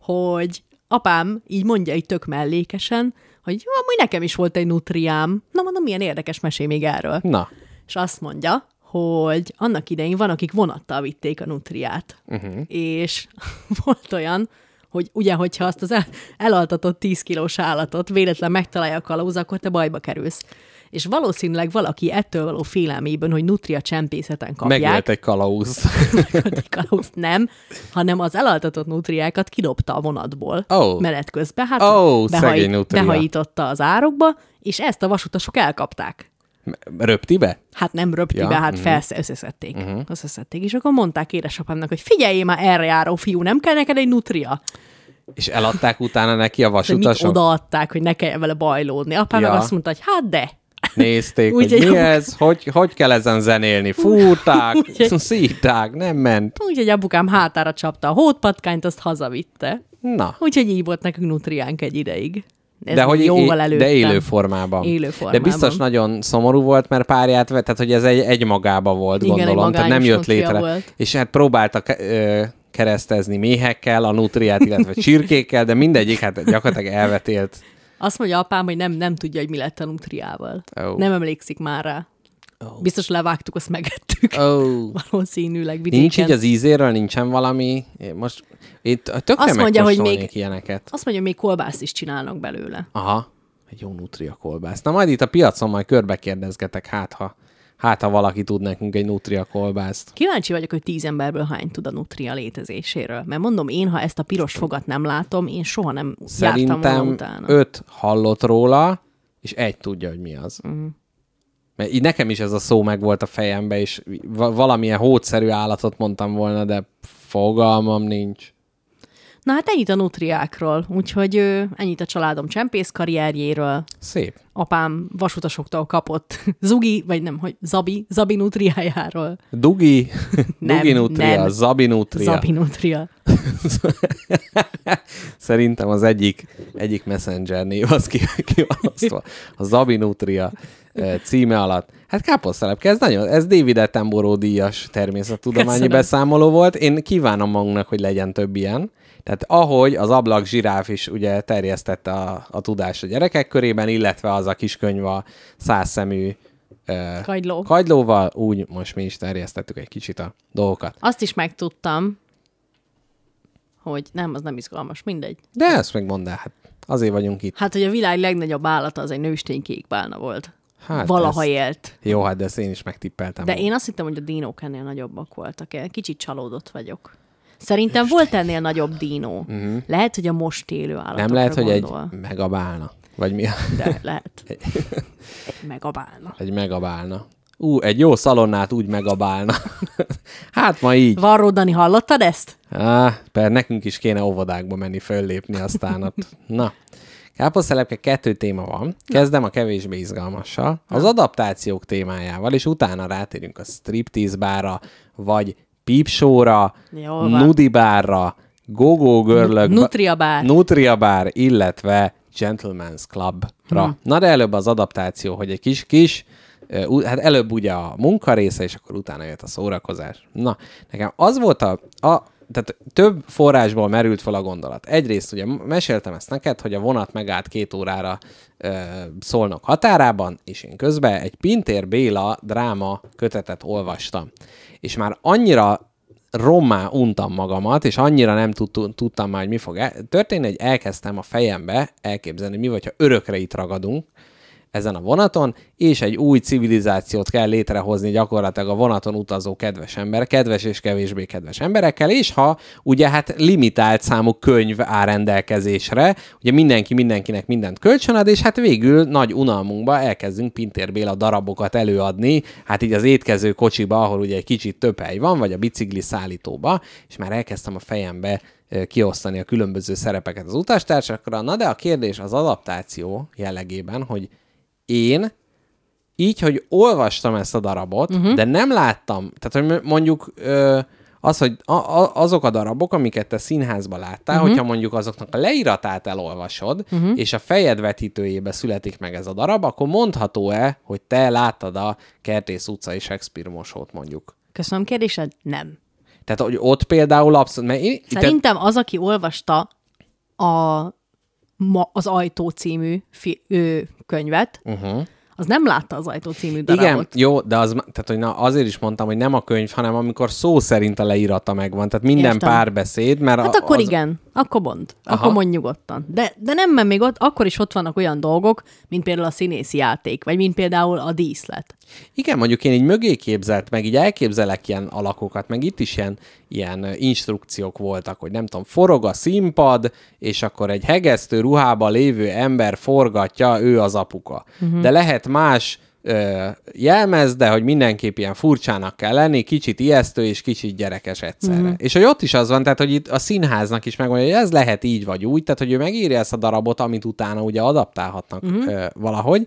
hogy apám így mondja így tök mellékesen, hogy jó, amúgy nekem is volt egy nutriám. Na mondom, milyen érdekes mesél még erről. Na, És azt mondja, hogy annak idején van, akik vonattal vitték a nutriát. Uh-huh. És volt olyan, hogy ugye, hogyha azt az el, elaltatott 10 kilós állatot véletlen megtalálja a kalauz, akkor te bajba kerülsz. És valószínűleg valaki ettől való félelmében, hogy nutria csempészeten kapják, megölt egy kalauz. egy kalauzt nem, hanem az elaltatott nutriákat kidobta a vonatból Ó. menet közben, hát szegény nutria. behajította az árokba, és ezt a vasutasok elkapták. Röptibe? Hát nem röptibe, Ja, hát felsz, összeszedték. Uh-huh. Összeszedték, és akkor mondták édesapámnak, hogy figyeljél már erre járó fiú, nem kell neked egy nutria? És eladták utána neki a Szóval mit odaadták, hogy ne kelljen vele bajlódni. Apám Ja. meg azt mondta, hogy hát de. Nézték, hogy mi ez, hogy, hogy kell ezen zenélni. Fúrták, Úgy, szíták, nem ment. Úgyhogy apukám hátára csapta a hótpatkányt, azt hazavitte. Na, Úgyhogy így volt nekünk nutriánk egy ideig. Ez de hogy jóval előttem. de élő formában. Élő De formában. biztos nagyon szomorú volt, mert párját vett, tehát hogy ez egy, egy magába volt, Igen, gondolom, tehát nem jött létre. volt. És hát próbálta ke- ö, keresztezni méhekkel, a nutriát, illetve csirkékkel, de mindegyik hát gyakorlatilag elvetélt. Azt mondja apám, hogy nem, nem tudja, hogy mi lett a nutriával. Ó. Nem emlékszik már rá. Biztos levágtuk, azt megettük. Ó, Valószínűleg vidéken. nincs így az ízéről, nincsen valami, most itt tökre Azt mondja, hogy még- ilyeneket. Azt mondja, hogy még kolbászt is csinálnak belőle. Aha, egy jó nutria kolbász. Na majd itt a piacon majd körbe kérdezgetek, hát ha, hát ha valaki tud nekünk egy nutria kolbászt. Kíváncsi vagyok, hogy tíz emberből hány tud a nutria létezéséről. Mert mondom, én, ha ezt a piros fogat nem látom, én soha nem jártam volna Szerintem utána. öt hallott róla, és egy tudja, hogy mi az. Uh-huh. Mert így nekem is ez a szó meg volt a fejembe, és va- valamilyen hódszerű állatot mondtam volna, de fogalmam nincs. Na hát ennyit a nutriákról, úgyhogy ennyit a családom csempész karrierjéről. Szép. Apám vasutasoktól kapott Zugi, vagy nem, hogy Zabi, Zabi nutriájáról. Dugi, Nem, Dugi Nutria, nem. Zabi Nutria. Zabi nutria. Szerintem az egyik, egyik messenger név az ki, kiválasztva. A Zabi Nutria eh, címe alatt. Hát káposztelepke, ez nagyon, ez David Attenborough díjas természettudományi Köszönöm. beszámoló volt. Én kívánom magunknak, hogy legyen több ilyen. Tehát ahogy az ablak zsiráf is ugye terjesztette a, a tudást a gyerekek körében, illetve az a kis könyv a százszemű Kagyló. kagylóval, úgy most mi is terjesztettük egy kicsit a dolgokat. Azt is megtudtam, hogy nem, az nem izgalmas, mindegy. De ezt meg mondd el, hát azért vagyunk itt. Hát, hogy a világ legnagyobb állata az egy nőstény kékbálna volt. Hát Valaha ez- élt. Jó, hát de ezt én is megtippeltem. De én azt hittem, hogy a dinók ennél nagyobbak voltak. Kicsit csalódott vagyok. Szerintem volt ennél nagyobb dinó. Uh-huh. Lehet, hogy a most élő állatokra. Nem lehet, hogy egy gondol. megabálna. Vagy mi? De lehet. Egy megabálna. Egy megabálna. Ú, egy jó szalonnát úgy megabálna. hát ma így. Varró Dani, hallottad ezt? Á, per nekünk is kéne óvodákba menni, föllépni aztán ott. Na, káposztelepke kettő téma van. Kezdem a kevésbé izgalmassal. Az adaptációk témájával, és utána rátérünk a striptease bárra, vagy peepshow-ra, Jól van. nudibárra, go-go görlög, Nutria bár. Nutria bár, illetve Gentleman's Clubra. Hmm. Na de előbb az adaptáció, hogy egy kis-kis, hát előbb ugye a munka része, és akkor utána jött a szórakozás. Na, nekem az volt a, a tehát több forrásból merült fel a gondolat. Egyrészt ugye meséltem ezt neked, hogy a vonat megállt két órára ö, szolnok határában, és én közben egy Pintér Béla dráma kötetet olvastam. És már annyira rommá untam magamat, és annyira nem tud, tudtam már, hogy mi fog el- történni, hogy elkezdtem a fejembe elképzelni, mi vagy, ha örökre itt ragadunk ezen a vonaton, és egy új civilizációt kell létrehozni gyakorlatilag a vonaton utazó kedves ember, kedves és kevésbé kedves emberekkel, és ha ugye hát limitált számú könyv áll rendelkezésre, ugye mindenki mindenkinek mindent kölcsönad, és hát végül nagy unalmunkba elkezdünk Pintér Béla darabokat előadni, hát így az étkező kocsiba, ahol ugye egy kicsit több hely van, vagy a bicikli szállítóba, és már elkezdtem a fejembe kiosztani a különböző szerepeket az utastársakra. Na de a kérdés az adaptáció jellegében, hogy én így, hogy olvastam ezt a darabot, uh-huh. de nem láttam, tehát hogy mondjuk ö, az, hogy a, a, azok a darabok, amiket te színházba láttál, uh-huh. hogyha mondjuk azoknak a leíratát elolvasod, uh-huh. és a fejed vetítőjébe születik meg ez a darab, akkor mondható-e, hogy te láttad a Kertész utcai Shakespeare mosót mondjuk? Köszönöm kérdésed? Nem. Tehát, hogy ott például abszolút... Mert én, Szerintem az, aki olvasta a, ma, az Ajtó című fi, ö, könyvet, uh-huh. az nem látta az Ajtó című darabot. Igen, jó, de az, tehát, hogy na, azért is mondtam, hogy nem a könyv, hanem amikor szó szerint a leírata megvan. Tehát minden Értem. párbeszéd, mert Hát a, akkor az, igen, akkor mond. Aha. Akkor mondj nyugodtan. De, de nem, mert még ott, akkor is ott vannak olyan dolgok, mint például a színészi játék, vagy mint például a díszlet. Igen, mondjuk én így mögé képzelt, meg így elképzelek ilyen alakokat, meg itt is ilyen, ilyen instrukciók voltak, hogy nem tudom, forog a színpad, és akkor egy hegesztő ruhában lévő ember forgatja, ő az apuka. Uh-huh. De lehet más ö, jelmez, de hogy mindenképp ilyen furcsának kell lenni, kicsit ijesztő és kicsit gyerekes egyszerre. Uh-huh. És hogy ott is az van, tehát hogy itt a színháznak is megmondja, hogy ez lehet így vagy úgy, tehát hogy ő megírja ezt a darabot, amit utána ugye adaptálhatnak uh-huh. ö, valahogy,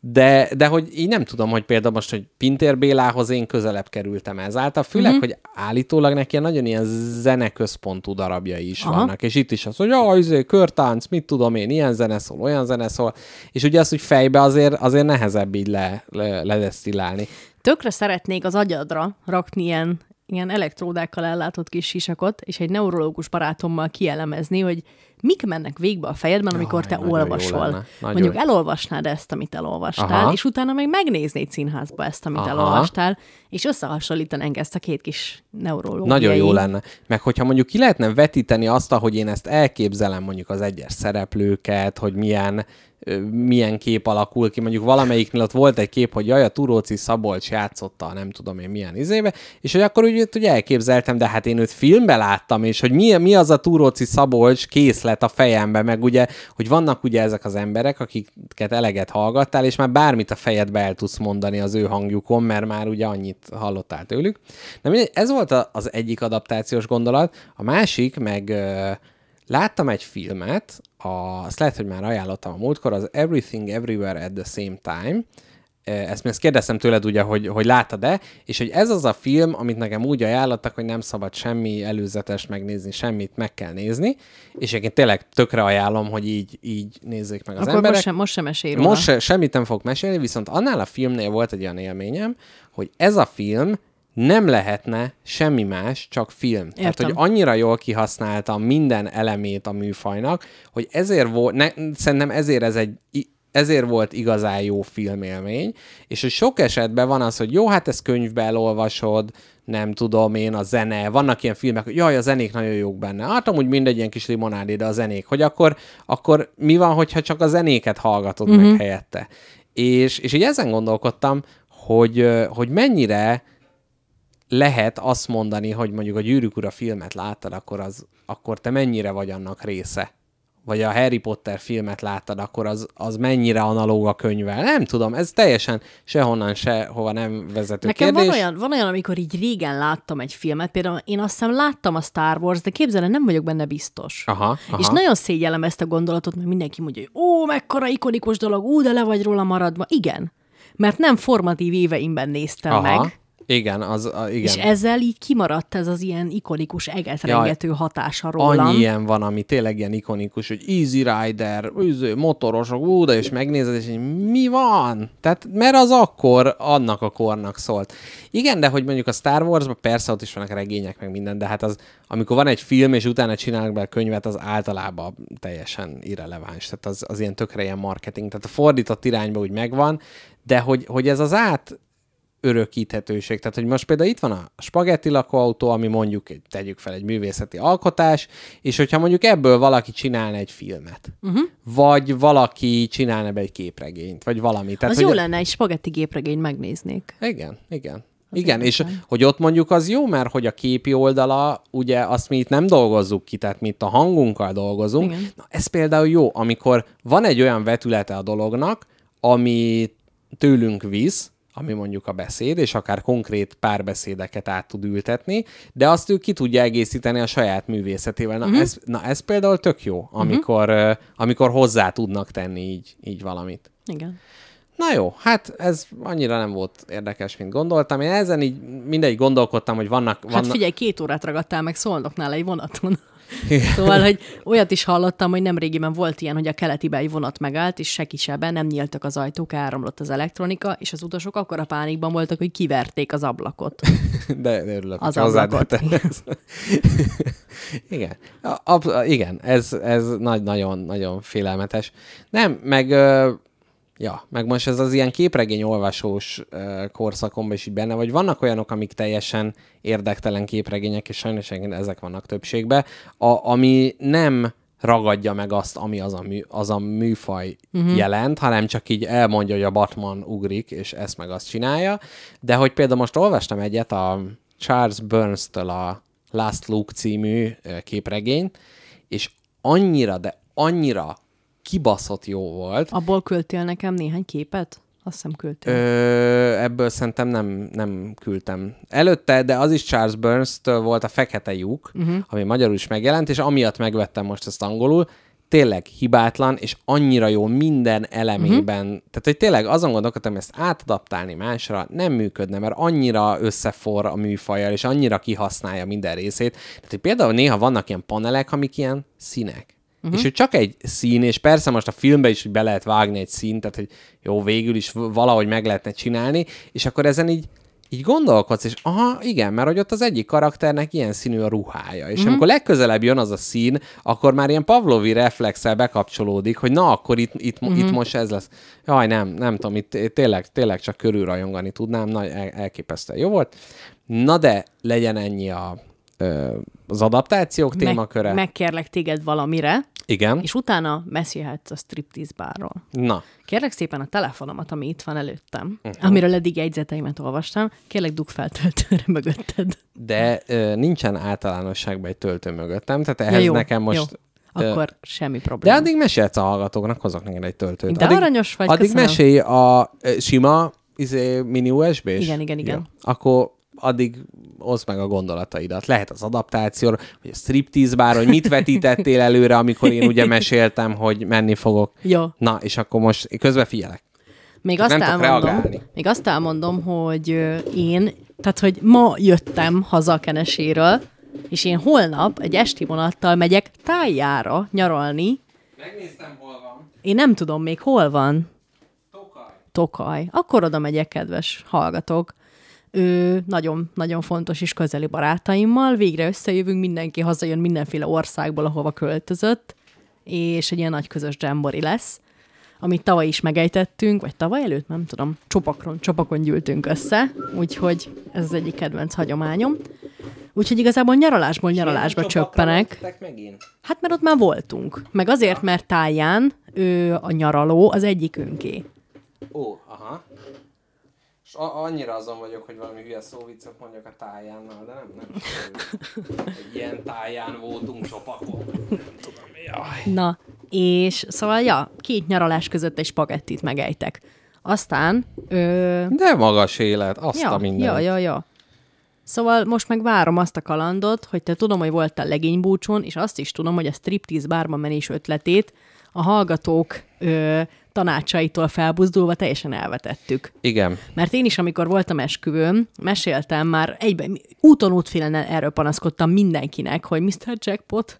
de, de hogy így nem tudom, hogy például most, hogy Pintér Bélához én közelebb kerültem ezáltal, főleg, Mhm. uh-huh. hogy állítólag neki nagyon ilyen zeneközpontú darabjai is Aha. Vannak, és itt is az, hogy ah, izé, körtánc, mit tudom én, ilyen zene szól, olyan zene szól, és ugye az, hogy fejbe azért, azért nehezebb így le, le, ledesztillálni. Tökre szeretnék az agyadra rakni ilyen, ilyen elektródákkal ellátott kis sisakot, és egy neurológus barátommal kielemezni, hogy mik mennek végbe a fejedben, amikor Jaj, te olvasol. Mondjuk elolvasnád ezt, amit elolvastál, Aha. és utána meg megnéznéd színházba ezt, amit Aha. elolvastál, és összehasonlítanánk ezt a két kis neurológiai. Nagyon jó lenne. Meg hogyha mondjuk ki lehetne vetíteni azt, ahogy én ezt elképzelem mondjuk az egyes szereplőket, hogy milyen, milyen kép alakul ki. Mondjuk valamelyiknél ott volt egy kép, hogy jaj, a Turóci Szabolcs játszotta, nem tudom én milyen izébe, és hogy akkor úgy, úgy elképzeltem, de hát én őt filmbe láttam, és hogy mi, mi az a Turóci Szabolcs készlet a fejembe, meg ugye, hogy vannak ugye ezek az emberek, akiket eleget hallgattál, és már bármit a fejedbe el tudsz mondani az ő hangjukon, mert már ugye annyit hallottál tőlük. Na ez volt az egyik adaptációs gondolat, a másik meg láttam egy filmet, a, azt lehet, hogy már ajánlottam a múltkor, az Everything Everywhere at the Same Time, ezt még ezt kérdeztem tőled ugye, hogy, hogy láttad-e, és hogy ez az a film, amit nekem úgy ajánlottak, hogy nem szabad semmi előzetes megnézni, semmit meg kell nézni, és egyébként tényleg tökre ajánlom, hogy így, így nézzék meg az Akkor emberek. most sem, most sem mesélj róla. Most se, semmit nem fog mesélni, viszont annál a filmnél volt egy olyan élményem, hogy ez a film nem lehetne semmi más, csak film. Tehát, hogy annyira jól kihasználta minden elemét a műfajnak, hogy ezért volt, ne, szerintem ezért ez egy ezért volt igazán jó filmélmény, és hogy sok esetben van az, hogy jó, hát ezt könyvbe elolvasod, nem tudom én, a zene, vannak ilyen filmek, hogy jaj, a zenék nagyon jók benne. Hát amúgy mindegy ilyen kis limonádé, de a zenék, hogy akkor, akkor mi van, hogyha csak a zenéket hallgatod uh-huh. meg helyette. És, és így ezen gondolkodtam, hogy, hogy mennyire lehet azt mondani, hogy mondjuk a Gyűrűk Ura filmet láttad, akkor, az, akkor te mennyire vagy annak része? Vagy a Harry Potter filmet láttad, akkor az, az mennyire analóg a könyvvel? Nem tudom, ez teljesen sehonnan, sehova nem vezető Nekem kérdés. van olyan, van olyan, amikor így régen láttam egy filmet, például én azt hiszem láttam a Star Wars, de képzeld, el, nem vagyok benne biztos. Aha, aha. És nagyon szégyellem ezt a gondolatot, mert mindenki mondja, hogy ó, mekkora ikonikus dolog, ú, de le vagy róla maradva. Igen, mert nem formatív éveimben néztem Aha. meg, Igen, az, a, igen. és ezzel így kimaradt ez az ilyen ikonikus, egetrengető hatása rólam. Annyi ilyen van, ami tényleg ilyen ikonikus, hogy Easy Rider, üző, motorosok, ú, de és megnézed, és így, mi van? Tehát, mert az akkor annak a kornak szólt. Igen, de hogy mondjuk a Star Wars-ban persze ott is vannak regények, meg minden, de hát az, amikor van egy film, és utána csinálnak be a könyvet, az általában teljesen irreleváns. Tehát az, az ilyen tökre ilyen marketing. Tehát a fordított irányba úgy megvan, de hogy, hogy ez az át örökíthetőség. Tehát, hogy most például itt van a spagetti lakóautó, ami mondjuk, egy, tegyük fel, egy művészeti alkotás, és hogyha mondjuk ebből valaki csinálna egy filmet, uh-huh. vagy valaki csinálna be egy képregényt, vagy valami. Tehát, Az hogy jó lenne, egy spagetti gépregényt megnéznék. igen, igen. Igen, és hogy ott mondjuk az jó, mert hogy a képi oldala, ugye azt mi itt nem dolgozzuk ki, tehát mi itt a hangunkkal dolgozunk. Igen. Na, ez például jó, amikor van egy olyan vetülete a dolognak, ami tőlünk visz, ami mondjuk a beszéd, és akár konkrét párbeszédeket át tud ültetni, de azt ő ki tudja egészíteni a saját művészetével. Na, uh-huh. ez, na ez például tök jó, amikor, uh-huh. amikor hozzá tudnak tenni így, így valamit. Igen. Na jó, hát ez annyira nem volt érdekes, mint gondoltam. Én ezen így mindegy gondolkodtam, hogy vannak... vannak... Hát figyelj, két órát ragadtál meg Szolnoknál egy vonaton. Szóval, hogy olyat is hallottam, hogy nemrégiben volt ilyen, hogy a keletibe egy vonat megállt, és sekiseben nem nyíltak az ajtók, áramlott az elektronika, és az utasok akkor a pánikban voltak, hogy kiverték az ablakot. De, de örülök, Az ablakot, igen. A, a, igen, ez, ez nagy, nagyon, nagyon félelmetes. Nem, meg, ö, ja, meg most ez az ilyen képregény olvasós korszakomban is így benne, vagy vannak olyanok, amik teljesen érdektelen képregények, és sajnos ezek vannak többségben, a, ami nem ragadja meg azt, ami az a, mű, az a műfaj uh-huh. jelent, hanem csak így elmondja, hogy a Batman ugrik, és ezt meg azt csinálja. De hogy például most olvastam egyet a Charles Burns-től a Last Luke című képregényt, és annyira, de annyira kibaszott jó volt, Abból küldtél nekem néhány képet? Azt hiszem küldtél. Ö, ebből szerintem nem, nem küldtem. Előtte, de az is Charles Burns-től volt a Fekete lyuk, uh-huh. ami magyarul is megjelent, és amiatt megvettem most ezt angolul, tényleg hibátlan, és annyira jó minden elemében. Uh-huh. Tehát, hogy tényleg azon gondolkodtam, ezt átadaptálni másra nem működne, mert annyira összefor a műfajjal, és annyira kihasználja minden részét. Tehát, hogy például néha vannak ilyen panelek, amik ilyen színek. Uh-huh. És hogy csak egy szín, és persze most a filmbe is be lehet vágni egy színt, tehát hogy jó, végül is valahogy meg lehetne csinálni, és akkor ezen így így gondolkodsz, és aha, igen, mert hogy ott az egyik karakternek ilyen színű a ruhája, és mm. amikor legközelebb jön az a szín, akkor már ilyen Pavlovi reflexel bekapcsolódik, hogy na, akkor itt, itt, mm-hmm. itt most ez lesz. Jaj, nem, nem tudom, itt tényleg, tényleg csak körülrajongani tudnám, na, el, elképesztően jó volt. Na de legyen ennyi a, az adaptációk témaköre. Meg, megkérlek téged valamire, Igen. és utána mesélhetsz a striptease bárról. Na, Kérlek szépen a telefonomat, ami itt van előttem, uh-huh. amiről eddig jegyzeteimet olvastam, kérlek dug fel töltőre mögötted. de ö, nincsen általánosságban egy töltő mögöttem, tehát ehhez jó, nekem most... Jó. ö, Akkor semmi De probléma. addig mesélsz a hallgatóknak, hozok neked egy töltőt. De addig, aranyos vagy, Addig köszönöm. mesélj a ö, sima izé, mini USB-s? Igen, igen, igen. Jó. Akkor addig oszd meg a gondolataidat. Lehet az adaptáció, vagy a striptease bár, hogy mit vetítettél előre, amikor én ugye meséltem, hogy menni fogok. Jó. Na, és akkor most közben figyelek. Még azt, nem elmondom, még azt elmondom, hogy én, tehát hogy ma jöttem haza keneséről, és én holnap egy esti vonattal megyek tájjára nyaralni. Megnéztem, hol van. Én nem tudom még hol van Tokaj. Tokaj. Akkor oda megyek, kedves hallgatók. Ő nagyon, nagyon fontos és közeli barátaimmal. Végre összejövünk, mindenki hazajön mindenféle országból, ahova költözött, és egy ilyen nagy közös dzsambori lesz, amit tavaly is megejtettünk, vagy tavaly előtt, nem tudom, csopakon, csopakon gyűltünk össze, úgyhogy ez az egyik kedvenc hagyományom. Úgyhogy igazából nyaralásból nyaralásba csöppenek. Hát mert ott már voltunk. Meg azért, mert táján ő, a nyaraló az egyikünké. Ó, aha. És a- annyira azon vagyok, hogy valami hülye szóviccet mondjak a tájánnal, de nem, nem. Egy ilyen táján voltunk csopakon. Nem tudom, jaj. Na, és szóval, ja, két nyaralás között egy spagettit megejtek. Aztán, ö, De magas élet, azt a ja, minden. ja, ja, ja. Szóval most meg várom azt a kalandot, hogy te tudom, hogy voltál legénybúcson, és azt is tudom, hogy a striptease bárba menés ötletét a hallgatók ö, tanácsaitól felbuzdulva teljesen elvetettük. Igen. Mert én is, amikor voltam esküvőn, meséltem már egyben, úton útfélen erről panaszkodtam mindenkinek, hogy Mr. Jackpot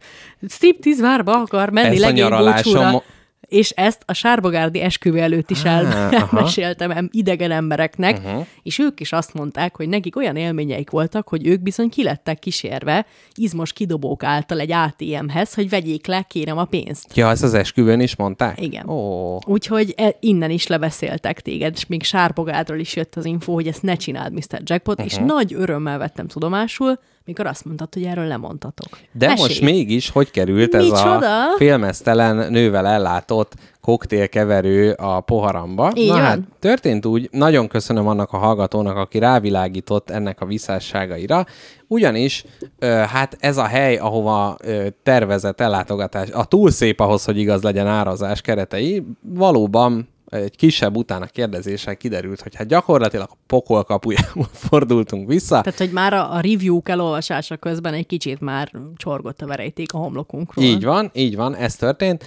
striptease várba akar menni Ezt a nyaralásom-. És ezt a Sárbogárdi esküvő előtt is el, elmeséltem em- idegen embereknek, uh-huh. és ők is azt mondták, hogy nekik olyan élményeik voltak, hogy ők bizony kilettek kísérve izmos kidobók által egy ATM-hez, hogy vegyék le, kérem a pénzt. Ja, ezt az esküvőn is mondták? Igen. Ó, Úgyhogy e- innen is lebeszéltek téged, és még Sárbogádról is jött az info, hogy ezt ne csináld, Mr. Jackpot, uh-huh. és nagy örömmel vettem tudomásul, mikor azt mondtad, hogy erről lemondhatok. de Mesélj! most mégis hogy került ez Micsoda? a félmeztelen nővel ellátott koktélkeverő a poharamba? Így Na van. hát, történt úgy, nagyon köszönöm annak a hallgatónak, aki rávilágított ennek a visszásságaira, ugyanis ö, hát ez a hely, ahova ö, tervezett ellátogatás, a túl szép ahhoz, hogy igaz legyen árazás keretei, valóban egy kisebb utána kérdezéssel kiderült, hogy hát gyakorlatilag a pokol kapujából fordultunk vissza. Tehát, hogy már a, a review-k elolvasása közben egy kicsit már csorgott a verejték a homlokunkról. Így van, így van, ez történt.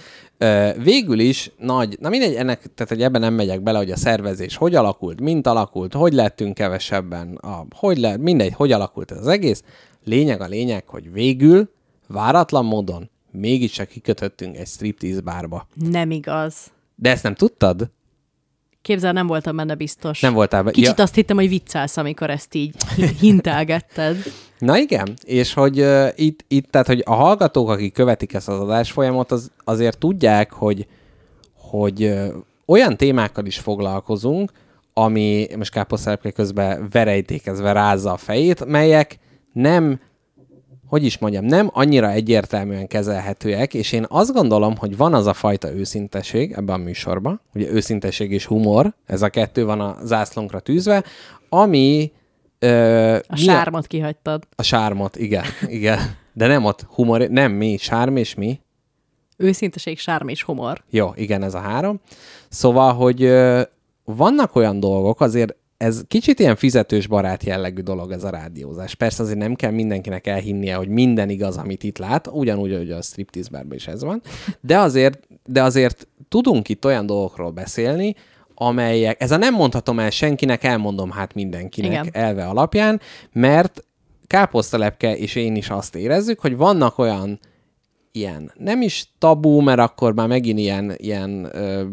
Végül is nagy, na mindegy, ennek, tehát hogy ebben nem megyek bele, hogy a szervezés hogy alakult, mint alakult, hogy lettünk kevesebben, a, hogy le, mindegy, hogy alakult ez az egész. Lényeg a lényeg, hogy végül, váratlan módon, mégiscsak kikötöttünk egy striptease bárba. Nem igaz. De ezt nem tudtad? Képzel, nem voltam benne biztos. Nem voltál be- Kicsit Ja. azt hittem, hogy viccelsz, amikor ezt így hi- hintelgetted. Na igen, és hogy uh, itt, itt, tehát, hogy a hallgatók, akik követik ezt az adásfolyamot, az, azért tudják, hogy, hogy uh, olyan témákkal is foglalkozunk, ami most káposztelepke közben verejtékezve rázza a fejét, melyek nem, hogy is mondjam, nem annyira egyértelműen kezelhetőek, és én azt gondolom, hogy van az a fajta őszinteség ebben a műsorban, ugye őszinteség és humor, ez a kettő van a zászlónkra tűzve, ami ö, A sármot kihagytad. a sármot, igen, igen. De nem ott humor, nem mi, sárm és mi. Őszinteség, sárm és homor. Jó, igen, ez a három. Szóval, hogy ö, vannak olyan dolgok, azért ez kicsit ilyen fizetős barát jellegű dolog ez a rádiózás. Persze azért nem kell mindenkinek elhinnie, hogy minden igaz, amit itt lát, ugyanúgy, hogy a striptease bárban is ez van, de azért, de azért tudunk itt olyan dolgokról beszélni, amelyek, ez a nem mondhatom el senkinek, elmondom hát mindenkinek Igen. Elve alapján, mert káposztalepke és én is azt érezzük, hogy vannak olyan ilyen, nem is tabú, mert akkor már megint ilyen, ilyen ö,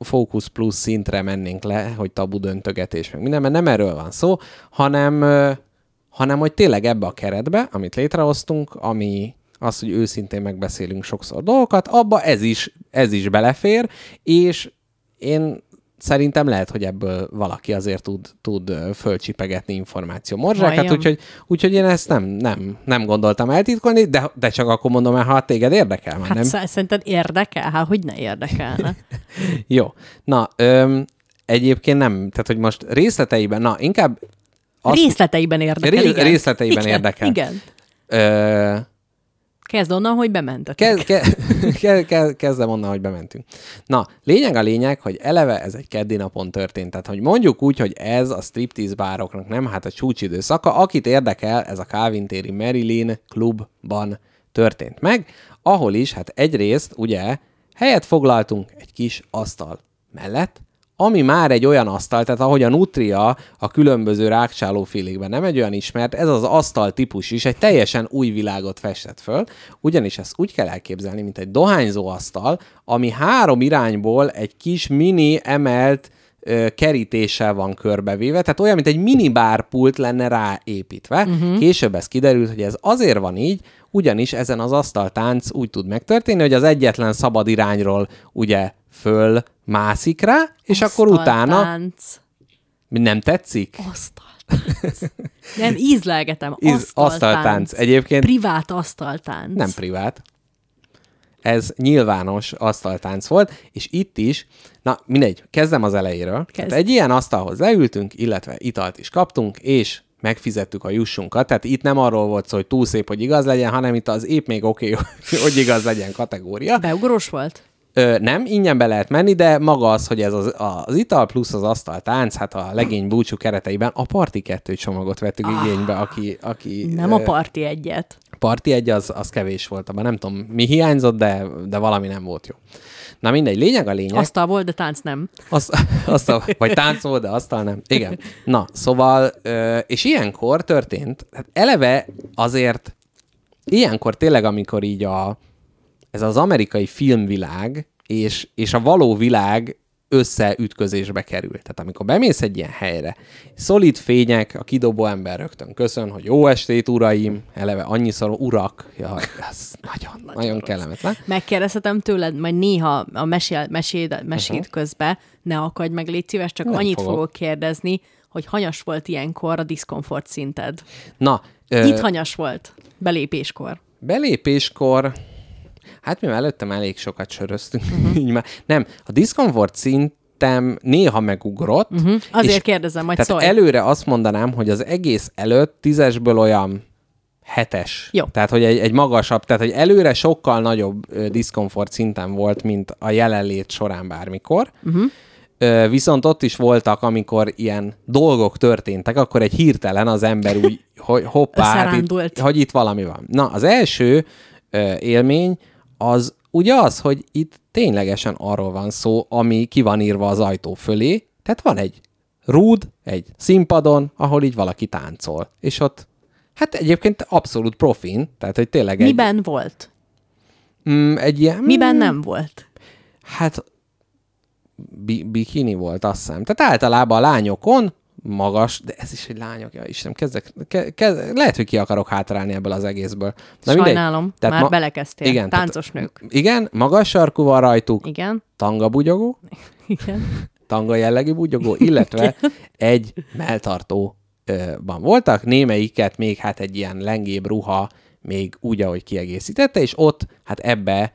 fókusz plusz szintre mennénk le, hogy tabu döntögetés, meg minden, mert nem erről van szó, hanem, hanem hogy tényleg ebbe a keretbe, amit létrehoztunk, ami az, hogy őszintén megbeszélünk sokszor dolgokat, abba ez is, ez is belefér, és én szerintem lehet, hogy ebből valaki azért tud, tud fölcsipegetni információ morzsákat, úgyhogy, úgyhogy én ezt nem, nem, nem gondoltam eltitkolni, de, de csak akkor mondom el, ha téged érdekel, már Hát nem? nem. szerinted érdekel? Hát hogy ne érdekelne? Jó. Na, öm, egyébként nem, tehát hogy most részleteiben, na, inkább azt, Részleteiben érdekel, Ré- igen. részleteiben igen, érdekel. Igen. Ö, Kezd onnan, hogy bementetek. Kezd, ke, ke, ke, kezdem onnan, hogy bementünk. Na, lényeg a lényeg, hogy eleve ez egy keddi napon történt. Tehát, hogy mondjuk úgy, hogy ez a striptease bároknak nem, hát a csúcsidőszaka. Akit érdekel, ez a Calvin téri Marilyn klubban történt meg, ahol is, hát egyrészt, ugye, helyet foglaltunk egy kis asztal mellett, ami már egy olyan asztal, tehát ahogy a Nutria a különböző rákcsálófélékben nem egy olyan ismert, ez az asztal típus is egy teljesen új világot festett föl, ugyanis ezt úgy kell elképzelni, mint egy dohányzó asztal, ami három irányból egy kis mini emelt ö, kerítéssel van körbevéve, tehát olyan, mint egy mini bárpult lenne ráépítve. Uh-huh. Később ez kiderült, hogy ez azért van így, ugyanis ezen az asztaltánc úgy tud megtörténni, hogy az egyetlen szabad irányról ugye föl mászik rá, és akkor utána Asztaltánc. nem tetszik? Asztaltánc. Nem, ízlelgetem. Íz- Asztaltánc. asztaltánc. Egyébként Privát asztaltánc. nem privát. Ez nyilvános asztaltánc volt, és itt is, na mindegy, kezdem az elejéről. Tehát egy ilyen asztalhoz leültünk, illetve italt is kaptunk, és megfizettük a jussunkat. Tehát itt nem arról volt szó, hogy túl szép, hogy igaz legyen, hanem itt az épp még oké, okay, hogy igaz legyen kategória. Beugrós volt? Ö, nem, ingyen be lehet menni, de maga az, hogy ez az, az ital plusz az asztaltánc, hát a legény búcsú kereteiben a parti kettő csomagot vettük ah, igénybe, aki... aki Nem ö, a parti egyet. parti egy, az, az kevés volt, abban nem tudom, mi hiányzott, de, de valami nem volt jó. Na mindegy, lényeg a lényeg. Asztal volt, de tánc nem. Azt, azt a, vagy táncol, de asztal nem. Igen. Na, szóval, ö, és ilyenkor történt, hát eleve azért, ilyenkor tényleg, amikor így a, ez az amerikai filmvilág és, és a való világ összeütközésbe kerül. Tehát amikor bemész egy ilyen helyre, szolid fények, a kidobó ember rögtön köszön, hogy jó estét, uraim, eleve annyiszor urak, ja, ez nagyon, nagyon, nagyon kellemetlen. Megkérdezhetem tőled, majd néha a mesél, meséd, meséd uh-huh. közben, ne akadj meg, légy szíves, csak Nem annyit fogok. fogok kérdezni, hogy hanyas volt ilyenkor a diszkomfort szinted. Na, Ö... Itt hanyas volt, belépéskor. belépéskor, hát mivel előttem elég sokat söröztünk, uh-huh. így már, nem, a diszkomfort szintem néha megugrott. Uh-huh. Azért kérdezem, majd Tehát szólj. előre azt mondanám, hogy az egész előtt tízesből olyan hetes. Jó. Tehát, hogy egy, egy magasabb, tehát, hogy előre sokkal nagyobb ö, diszkomfort szinten volt, mint a jelenlét során bármikor. Uh-huh. Ö, viszont ott is voltak, amikor ilyen dolgok történtek, akkor egy hirtelen az ember úgy, hogy hoppá, hát itt, hogy itt valami van. Na, az első ö, élmény az ugye az, hogy itt ténylegesen arról van szó, ami ki van írva az ajtó fölé, tehát van egy rúd, egy színpadon, ahol így valaki táncol. És ott, hát egyébként abszolút profin, tehát hogy tényleg egy, Miben volt? mm, egy ilyen... Miben nem volt? Hát bi- bikini volt, azt hiszem. Tehát általában a lányokon magas, de ez is egy lányok, ja Istenem, kezdek, ke, ke, lehet, hogy ki akarok hátrálni ebből az egészből. Na mindegy. Sajnálom, már belekezdtél. Igen, Táncos tehát, nők. Igen, magas sarkú van rajtuk, Igen, tanga bugyogó, igen. tanga jellegű bugyogó, illetve egy melltartóban voltak, némelyiket még hát egy ilyen lengébb ruha még úgy, ahogy kiegészítette, és ott hát ebbe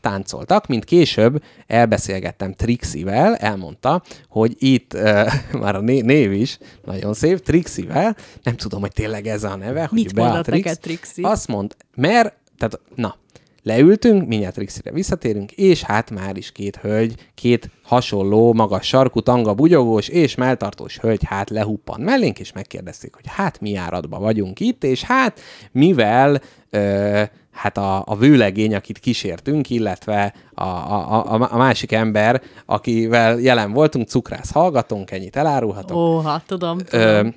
táncoltak, mint később elbeszélgettem Trixivel, elmondta, hogy itt ö, már a né- név is nagyon szép, Trixivel, nem tudom, hogy tényleg ez a neve, hogy Mit Beatrix. neked Trixi? Azt mond, mert, tehát, na, leültünk, mindjárt Trixire visszatérünk, és hát már is két hölgy, két hasonló, magas sarkú, tanga bugyogós és melltartós hölgy hát lehuppant mellénk, és megkérdezték, hogy hát mi járatban vagyunk itt, és hát mivel ö, hát a, a vőlegény, akit kísértünk, illetve a, a, a, a másik ember, akivel jelen voltunk, cukrász hallgatónk, ennyit elárulhatok Ó, hát tudom, tudom. ö,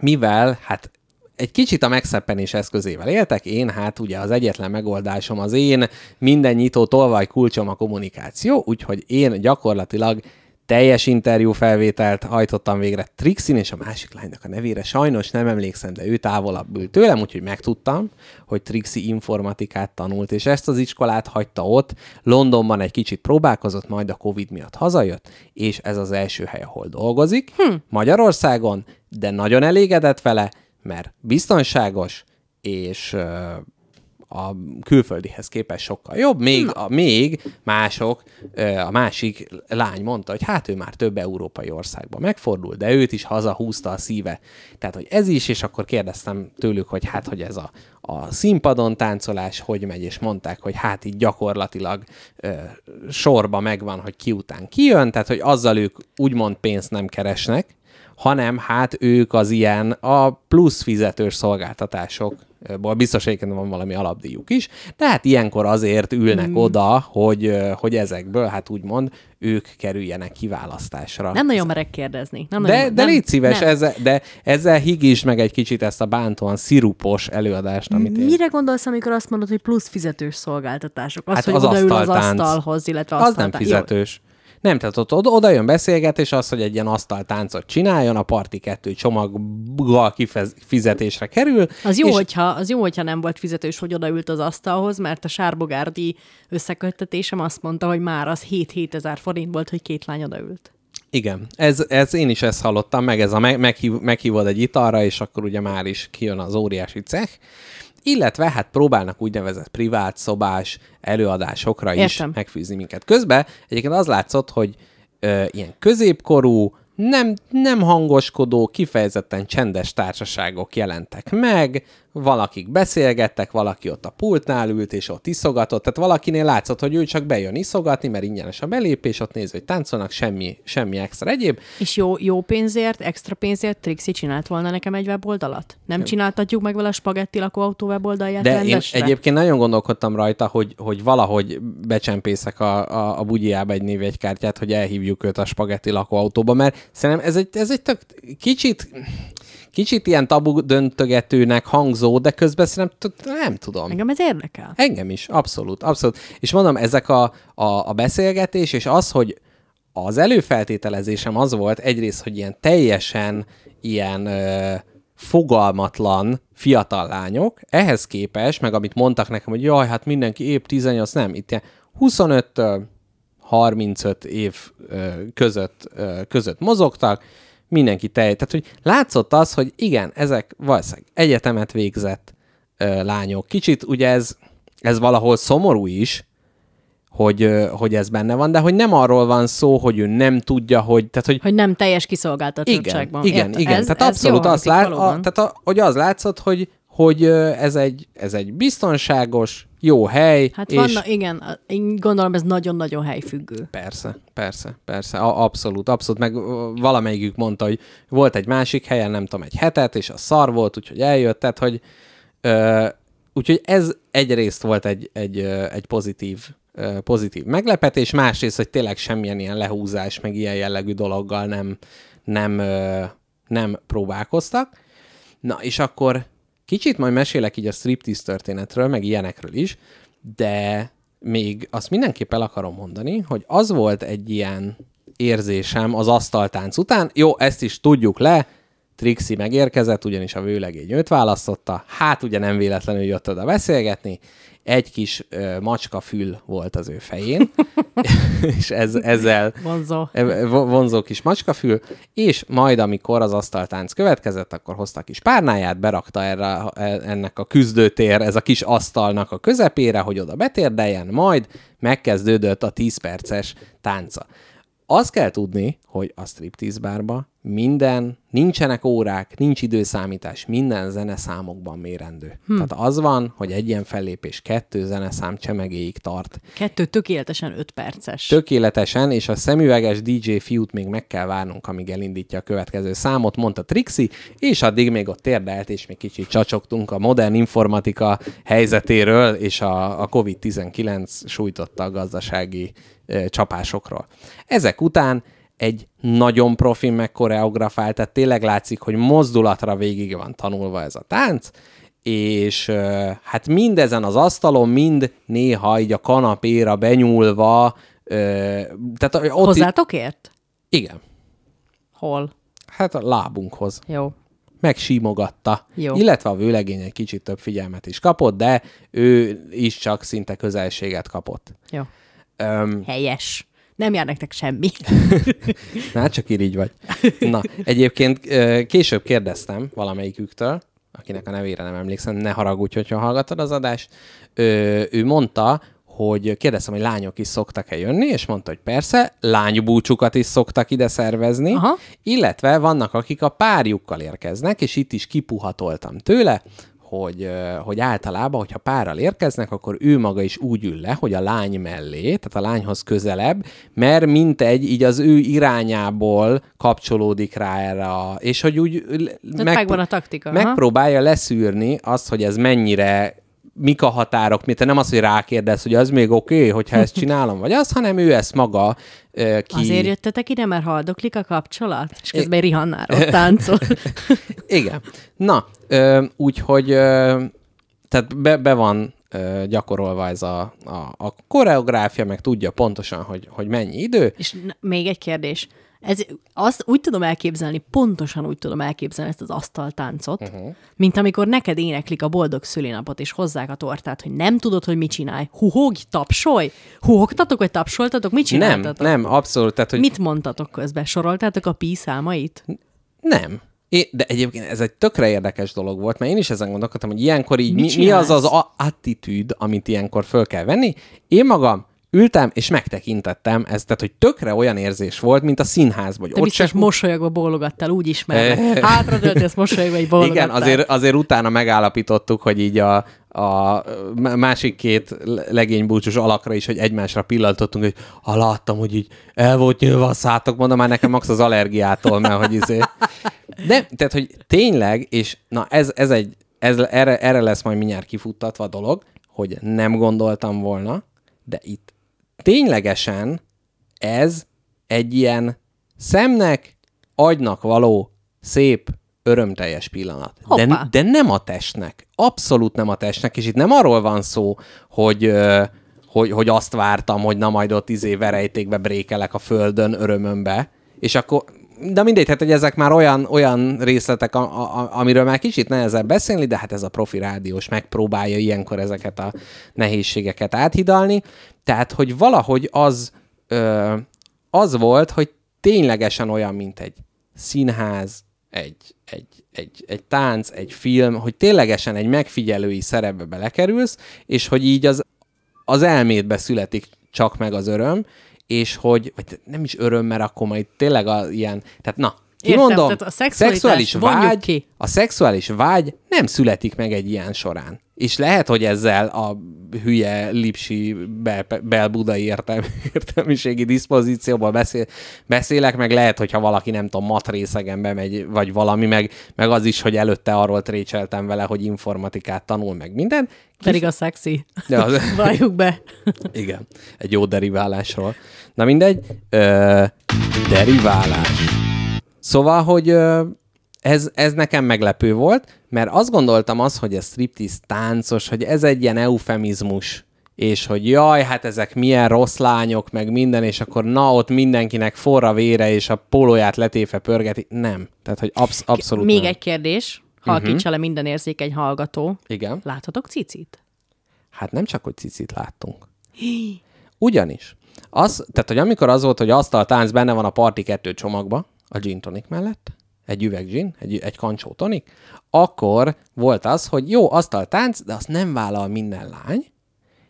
mivel hát egy kicsit a megszeppenés eszközével éltek, én hát ugye az egyetlen megoldásom az én minden nyitó tolvaj kulcsom a kommunikáció, úgyhogy én gyakorlatilag teljes interjú felvételt hajtottam végre Trixin és a másik lánynak a nevére. Sajnos nem emlékszem, de ő távolabb ült tőlem, úgyhogy megtudtam, hogy Trixi informatikát tanult, és ezt az iskolát hagyta ott. Londonban egy kicsit próbálkozott, majd a Covid miatt hazajött, és ez az első hely, ahol dolgozik. Hm. Magyarországon, de nagyon elégedett vele, mert biztonságos, és a külföldihez képest sokkal jobb. Még, a, még mások, a másik lány mondta, hogy hát ő már több európai országban megfordul, de őt is hazahúzta a szíve. Tehát, hogy ez is, és akkor kérdeztem tőlük, hogy hát, hogy ez a, a színpadon táncolás hogy megy, és mondták, hogy hát így gyakorlatilag ö, sorba megvan, hogy ki után kijön, tehát, hogy azzal ők úgymond pénzt nem keresnek, hanem hát ők az ilyen a plusz fizetős szolgáltatásokból, biztos egyébként van valami alapdíjuk is, de hát ilyenkor azért ülnek mm. oda, hogy, hogy ezekből, hát úgymond, ők kerüljenek kiválasztásra. Nem nagyon merek kérdezni. Nem De, nagyon, de nem, légy szíves, nem. ezzel, de ezzel higítsd meg egy kicsit ezt a bántóan szirupos előadást, amit én... Mire gondolsz, amikor azt mondod, hogy plusz fizetős szolgáltatások? Az, Hát hogy az odaül az asztalhoz, illetve Az nem fizetős. Nem, tehát ott oda, oda jön beszélgetés, az, hogy egy ilyen asztaltáncot csináljon, a parti kettő csomaggal kifez, fizetésre kerül. Az jó, és hogyha, az jó, hogyha nem volt fizetős, hogy odaült az asztalhoz, mert a sárbogárdi összeköttetésem azt mondta, hogy már az 7-7 ezer forint volt, hogy két lány odaült. Igen, ez, ez én is ezt hallottam, meg ez a meg, meghív, meghívod egy italra, és akkor ugye már is kijön az óriási cech. Illetve hát próbálnak úgynevezett privát szobás előadásokra is Értem. megfűzni minket. Közben egyébként az látszott, hogy ö, ilyen középkorú, nem, nem hangoskodó, kifejezetten csendes társaságok jelentek meg, valakik beszélgettek, valaki ott a pultnál ült, és ott iszogatott, tehát valakinél látszott, hogy ő csak bejön iszogatni, mert ingyenes a belépés, ott néz, hogy táncolnak, semmi, semmi extra egyéb. És jó, jó pénzért, extra pénzért Trixie csinált volna nekem egy weboldalat? Nem csináltatjuk meg vele a spagetti lakóautó weboldalját De én rendesre? egyébként nagyon gondolkodtam rajta, hogy, hogy valahogy becsempészek a, a, a bugyjába egy névjegykártyát, hogy elhívjuk őt a spagetti lakóautóba, mert szerintem ez egy, ez egy tök kicsit, kicsit ilyen tabu döntögetőnek hangzó, de közben szerintem nem tudom. Engem ez érdekel. Engem is, abszolút, abszolút. És mondom, ezek a, a, a beszélgetés, és az, hogy az előfeltételezésem az volt egyrészt, hogy ilyen teljesen ilyen ö, fogalmatlan fiatal lányok, ehhez képest, meg amit mondtak nekem, hogy jaj, hát mindenki épp 18, nem, itt ilyen 25 35 év ö, között, ö, között mozogtak, mindenki telj. Tehát, hogy látszott az, hogy igen, ezek valószínűleg egyetemet végzett ö, lányok. Kicsit ugye ez, ez valahol szomorú is, hogy, ö, hogy ez benne van, de hogy nem arról van szó, hogy ő nem tudja, hogy, tehát, hogy Hogy nem teljes igen, kiszolgáltatottságban. igen, Érte- igen. Ez, tehát ez abszolút azt hangzik, lát, a, tehát a, hogy az látszott, hogy, hogy ö, ez egy, ez egy biztonságos, jó hely, Hát és vannak, igen, én gondolom ez nagyon-nagyon helyfüggő. Persze, persze, persze, a, abszolút, abszolút, meg valamelyikük mondta, hogy volt egy másik helyen, nem tudom, egy hetet, és a szar volt, úgyhogy eljött, tehát, hogy ö, úgyhogy ez egyrészt volt egy, egy, egy pozitív, pozitív meglepetés, másrészt, hogy tényleg semmilyen ilyen lehúzás, meg ilyen jellegű dologgal nem, nem, nem próbálkoztak. Na, és akkor kicsit majd mesélek így a striptease történetről, meg ilyenekről is, de még azt mindenképp el akarom mondani, hogy az volt egy ilyen érzésem az asztaltánc után. Jó, ezt is tudjuk le, Trixi megérkezett, ugyanis a vőlegény őt választotta. Hát ugye nem véletlenül jött oda beszélgetni. Egy kis ö, macskafül volt az ő fején, és ez, ezzel Vonzó. E- vo- vonzó kis macskafül, és majd, amikor az asztaltánc következett, akkor hozta a kis párnáját, berakta erre, e- ennek a küzdőtér, ez a kis asztalnak a közepére, hogy oda betérdeljen, majd megkezdődött a 10 perces tánca. Azt kell tudni, hogy a striptease bárba minden, nincsenek órák, nincs időszámítás, minden zeneszámokban mérendő. Hm. Tehát az van, hogy egy ilyen fellépés kettő zeneszám csemegéig tart. Kettő tökéletesen öt perces. Tökéletesen, és a szemüveges DJ fiút még meg kell várnunk, amíg elindítja a következő számot, mondta Trixi, és addig még ott térdelt, és még kicsit csacsogtunk a modern informatika helyzetéről, és a, a COVID-19 sújtotta a gazdasági e, csapásokról. Ezek után egy nagyon profin megkoreografált, tehát tényleg látszik, hogy mozdulatra végig van tanulva ez a tánc, és hát mindezen az asztalon, mind néha így a kanapéra benyúlva, tehát ott... Hozzátok ért? Igen, Hol? hát a lábunkhoz. Jó. Megsímogatta. Jó. Illetve a vőlegény egy kicsit több figyelmet is kapott, de ő is csak szinte közelséget kapott. Jó. Öm, Helyes. Nem jár nektek semmi. Na, hát csak irigy vagy. Na, egyébként később kérdeztem valamelyiküktől, akinek a nevére nem emlékszem, ne haragudj, hogyha hallgatod az adást, ö, ő mondta, hogy kérdeztem, hogy lányok is szoktak-e jönni, és mondta, hogy persze, lánybúcsukat is szoktak ide szervezni, Aha. illetve vannak, akik a párjukkal érkeznek, és itt is kipuhatoltam tőle, hogy, hogy általában, hogyha párral érkeznek, akkor ő maga is úgy ül le, hogy a lány mellé, tehát a lányhoz közelebb, mert mint egy így az ő irányából kapcsolódik rá erre, a, és hogy úgy Tehát megvan a taktika, aha. megpróbálja leszűrni azt, hogy ez mennyire mik a határok, te nem az, hogy rákérdez, hogy az még oké, okay, hogyha ezt csinálom, vagy az, hanem ő ezt maga ö, ki... Azért jöttetek ide, mert haldoklik a kapcsolat? És közben Rihannára ott táncol. Igen. Na, úgyhogy tehát be, be van gyakorolva ez a, a, a koreográfia, meg tudja pontosan, hogy, hogy mennyi idő. És n- még egy kérdés. Ez, azt úgy tudom elképzelni, pontosan úgy tudom elképzelni ezt az asztaltáncot, uh-huh. mint amikor neked éneklik a boldog szülinapot, és hozzák a tortát, hogy nem tudod, hogy mit csinálj. Huhogj, tapsolj! Huhogtatok, vagy tapsoltatok? Mit Nem, csináltatok? nem, abszolút. Tehát, hogy Mit mondtatok közben? Soroltátok a pi számait? Nem. É, de egyébként ez egy tökre érdekes dolog volt, mert én is ezen gondolkodtam, hogy ilyenkor így mi, mi az az attitűd, amit ilyenkor föl kell venni. Én magam ültem és megtekintettem ezt, tehát hogy tökre olyan érzés volt, mint a színházban. Te biztos se- mosolyogva bólogattál, úgy ismerlek. Hátradőltél, mosolyogva, egy bólogattál. Igen, azért, azért utána megállapítottuk, hogy így a, a másik két legénybúcsús alakra is, hogy egymásra pillantottunk, hogy ha láttam, hogy így el volt nyilva a szátok, mondom már nekem max az allergiától, mert hogy izé. De, tehát, hogy tényleg, és na ez, ez egy, ez, erre, erre lesz majd mindjárt kifuttatva a dolog, hogy nem gondoltam volna, de itt ténylegesen ez egy ilyen szemnek, agynak való szép, örömteljes pillanat. De, Hoppá. de nem a testnek. Abszolút nem a testnek, és itt nem arról van szó, hogy, hogy, hogy azt vártam, hogy na majd ott izé verejtékbe brékelek a földön örömömbe, és akkor de mindegy, hát hogy ezek már olyan, olyan részletek, a, a, amiről már kicsit nehezebb beszélni, de hát ez a profi rádiós megpróbálja ilyenkor ezeket a nehézségeket áthidalni. Tehát, hogy valahogy az, ö, az volt, hogy ténylegesen olyan, mint egy színház, egy, egy, egy, egy tánc, egy film, hogy ténylegesen egy megfigyelői szerepbe belekerülsz, és hogy így az, az elmédbe születik csak meg az öröm, és hogy, vagy nem is öröm, mert akkor majd tényleg a, ilyen, tehát na, Értem, kimondom, tehát a vonjuk vágy, ki. a szexuális vágy nem születik meg egy ilyen során. És lehet, hogy ezzel a hülye lipsi bel, belbudai értelm, értelmiségi diszpozícióból beszél, beszélek, meg lehet, hogyha valaki nem tudom, matrészen bemegy, vagy valami, meg, meg az is, hogy előtte arról trécseltem vele, hogy informatikát tanul, meg minden. Pedig a szexi. De az, Valljuk be. igen, egy jó deriválásról. Na mindegy, ö, deriválás. Szóval, hogy ö, ez, ez nekem meglepő volt, mert azt gondoltam az, hogy a striptease táncos, hogy ez egy ilyen eufemizmus, és hogy jaj, hát ezek milyen rossz lányok, meg minden, és akkor na, ott mindenkinek forra vére, és a pólóját letéve pörgeti. Nem. Tehát, hogy absz- abszolút Még nem. egy kérdés. Halkítsa le minden érzékeny hallgató. Igen. Láthatok cicit? Hát nem csak, hogy cicit láttunk. Ugyanis. Az, tehát, hogy amikor az volt, hogy asztal tánc benne van a Party 2 csomagba, a gin tonic mellett, egy üveg gin, egy, egy kancsó tonik, akkor volt az, hogy jó, asztal tánc, de azt nem vállal minden lány,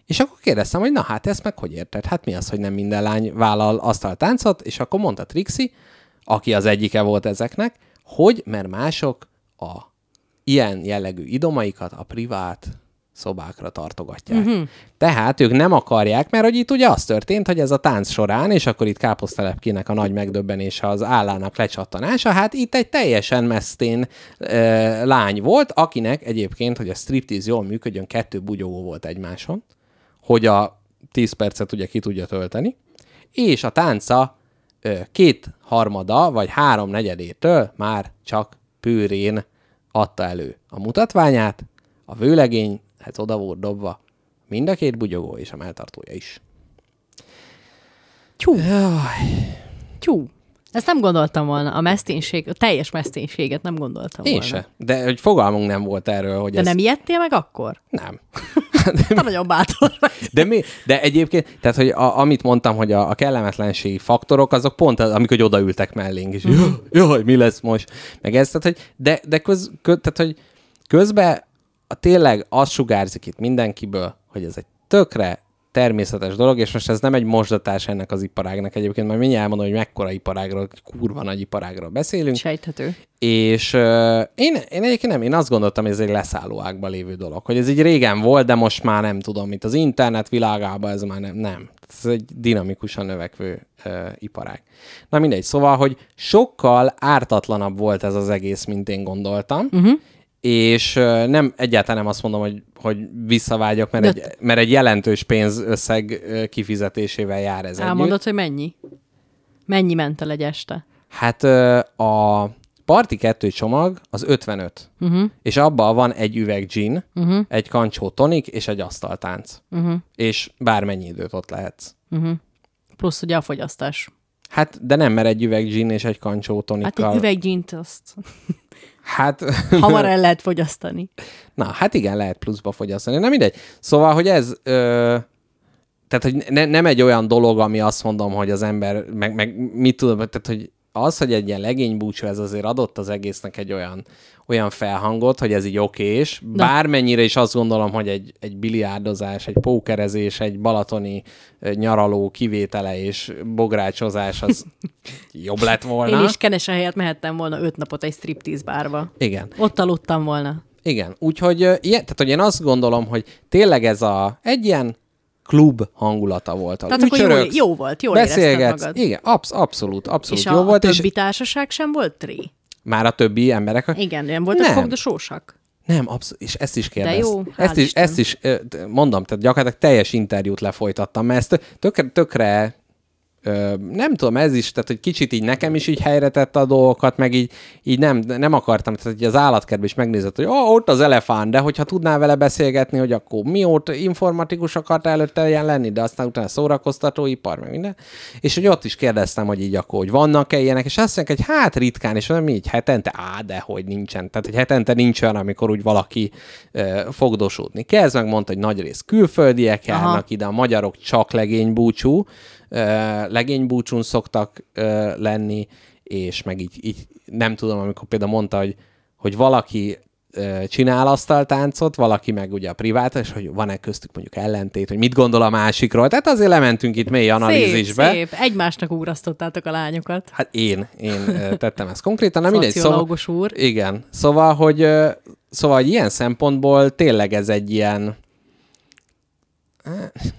és akkor kérdeztem, hogy na hát ezt meg hogy érted? Hát mi az, hogy nem minden lány vállal asztal táncot? És akkor mondta Trixi, aki az egyike volt ezeknek, hogy mert mások a ilyen jellegű idomaikat a privát szobákra tartogatják. Uh-huh. Tehát ők nem akarják, mert hogy itt ugye az történt, hogy ez a tánc során, és akkor itt káposztelepkének a nagy megdöbbenése az állának lecsattanása, hát itt egy teljesen mesztén e, lány volt, akinek egyébként, hogy a striptease jól működjön, kettő bugyogó volt egymáson, hogy a 10 percet ugye ki tudja tölteni, és a tánca ö, két harmada, vagy három negyedétől már csak pőrén adta elő a mutatványát, a vőlegény, hát oda volt dobva, mind a két bugyogó és a melltartója is. Tyú. Tyú. Ezt nem gondoltam volna. A meszténység, a teljes meszténységet nem gondoltam Én volna. se. De hogy fogalmunk nem volt erről, hogy De ez... nem ijedtél meg akkor? Nem. Te nagyon bátor vagy. De, mi, de egyébként, tehát, hogy a, amit mondtam, hogy a, a kellemetlenségi faktorok, azok pont az, amikor hogy odaültek mellénk, és Mhm. jaj, jaj, mi lesz most? Meg ez, tehát, hogy, de, de köz, kö, tehát, hogy Közben a tényleg az sugárzik itt mindenkiből, hogy ez egy tökre természetes dolog, és most ez nem egy mosdatás ennek az iparágnak egyébként, majd mindjárt elmondom, hogy mekkora iparágról, kurva nagy iparágról beszélünk. Sejthető. És uh, én, én egyébként nem, én azt gondoltam, hogy ez egy leszálló ágba lévő dolog, hogy ez így régen volt, de most már nem tudom, mint az internet világában ez már nem. Nem. Ez egy dinamikusan növekvő uh, iparág. Na mindegy, szóval, hogy sokkal ártatlanabb volt ez az egész, mint én gondoltam, uh-huh. És nem, egyáltalán nem azt mondom, hogy, hogy visszavágyok, mert, De- egy, mert egy jelentős pénzösszeg kifizetésével jár ez együtt. Elmondod, hogy mennyi? Mennyi ment el egy este? Hát a parti kettő csomag az 55, uh-huh. és abban van egy üveg gin, uh-huh. egy kancsó tonik és egy asztaltánc. Uh-huh. És bármennyi időt ott lehetsz. Plusz ugye a fogyasztás. Hát, de nem, mert egy üveg gin és egy kancsó Hát tonikkal. egy üveggyint azt Hát, hamar el lehet fogyasztani. na, hát igen, lehet pluszba fogyasztani. Na mindegy. Szóval, hogy ez... Ö, tehát, hogy ne, nem egy olyan dolog, ami azt mondom, hogy az ember, meg, meg mit tudom, tehát, hogy az, hogy egy ilyen legénybúcsú, ez azért adott az egésznek egy olyan, olyan felhangot, hogy ez így okés. Bármennyire is azt gondolom, hogy egy, egy biliárdozás, egy pókerezés, egy balatoni nyaraló kivétele és bográcsozás az jobb lett volna. Én is kenese helyett mehettem volna öt napot egy striptease bárba. Igen. Ott aludtam volna. Igen, úgyhogy ilyen, tehát, hogy én azt gondolom, hogy tényleg ez a egy ilyen klub hangulata volt. Tehát akkor jó, Ücsörögsz, jó volt, jól beszélgetsz. magad. Igen, absz- abszolút, abszolút És jó a, volt, a és többi társaság sem volt tri? már a többi emberek... Igen, nem voltak Nem. fogdosósak? Nem, abszolút, és ezt is kérdez. jó, ezt is, Isten. ezt is, mondom, tehát gyakorlatilag teljes interjút lefolytattam, mert ezt tökre, tökre ö, nem tudom, ez is, tehát hogy kicsit így nekem is így helyre tette a dolgokat, meg így, így nem, nem akartam, tehát hogy az állatkertben is megnézett, hogy oh, ott az elefánt, de hogyha tudnál vele beszélgetni, hogy akkor mi ott informatikus akartál előtte ilyen lenni, de aztán utána szórakoztatóipar, meg minden. És hogy ott is kérdeztem, hogy így akkor, hogy vannak-e ilyenek, és azt mondják, hogy hát ritkán, és mondom, mi így hetente, á, de hogy nincsen. Tehát, hogy hetente nincs olyan, amikor úgy valaki ö, fogdosódni kezd, meg mondta, hogy nagy rész külföldiek járnak ide, a magyarok csak legénybúcsú, ö, legénybúcsún szoktak lenni, és meg így, így nem tudom, amikor például mondta, hogy, hogy valaki csinál asztaltáncot, valaki meg ugye a privát, és hogy van-e köztük mondjuk ellentét, hogy mit gondol a másikról. Tehát azért lementünk itt mély analízisbe. Szép, szép. Egymásnak ugrasztottátok a lányokat. Hát én, én tettem ezt konkrétan. Na mindegy, szóval, úr. igen. Szóval, hogy, szóval, hogy ilyen szempontból tényleg ez egy ilyen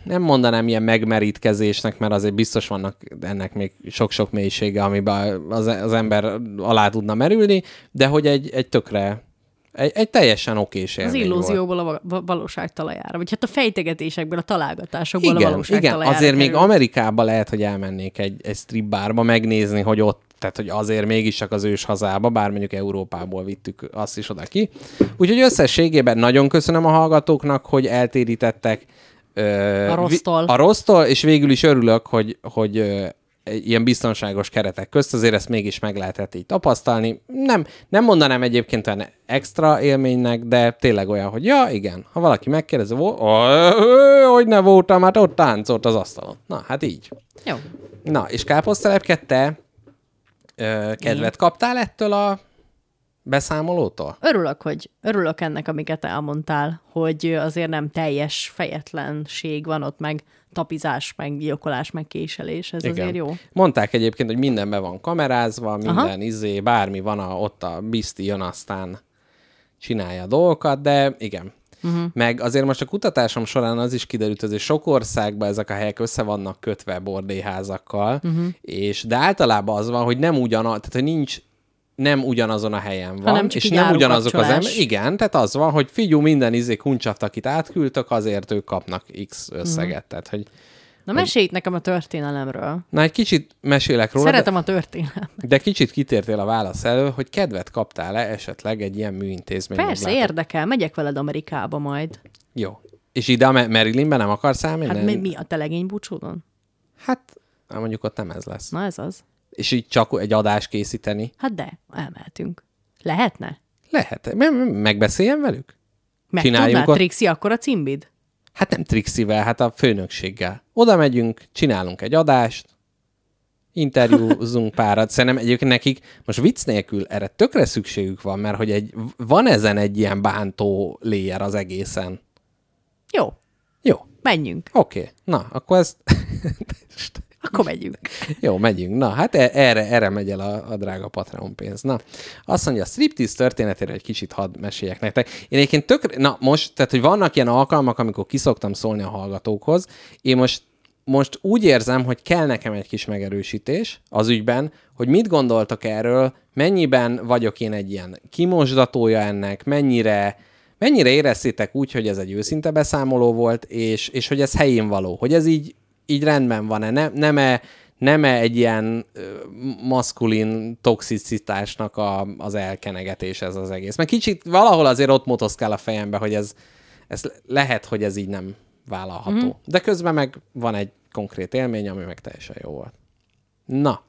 nem mondanám ilyen megmerítkezésnek, mert azért biztos vannak ennek még sok-sok mélysége, amiben az, az ember alá tudna merülni, de hogy egy, egy tökre, egy, egy teljesen okés Az élmény volt. illúzióból a va- va- valóság talajára, vagy hát a fejtegetésekből, a találgatásokból a Igen, valóság igen. talajára azért még kerül. Amerikába lehet, hogy elmennék egy, egy strip bárba megnézni, hogy ott, tehát hogy azért mégiscsak az ős hazába, bár mondjuk Európából vittük azt is oda ki. Úgyhogy összességében nagyon köszönöm a hallgatóknak, hogy eltérítettek A rossztól. A rossztól, és végül is örülök, hogy, hogy ilyen biztonságos keretek közt, azért ezt mégis meg lehetett így tapasztalni. Nem, nem mondanám egyébként olyan extra élménynek, de tényleg olyan, hogy ja, igen, ha valaki megkérdezi, "Vo- Ö, hogy ne voltam, hát ott táncolt az asztalon. Na, hát így. Jó. Na, és káposztelepke, te ö, kedvet kaptál ettől a beszámolótól? Örülök, hogy örülök ennek, amiket elmondtál, hogy azért nem teljes fejetlenség van ott, meg tapizás, meg gyilkolás, meg késelés. Ez azért jó. Mondták egyébként, hogy minden be van kamerázva, minden Aha. Izé, bármi van, a, ott a bizti jön, aztán csinálja a dolgokat, de igen. Uh-huh. Meg azért most a kutatásom során az is kiderült, hogy sok országban ezek a helyek össze vannak kötve bordéházakkal, uh-huh. és de általában az van, hogy nem ugyanaz, tehát hogy nincs nem ugyanazon a helyen van, Hanem csak és nem ugyanazok az emberek. Igen, tehát az van, hogy figyú, minden izé kuncsaft, akit átküldtök, azért ők kapnak X összeget. Uh-huh. Tehát, hogy Na mesélj itt nekem a történelemről. Na, egy kicsit mesélek róla, de, Szeretem a történelmet. de kicsit kitértél a válasz elő, hogy kedvet kaptál-e esetleg egy ilyen műintézmény Persze, meglátogatására? érdekel. Megyek veled Amerikába majd. Jó. És ide a Ma- Marylandben nem akarsz elmenni? Hát mi, mi a te legény búcsúdon? Hát, hát mondjuk ott nem ez lesz. Na ez az. És így csak egy adást készíteni? Hát de, elmehetünk. Lehetne? Lehet. Me- me- Megbeszéljem velük? Meg Csináljunk tudnád, ott- Trixi, akkor a cimbid? Hát nem Trixivel, hát a főnökséggel. Oda megyünk, csinálunk egy adást, interjúzunk párat. Szerintem egyébként nekik most vicc nélkül erre tökre szükségük van, mert hogy egy, van ezen egy ilyen bántó léjer az egészen. Jó, Jó, menjünk. oké. Okay. Na, akkor ezt... Akkor megyünk. Jó, megyünk. Na, hát e- erre, erre megy el a, a drága Patreon pénz. Na, azt mondja, a striptease történetéről egy kicsit hadd meséljek nektek. Én egyébként tök, na most, tehát, hogy vannak ilyen alkalmak, amikor kiszoktam szólni a hallgatókhoz, én most most úgy érzem, hogy kell nekem egy kis megerősítés az ügyben, hogy mit gondoltak erről, mennyiben vagyok én egy ilyen kimosdatója ennek, mennyire, mennyire éreztétek úgy, hogy ez egy őszinte beszámoló volt, és, és hogy ez helyén való, hogy ez így, így rendben van-e, ne, nem-e, nem-e egy ilyen maszkulin toxicitásnak a, az elkenegetés ez az egész. Mert kicsit valahol azért ott motoszkál a fejembe, hogy ez, ez lehet, hogy ez így nem vállalható. Mm. De közben meg van egy konkrét élmény, ami meg teljesen jó volt. Na,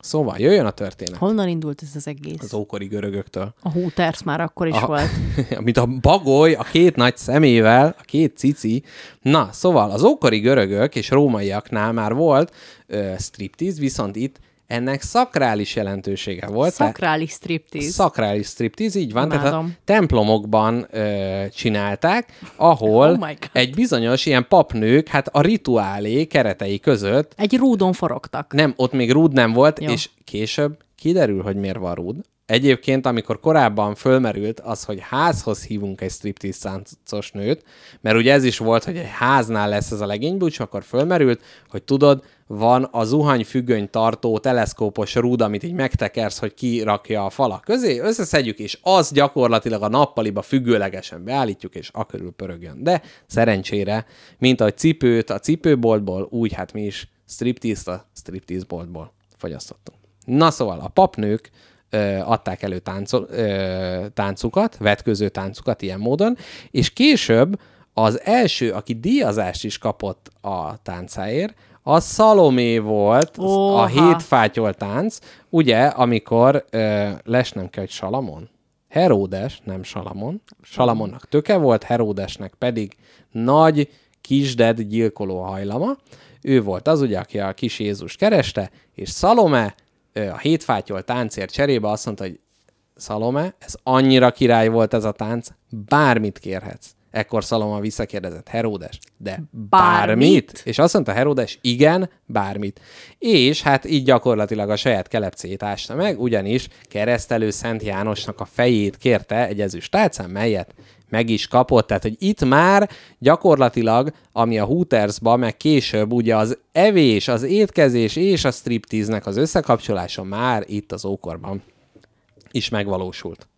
szóval jöjjön a történet. Honnan indult ez az egész? Az ókori görögöktől. A Hooters már akkor is Aha. volt. Mint a bagoly, a két nagy szemével, a két cici. Na, szóval az ókori görögök és rómaiaknál már volt ö, striptease, viszont itt ennek szakrális jelentősége volt. Szakrális striptease. Szakrális striptease, így van. Tehát a Imádom. templomokban ö, csinálták, ahol Oh egy bizonyos ilyen papnők, hát a rituálé keretei között, Egy rúdon forogtak. nem, ott még rúd nem volt, Jó. és később kiderül, hogy miért van rúd. Egyébként, amikor korábban fölmerült az, hogy házhoz hívunk egy striptease táncos nőt, mert ugye ez is volt, hogy egy háznál lesz ez a legénybúcs, akkor fölmerült, hogy tudod, van a zuhany függöny tartó teleszkópos rúd, amit így megtekersz, hogy kirakja a falak közé, összeszedjük, és az gyakorlatilag a nappaliba függőlegesen beállítjuk, és a körül pörögjön. De szerencsére, mint ahogy cipőt a cipőboltból, úgy hát mi is striptease a striptease boltból fogyasztottunk. Na szóval a papnők ö, adták elő táncol, ö, táncukat, vetköző táncukat ilyen módon, és később az első, aki díjazást is kapott a táncáért, az Szalomé volt, Óha. a hétfátyol tánc, ugye, amikor ö, les nem kell, hogy Salamon? Heródes, nem Salamon. Salamonnak töke volt, Heródesnek pedig nagy kisded gyilkoló hajlama. Ő volt az ugye, aki a kis Jézus kereste, és Szalome a hétfátyol táncért cserébe azt mondta, hogy Szalome, ez annyira király volt ez a tánc, bármit kérhetsz. Ekkor Szaloma visszakérdezett Heródes, de bármit? Bármit? És azt mondta Heródes, igen, bármit. És hát így gyakorlatilag a saját kelepcét ásta meg, ugyanis keresztelő Szent Jánosnak a fejét kérte egy ezüst tálcán, melyet meg is kapott. Tehát, hogy itt már gyakorlatilag, ami a Hootersba, meg később ugye az evés, az étkezés és a striptease-nek az összekapcsolása már itt az ókorban is megvalósult.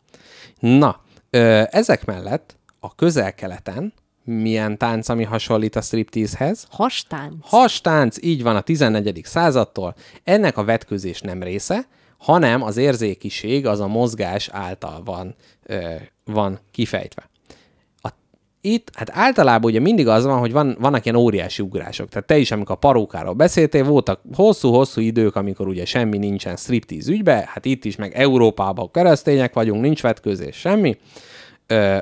Na, ö, ezek mellett a közel-keleten milyen tánc, ami hasonlít a striptease-hez? Hastánc. Hastánc, így van a 14. századtól. Ennek a vetközés nem része, hanem az érzékiség, az a mozgás által van, ö, van kifejtve. A, itt, hát általában ugye mindig az van, hogy van, vannak ilyen óriási ugrások. Tehát te is, amikor a parókáról beszéltél, voltak hosszú-hosszú idők, amikor ugye semmi nincsen striptease ügybe, hát itt is, meg Európában keresztények vagyunk, nincs vetközés, semmi.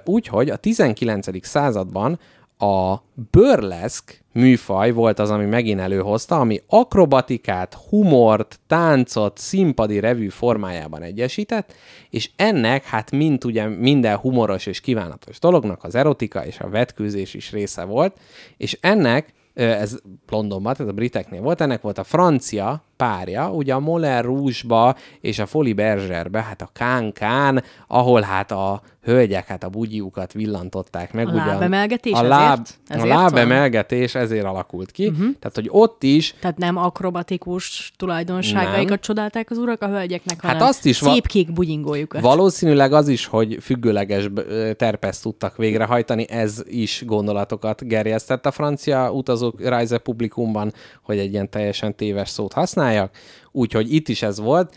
Úgyhogy a 19. században a burleszk műfaj volt az, ami megint előhozta, ami akrobatikát, humort, táncot, színpadi revű formájában egyesített, és ennek, hát mint ugye minden humoros és kívánatos dolognak az erotika és a vetkőzés is része volt, és ennek ez Londonban, tehát a briteknél volt, ennek volt a francia párja, ugye a Moulin Rouge-ba és a Folie Bergerbe, hát a Kán-Kán, ahol hát a hölgyek hát a bugyiukat villantották meg. A ugyan- lábemelgetés a, ezért? láb, Ezért a van? lábemelgetés ezért alakult ki. Uh-huh. Tehát, hogy ott is Tehát nem akrobatikus tulajdonságaikat Nem. csodálták az urak a hölgyeknek, Hát hanem azt is szép kék bugyingójukat. Valószínűleg az is, hogy függőleges terpeszt tudtak végrehajtani, ez is gondolatokat gerjesztett a francia utazók Rise Publikumban, hogy egy ilyen teljesen téves szót használjak. Úgyhogy itt is ez volt.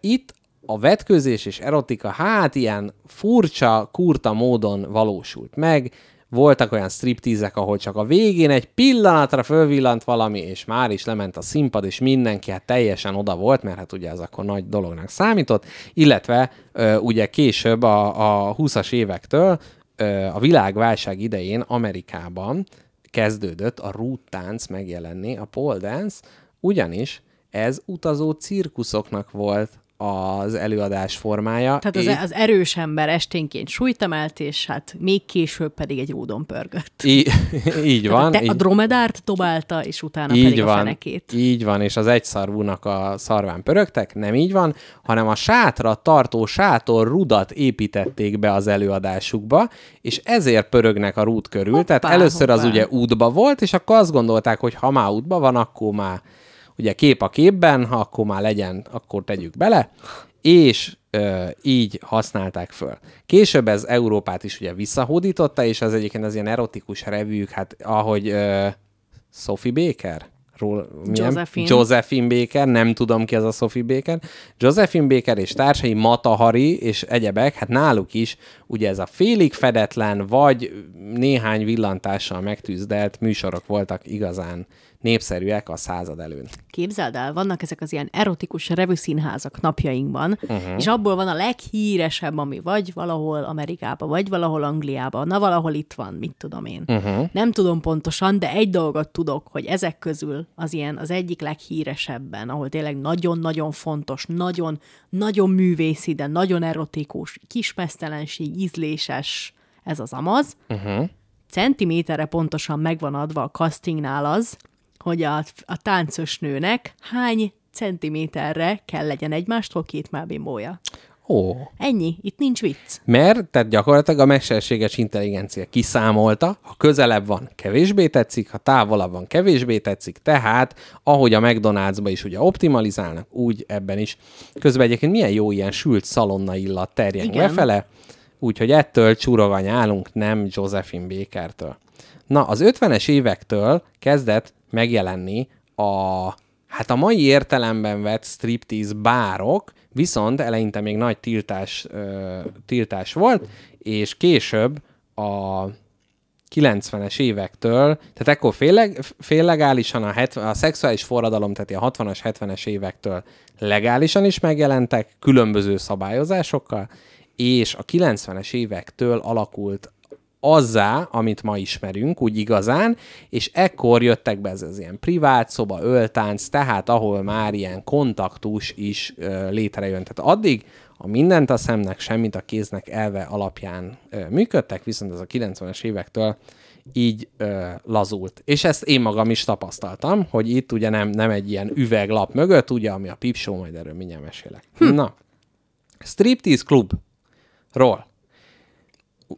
Itt a vetkőzés és erotika hát ilyen furcsa, kurta módon valósult meg. Voltak olyan striptízek, ahol csak a végén egy pillanatra fölvillant valami, és már is lement a színpad, és mindenki hát teljesen oda volt, mert hát ugye ez akkor nagy dolognak számított, illetve ugye később a, a 20-as évektől a világválság idején Amerikában kezdődött a root tánc megjelenni, a pole dance, ugyanis ez utazó cirkuszoknak volt az előadás formája. Tehát az, az erős ember esténként súlyt emelt, és hát még később pedig egy rúdon pörgött. Í- így van. Te, a így, dromedárt dobálta, és utána így pedig a van, fenekét. így van, és az egyszarvúnak a szarván pörögtek, nem így van, hanem a sátra tartó sátor rudat építették be az előadásukba, és ezért pörögnek a rúd körül. Hoppá, Tehát először az hoppá. ugye útba volt, és akkor azt gondolták, hogy ha már útba van, akkor már ugye kép a képben, ha akkor már legyen, akkor tegyük bele, és ö, így használták föl. Később ez Európát is ugye visszahódította, és az egyébként az ilyen erotikus revűk, hát ahogy ö, Sophie Baker? Ról? Josephine. Josephine Baker, nem tudom ki az a Sophie Baker. Josephine Baker és társai, Mata Hari és egyebek, hát náluk is ugye ez a félig fedetlen, vagy néhány villantással megtűzdelt műsorok voltak igazán népszerűek a század előn. Képzeld el, vannak ezek az ilyen erotikus revűszínházak napjainkban, uh-huh. és abból van a leghíresebb, ami vagy valahol Amerikában, vagy valahol Angliában, na valahol itt van, mit tudom én. Uh-huh. Nem tudom pontosan, de egy dolgot tudok, hogy ezek közül az ilyen az egyik leghíresebben, ahol tényleg nagyon-nagyon fontos, nagyon, nagyon művészi, de nagyon erotikus, kismesztelenség, ízléses ez az amaz. Uh-huh. Centiméterre pontosan megvan adva a castingnál az, hogy a, a táncos nőnek hány centiméterre kell legyen egymástól két mábimbója. Ó, Ennyi, itt nincs vicc. mert tehát gyakorlatilag a mesterséges intelligencia kiszámolta, ha közelebb van, kevésbé tetszik, ha távolabb van, kevésbé tetszik, tehát ahogy a McDonald'sba is ugye optimalizálnak, úgy ebben is. Közben egyébként milyen jó ilyen sült szalonna illat terjeng Igen. lefele, úgyhogy ettől csurog a nyálunk, nem Josephine Bakertől. Na, az 50-es évektől kezdett megjelenni a, hát a mai értelemben vett striptease bárok, viszont eleinte még nagy tiltás, ö, tiltás volt, és később a 90-es évektől, tehát ekkor féleg, féllegálisan a, 70, a szexuális forradalom, tehát a 60-as, 70-es évektől legálisan is megjelentek, különböző szabályozásokkal, és a 90-es évektől alakult azzá, amit ma ismerünk, úgy igazán, és ekkor jöttek be ez az ilyen privát szoba, öltánc, tehát ahol már ilyen kontaktus is ö, létrejön. Tehát addig a mindent a szemnek, semmit a kéznek elve alapján ö, működtek, viszont ez a 90-es évektől így ö, lazult. És ezt én magam is tapasztaltam, hogy itt ugye nem, nem egy ilyen üveglap mögött, ugye, ami a pipsó, majd erről mindjárt mesélek. Hm. Na, Striptease Clubról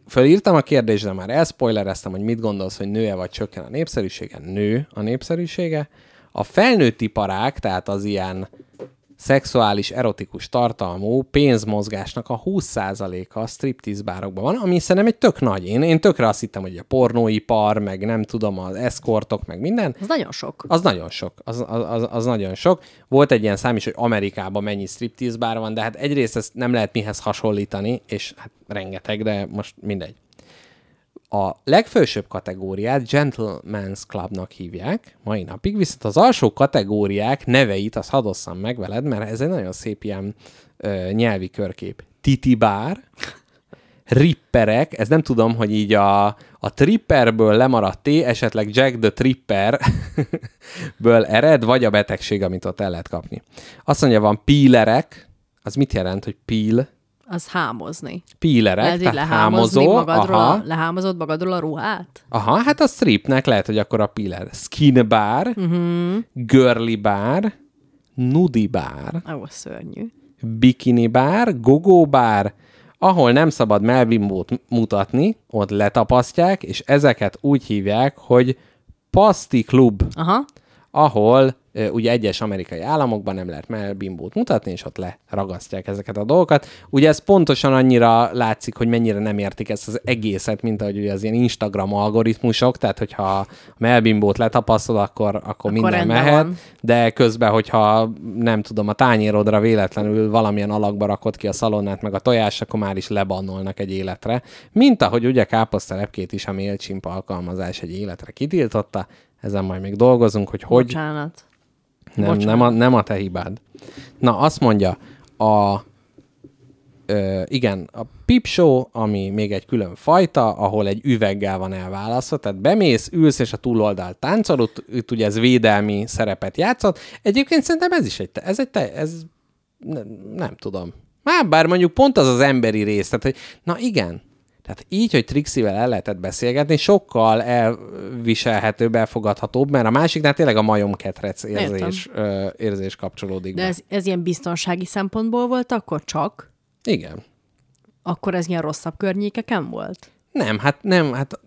Fölírtam a kérdést, de már elspoilereztem, hogy mit gondolsz, hogy nő-e vagy csökken a népszerűsége. Nő a népszerűsége. A felnőtt iparák, tehát az ilyen szexuális, erotikus tartalmú pénzmozgásnak a 20%-a a striptease bárokban van, ami szerintem egy tök nagy. Én, én tökre azt hittem, hogy a pornóipar, meg nem tudom, az eszkortok, meg minden. Ez nagyon sok. Az nagyon sok. Az, az, az, az nagyon sok. Volt egy ilyen szám is, hogy Amerikában mennyi striptease bár van, de hát egyrészt ezt nem lehet mihez hasonlítani, és hát rengeteg, de most mindegy. A legfősebb kategóriát Gentleman's Clubnak hívják mai napig, viszont az alsó kategóriák neveit azt hadosszam meg veled, mert ez egy nagyon szép ilyen ö, nyelvi körkép. Titi bár, ripperek, ez nem tudom, hogy így a, a tripperből lemaradt T, esetleg Jack the Tripper ből ered, vagy a betegség, amit ott el lehet kapni. Azt mondja, van pílerek, az mit jelent, hogy píl? Az hámozni. Pílerek, Lehet tehát hámozó, magadról, aha, a, lehámozod magadról a ruhát? aha, hát a stripnek lehet, hogy akkor a píler. Skin bar, uh-huh. girly bar, nudi bar, Ó, szörnyű. bikini bár, gogó bár, ahol nem szabad melbimbót mutatni, ott letapasztják, és ezeket úgy hívják, hogy paszti klub, Aha. ahol ugye egyes amerikai államokban nem lehet melbimbót mutatni, és ott leragasztják ezeket a dolgokat. Ugye ez pontosan annyira látszik, hogy mennyire nem értik ezt az egészet, mint ahogy ugye az ilyen Instagram algoritmusok, tehát hogyha a melbimbót letapasztod, akkor, akkor, akkor minden mehet, van. de közben, hogyha nem tudom, a tányérodra véletlenül valamilyen alakba rakod ki a szalonnát, meg a tojás, akkor már is lebannolnak egy életre. Mint ahogy ugye káposztelepkét is a MailChimp alkalmazás egy életre kitiltotta, ezen majd még dolgozunk, hogy hogy Bocsánat. Nem, nem, a, nem a te hibád. Na, azt mondja, a Ö, igen, a Peep Show, ami még egy külön fajta, ahol egy üveggel van elválasztva, tehát bemész, ülsz, és a túloldal táncol, ott, itt ugye ez védelmi szerepet játszott. Egyébként szerintem ez is egy, ez egy, ez nem, nem tudom. Már bár mondjuk pont az az emberi rész, tehát hogy na igen, tehát így, hogy Trixivel el lehetett beszélgetni, sokkal elviselhetőbb, elfogadhatóbb, mert a másiknál tényleg a majomketrec érzés, ö, érzés kapcsolódik De be. ez, ez ilyen biztonsági szempontból volt akkor csak? Igen. Akkor ez ilyen rosszabb környékeken volt? Nem, hát nem, hát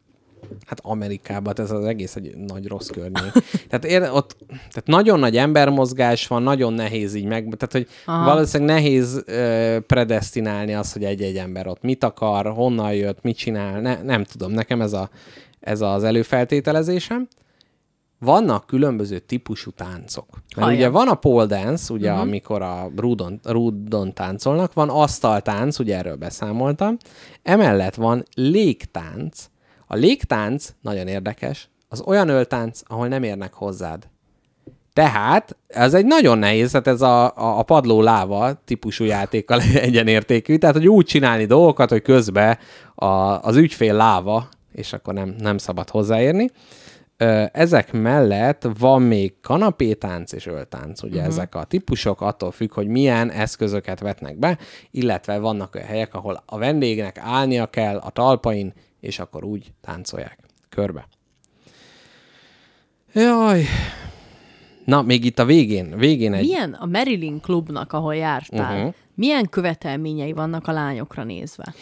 Hát Amerikában ez az egész egy nagy rossz környék. tehát ér, ott tehát nagyon nagy embermozgás van, nagyon nehéz így meg, tehát hogy Aha. valószínűleg nehéz ö, predestinálni azt, hogy egy-egy ember ott mit akar, honnan jött, mit csinál, ne, nem tudom, nekem ez, a, ez az előfeltételezésem. Vannak különböző típusú táncok. Mert ugye van a pole dance, ugye, uh-huh. amikor a rúdon, rúdon táncolnak, van asztaltánc, ugye erről beszámoltam, emellett van légtánc. A légtánc, nagyon érdekes, az olyan öltánc, ahol nem érnek hozzád. Tehát ez egy nagyon nehéz, tehát ez a, a, a padló láva típusú játékkal egyenértékű, tehát hogy úgy csinálni dolgokat, hogy közben a, az ügyfél láva, és akkor nem, nem szabad hozzáérni. Ezek mellett van még kanapétánc és öltánc, ugye uh-huh. ezek a típusok, attól függ, hogy milyen eszközöket vetnek be, illetve vannak olyan helyek, ahol a vendégnek állnia kell a talpain, és akkor úgy táncolják körbe. Jaj. Na, még itt a végén, végén egy... Milyen a Marilyn klubnak, ahol jártál, uh-huh. milyen követelményei vannak a lányokra nézve?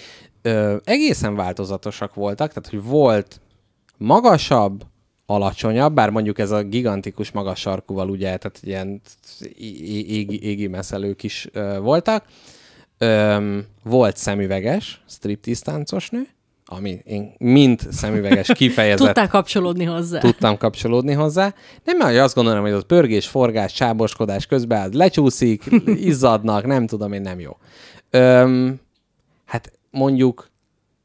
ö, egészen változatosak voltak, tehát hogy volt magasabb, alacsonyabb, bár mondjuk ez a gigantikus magas sarkúval ugye, tehát ilyen égi, égi meszelők is ö, voltak. Öm, volt szemüveges, striptease táncos nő, ami én mind szemüveges kifejezett Tudtál kapcsolódni hozzá? tudtam kapcsolódni hozzá. Nem, mert azt gondolom, hogy ott pörgés, forgás, csáboskodás közben az lecsúszik, izzadnak, nem tudom én, nem jó. Öm, hát mondjuk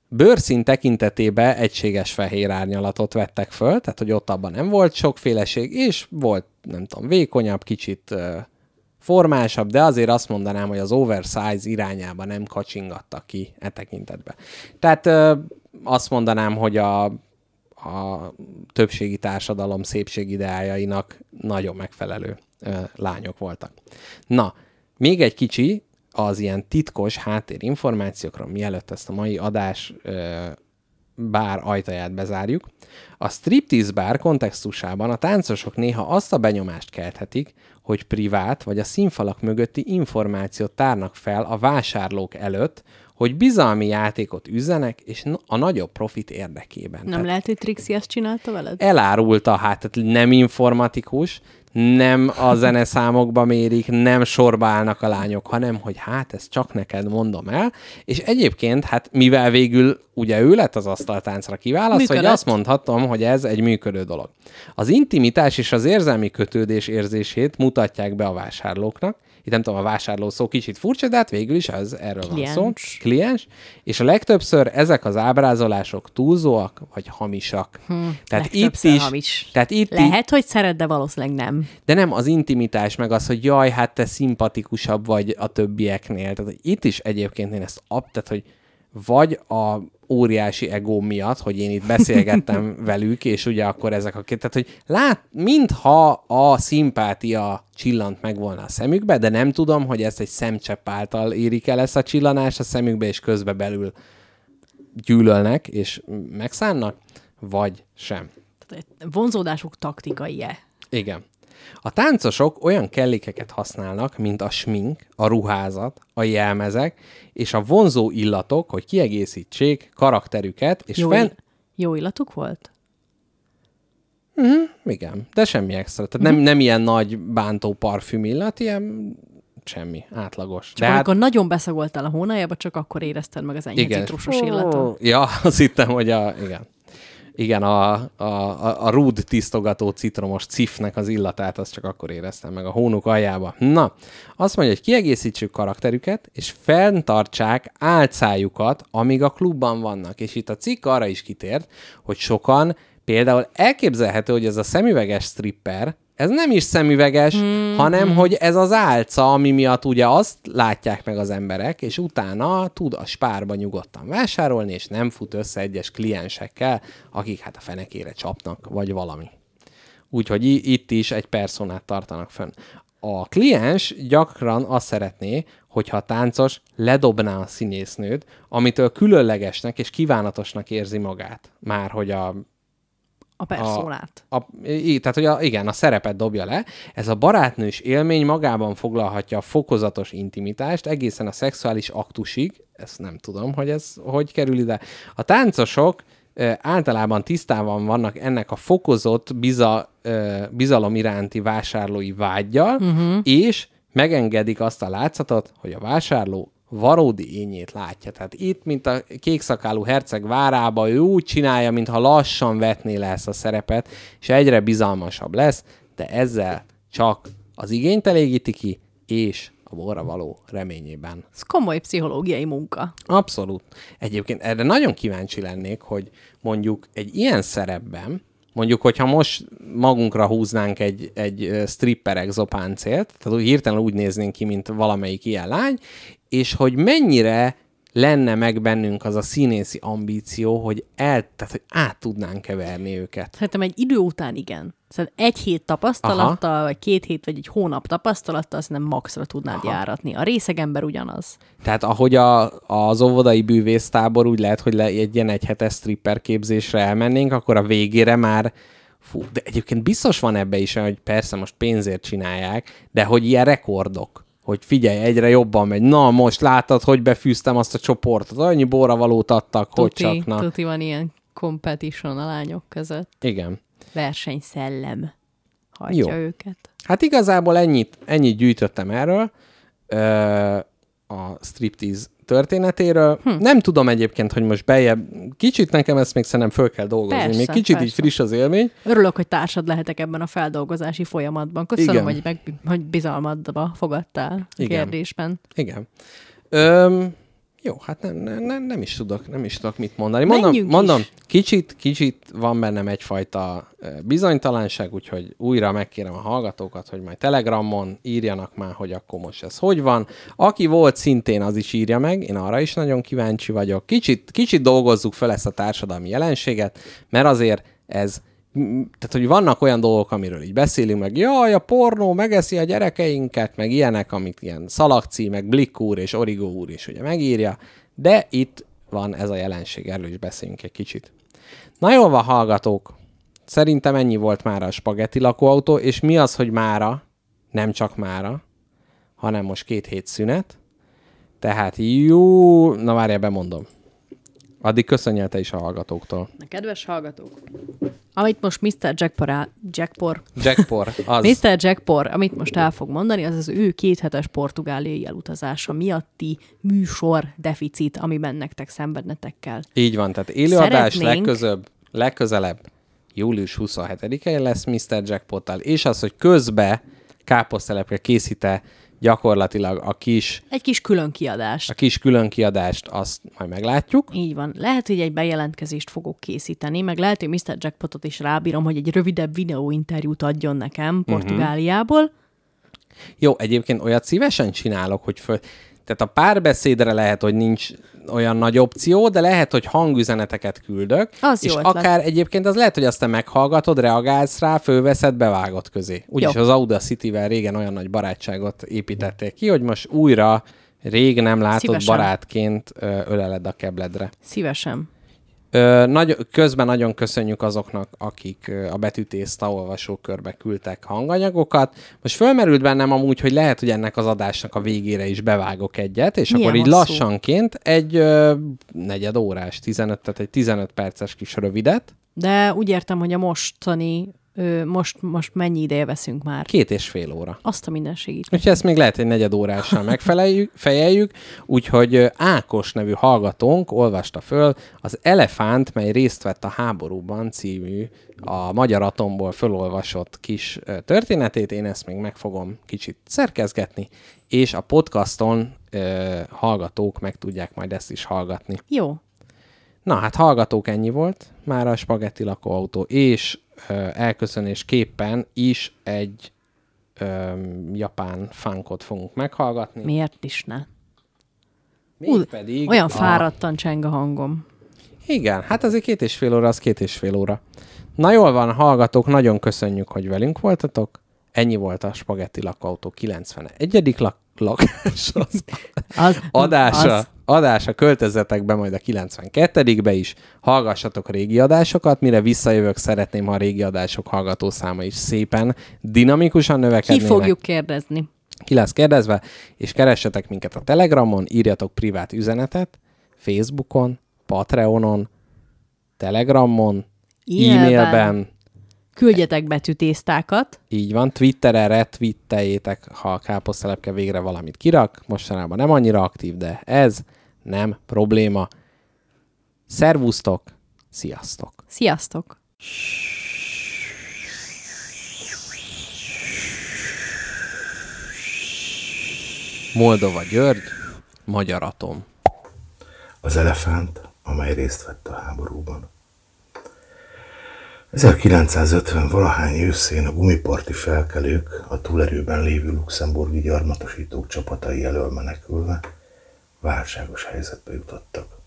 bőrszín tekintetében egységes fehér árnyalatot vettek föl, tehát hogy ott abban nem volt sokféleség, és volt, nem tudom, vékonyabb, kicsit formásabb, de azért azt mondanám, hogy az oversize irányába nem kacsingattak ki e tekintetben. Tehát ö, azt mondanám, hogy a, a többségi társadalom szépségideájainak nagyon megfelelő ö, lányok voltak. Na, még egy kicsi az ilyen titkos háttérinformációkról, mielőtt ezt a mai adás ö, bár ajtaját bezárjuk. A striptease bár kontextusában a táncosok néha azt a benyomást kelthetik, hogy privát vagy a színfalak mögötti információt tárnak fel a vásárlók előtt, hogy bizalmi játékot üzenek, és a nagyobb profit érdekében. Nem lehet, hogy Trixie ezt csinálta veled? elárulta, hát tehát nem informatikus, nem a zeneszámokba mérik, nem sorba állnak a lányok, hanem, hogy hát ezt csak neked mondom el. És egyébként, hát mivel végül ugye ő lett az asztaltáncra kiválasztva, hogy azt mondhatom, hogy ez egy működő dolog. Az intimitás és az érzelmi kötődés érzését mutatják be a vásárlóknak, itt nem tudom, a vásárló szó kicsit furcsa, de hát végül is az erről van szó. Kliens. Kliens. És a legtöbbször ezek az ábrázolások túlzóak, vagy hamisak. Hm, tehát itt is, hamis. tehát itt Lehet, hogy szeret, de valószínűleg nem. de nem az intimitás, meg az, hogy jaj, hát te szimpatikusabb vagy a többieknél. Tehát itt is egyébként én ezt ab, tehát hogy vagy a óriási ego miatt, hogy én itt beszélgettem velük, és ugye akkor ezek a két, tehát hogy lát, mintha a szimpátia csillant meg volna a szemükbe, de nem tudom, hogy ezt egy szemcsepp által érik el ezt a csillanást a szemükbe, és közbe belül gyűlölnek, és megszánnak, vagy sem. Tehát vonzódásuk taktikai-e? Igen. A táncosok olyan kellékeket használnak, mint a smink, a ruházat, a jelmezek és a vonzó illatok, hogy kiegészítsék karakterüket, és Jó, fenn... jó illatuk volt? Igen, de semmi extra. Tehát nem, nem ilyen nagy bántó parfüm illat, ilyen semmi, átlagos. Csak de amikor nagyon beszagoltál a hónajába, csak akkor érezted meg az enyhe citrusos illatot. Ja, azt hittem, hogy a... Igen. Igen, a, a, a, rúd tisztogató citromos cifnek az illatát, azt csak akkor éreztem meg a hónuk aljába. Na, azt mondja, hogy kiegészítsük karakterüket, és fenntartsák álcájukat, amíg a klubban vannak. És itt a cikk arra is kitért, hogy sokan, például elképzelhető, hogy ez a szemüveges stripper ez nem is szemüveges, mm, hanem hogy ez az álca, ami miatt ugye azt látják meg az emberek, és utána tud a spárba nyugodtan vásárolni, és nem fut össze egyes kliensekkel, akik hát a fenekére csapnak, vagy valami. Úgyhogy itt is egy personát tartanak fönn. A kliens gyakran azt szeretné, hogyha a táncos ledobná a színésznőt, amitől különlegesnek és kívánatosnak érzi magát. Már hogy a A perszónát. a, í- tehát, hogy a, igen, a szerepet dobja le. Ez a barátnős élmény magában foglalhatja a fokozatos intimitást egészen a szexuális aktusig. Ezt nem tudom, hogy ez hogy kerül ide. A táncosok általában tisztában vannak ennek a fokozott biza, bizalom iránti vásárlói vágyjal, uh-huh. és megengedik azt a látszatot, hogy a vásárló valódi ényét látja. Tehát itt, mint a kékszakálú herceg várába, ő úgy csinálja, mintha lassan vetné le ezt a szerepet, és egyre bizalmasabb lesz, de ezzel csak az igényt elégíti ki, és a borra való reményében. Ez komoly pszichológiai munka. Abszolút. Egyébként erre nagyon kíváncsi lennék, hogy mondjuk egy ilyen szerepben, mondjuk, hogyha most magunkra húznánk egy, egy stripper exopáncélt, tehát hirtelen úgy néznénk ki, mint valamelyik ilyen lány, és hogy mennyire lenne meg bennünk az a színészi ambíció, hogy el, tehát, hogy át tudnánk keverni őket. Szerintem egy idő után igen. Szóval egy hét tapasztalattal, Aha. vagy két hét, vagy egy hónap tapasztalattal szerintem maxra tudnád Aha. járatni. A részegember ugyanaz. Tehát ahogy a, az óvodai bűvésztábor úgy lehet, hogy le, egy ilyen egyhetes stripper képzésre elmennénk, akkor a végére már fú, de egyébként biztos van ebbe is, hogy persze most pénzért csinálják, de hogy ilyen rekordok hogy figyelj, egyre jobban megy. Na, most látod, hogy befűztem azt a csoportot. Annyi borravalót adtak, hogy Tuti, csak na. tuti van ilyen competition a lányok között. Igen. Versenyszellem hagyja Jó. őket. Hát igazából ennyit, ennyit gyűjtöttem erről, ö, a striptease történetéről. Hm. Nem tudom egyébként, hogy most bejebb, kicsit nekem ezt még szerintem föl kell dolgozni. Persze, még kicsit így persze. friss az élmény. Örülök, hogy társad lehetek ebben a feldolgozási folyamatban. Köszönöm, Igen. hogy, meg, hogy bizalmadba fogadtál a Igen. kérdésben. Igen. Öm, jó, hát nem, nem, nem, is tudok, nem is tudok mit mondani. Mondom, Menjünk mondom is. kicsit, kicsit van bennem egyfajta bizonytalanság, úgyhogy újra megkérem a hallgatókat, hogy majd Telegramon írjanak már, hogy akkor most ez hogy van. Aki volt szintén, az is írja meg, én arra is nagyon kíváncsi vagyok. Kicsit, kicsit dolgozzuk fel ezt a társadalmi jelenséget, mert azért ez tehát, hogy vannak olyan dolgok, amiről így beszélünk, meg jaj, a pornó megeszi a gyerekeinket, meg ilyenek, amit ilyen Szalagci, meg Blick úr és Origó úr is ugye megírja, de itt van ez a jelenség, erről is beszéljünk egy kicsit. Na jól van, hallgatók, szerintem ennyi volt már a spagetti lakóautó, és mi az, hogy mára, nem csak mára, hanem most két hét szünet, tehát jó, na várjál, bemondom. Addig köszönjél te is a hallgatóktól. Na, kedves hallgatók! Amit most Mr. Jackpor, Jackpor Jackpor, az... Mr. Jackpor, amit most el fog mondani, az az ő kéthetes portugáliai elutazása miatti műsor deficit, amiben nektek szenvednetek kell. Így van, tehát élőadás Szeretnénk- legközebb, legközelebb július 27-én lesz Mr. Jackpottal, és az, hogy közbe káposztelepre készíte gyakorlatilag a kis, Egy kis külön kiadást. a kis különkiadást, azt majd meglátjuk. Így van. Lehet, hogy egy bejelentkezést fogok készíteni, meg lehet, hogy Mr. Jackpotot is rábírom, hogy egy rövidebb videóinterjút adjon nekem Portugáliából. Jó, egyébként olyat szívesen csinálok, hogy föl... Tehát a párbeszédre lehet, hogy nincs olyan nagy opció, de lehet, hogy hangüzeneteket küldök, Az és akár egyébként az lehet, hogy azt te meghallgatod, reagálsz rá, fölveszed, bevágod közé. Úgyis az Audacity-vel régen olyan nagy barátságot építették ki, hogy most újra rég nem látott Szívesen. barátként öleled a kebledre. Szívesen. Ö, nagy, közben nagyon köszönjük azoknak, akik a betűtészta olvasókörbe küldtek hanganyagokat. Most fölmerült bennem amúgy, hogy lehet, hogy ennek az adásnak a végére is bevágok egyet, és Milyen akkor így hosszú? lassanként egy ö, negyed órás, 15, tehát egy 15 perces kis rövidet, De úgy értem, hogy a mostani, ö, most, most mennyi ideje veszünk már. két és fél óra. Azt a minden segít. Úgyhogy ezt még lehet egy negyed órással megfeleljük, fejeljük, úgyhogy Ákos nevű hallgatónk olvasta föl az Elefánt, mely részt vett a háborúban című a Magyar Atomból fölolvasott kis történetét, én ezt még meg fogom kicsit szerkezgetni, és a podcaston ö, hallgatók meg tudják majd ezt is hallgatni. Jó. Na hát hallgatók, ennyi volt. Már a spagetti lakóautó és elköszönésképpen is egy ö, japán funkot fogunk meghallgatni. Miért is ne? Mégpedig Olyan a- fáradtan cseng a hangom. Igen, hát azért két és fél óra, az két és fél óra. Na jól van, hallgatók, nagyon köszönjük, hogy velünk voltatok. Ennyi volt a Spagetti Lakóautó 91. Lak- lakás, az Az, adása, Az, adása, költözetek be majd a 92-be is, hallgassatok régi adásokat, mire visszajövök, szeretném, ha a régi adások hallgatószáma is szépen, dinamikusan ki növekednének. fogjuk kérdezni? Ki lesz kérdezve, és keressetek minket a Telegramon, írjatok privát üzenetet, Facebookon, Patreonon, Telegramon, E-mailben. e-mailben, Küldjetek betűtésztákat. így van, Twitteren retweeteljétek, ha a káposztelepke végre valamit kirak. Mostanában nem annyira aktív, de ez nem probléma. Szervusztok, sziasztok! Sziasztok! Moldova György, Magyar Atom. Az elefánt, amely részt vett a háborúban. 1950 valahány őszén a gumiparti felkelők a túlerőben lévő luxemburgi gyarmatosítók csapatai elől menekülve válságos helyzetbe jutottak.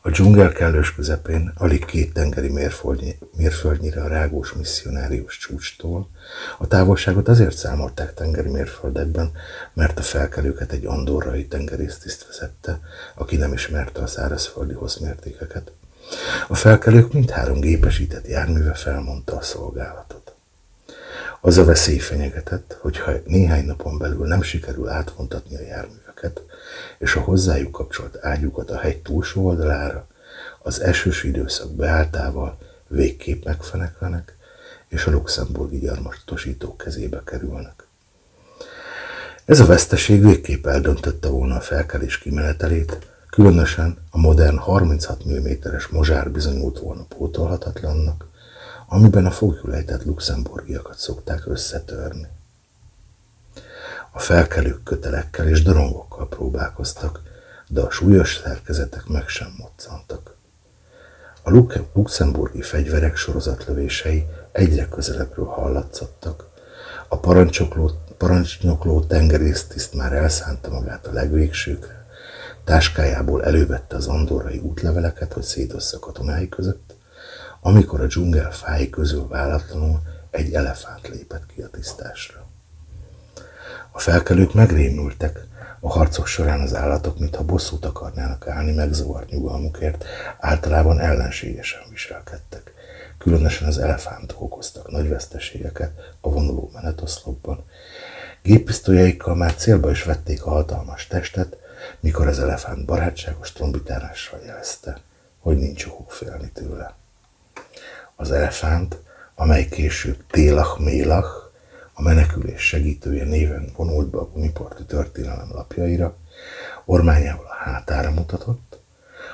A dzsungel kellős közepén, alig két tengeri mérföldnyi, mérföldnyire a rágós misszionárius csúcstól, a távolságot azért számolták tengeri mérföldekben, mert a felkelőket egy andorrai tengerésztiszt vezette, aki nem ismerte a szárazföldi hosszmértékeket. A felkelők mindhárom gépesített járműve felmondta a szolgálatot. Az a veszély fenyegetett, hogyha néhány napon belül nem sikerül átvontatni a járműveket, és a hozzájuk kapcsolt ágyukat a hegy túlsó oldalára, az esős időszak beálltával végképp megfeneklenek, és a luxemburgi gyarmatosítók kezébe kerülnek. Ez a veszteség végképp eldöntötte volna a felkelés kimenetelét, különösen a modern 36 mm-es mozsár bizonyult volna pótolhatatlannak, amiben a fogjulejtett luxemburgiakat szokták összetörni. A felkelők kötelekkel és dorongokkal próbálkoztak, de a súlyos szerkezetek meg sem moccantak. A luxemburgi fegyverek sorozatlövései egyre közelebbről hallatszottak. A parancsokló, parancsnyokló tengerésztiszt már elszánta magát a legvégsőkre, táskájából elővette az andorrai útleveleket, hogy szétossza katonái között, amikor a dzsungel fái közül váratlanul egy elefánt lépett ki a tisztásra. A felkelők megrémültek, a harcok során az állatok, mintha bosszút akarnának állni megzavart nyugalmukért, általában ellenségesen viselkedtek. Különösen az elefántok okoztak nagy veszteségeket a vonuló menetoszlopban. Géppisztolyaikkal már célba is vették a hatalmas testet, mikor az elefánt barátságos trombitárással jelezte, hogy nincs okuk félni tőle. Az elefánt, amely később Télach Mélach, a menekülés segítője néven vonult be a gumiparti történelem lapjaira, ormányával a hátára mutatott,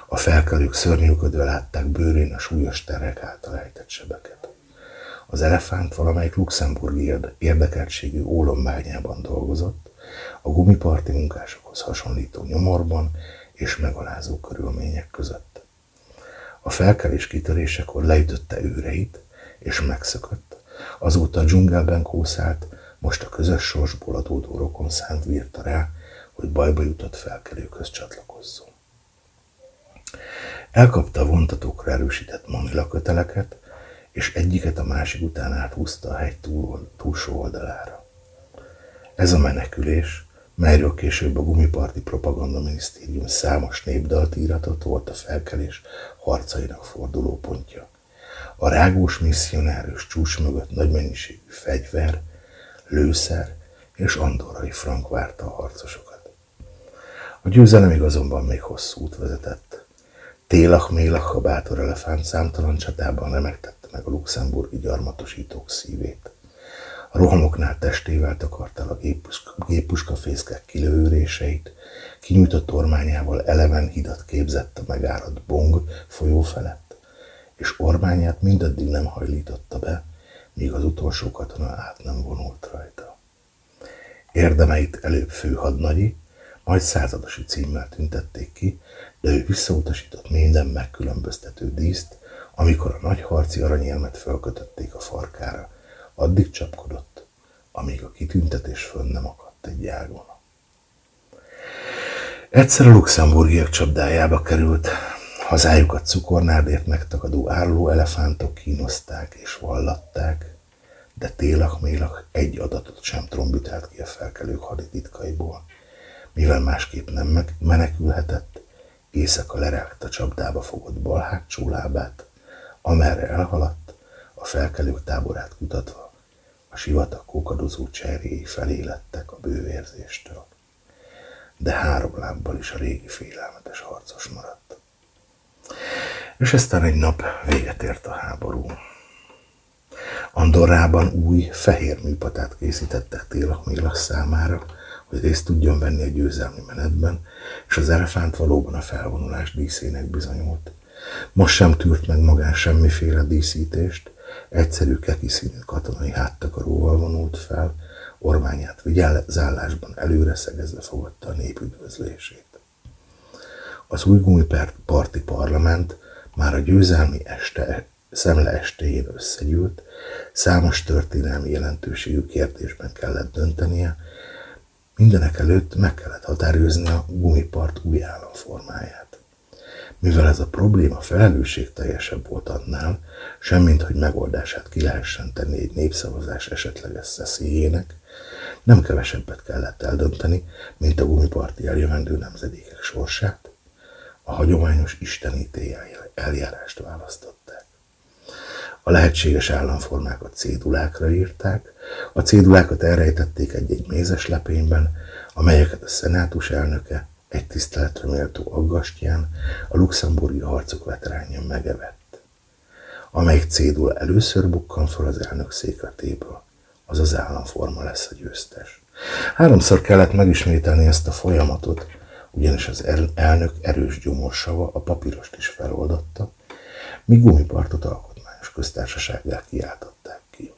a felkelők szörnyűködve látták bőrén a súlyos terek által ejtett sebeket. Az elefánt valamelyik luxemburgi érde- érdekeltségű ólombányában dolgozott, a gumiparti munkásokhoz hasonlító nyomorban és megalázó körülmények között. A felkelés kitörésekor leütötte őreit, és megszökött. Azóta a dzsungelben kószált, most a közös sorsból adódó rokon szánt vírta rá, hogy bajba jutott felkelőkhöz csatlakozzon. Elkapta a vontatókra erősített manila köteleket, és egyiket a másik után áthúzta a hegy túl, túlsó oldalára. Ez a menekülés, melyről később a gumiparti propaganda minisztérium számos népdalt íratott, volt a felkelés harcainak fordulópontja. A rágós misszionárius csúcs mögött nagy mennyiségű fegyver, lőszer és andorrai frank várta a harcosokat. A győzelemig azonban még hosszú út vezetett. Télach Mélach a bátor elefánt számtalan csatában remegtette meg a luxemburgi gyarmatosítók szívét. A rohamoknál testével takarta a géppuska, géppuskafészkek kilőréseit, kinyújtott ormányával eleven hidat képzett a megárad Bong folyó felett, és ormányát mindaddig nem hajlította be, míg az utolsó katona át nem vonult rajta. Érdemeit előbb főhadnagyi, majd századosi címmel tüntették ki, de ő visszautasított minden megkülönböztető díszt, amikor a nagy harci aranyérmet fölkötötték a farkára, addig csapkodott, amíg a kitüntetés fönn nem akadt egy ágon. Egyszer a luxemburgiak csapdájába került, hazájukat cukornádért megtakadó álló elefántok kínozták és vallatták, de télak-mélak egy adatot sem trombitált ki a felkelők hadititkaiból. Mivel másképp nem menekülhetett, éjszaka lerágta csapdába fogott bal hátsó lábát, amerre elhaladt, a felkelők táborát kutatva, a sivatag kókadozó cserjéi felé lettek a bővérzéstől. De három lábbal is a régi félelmetes harcos maradt. És aztán egy nap véget ért a háború. Andorrában új, fehér műpatát készítettek Télak számára, hogy részt tudjon venni a győzelmi menetben, és az elefánt valóban a felvonulás díszének bizonyult. Most sem tűrt meg magán semmiféle díszítést, egyszerű keki színű katonai háttakaróval vonult fel, ormányát vigyázálásban előre szegezve fogadta a nép üdvözlését. Az új gumiparti parlament már a győzelmi este szemle estéjén összegyűlt, számos történelmi jelentőségű kérdésben kellett döntenie, mindenek előtt meg kellett határozni a gumipart új államformáját. Mivel ez a probléma felelősségteljesebb volt annál, semmint hogy megoldását ki lehessen tenni egy népszavazás esetleges szeszélyének, nem kevesebbet kellett eldönteni, mint a gumiparti eljövendő nemzedékek sorsát, a hagyományos istenítély eljárást választották. A lehetséges államformákat cédulákra írták, a cédulákat elrejtették egy-egy mézes lepényben, amelyeket a szenátus elnöke egy tiszteletre méltó aggastyán a luxemburgi harcok veteránja megevett. Amelyik cédul először bukkan fel az elnök székletéből, az az államforma lesz a győztes. Háromszor kellett megismételni ezt a folyamatot, ugyanis az elnök erős gyomorsava a papírost is feloldotta, míg gumipartot alkotmányos köztársasággá kiáltották ki.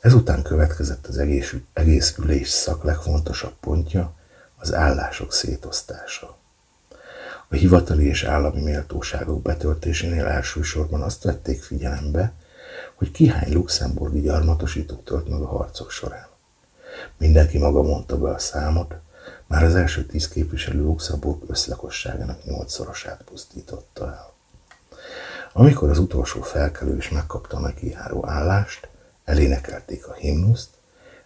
Ezután következett az egész, egész ülés szak legfontosabb pontja, az állások szétosztása. A hivatali és állami méltóságok betöltésénél elsősorban azt vették figyelembe, hogy kihány luxemburgi gyarmatosítók tölt meg a harcok során. Mindenki maga mondta be a számot, már az első tíz képviselő Luxemburg összlakosságának nyolcszorosát pusztította el. Amikor az utolsó felkelő is megkapta a megjáró állást, elénekelték a himnuszt,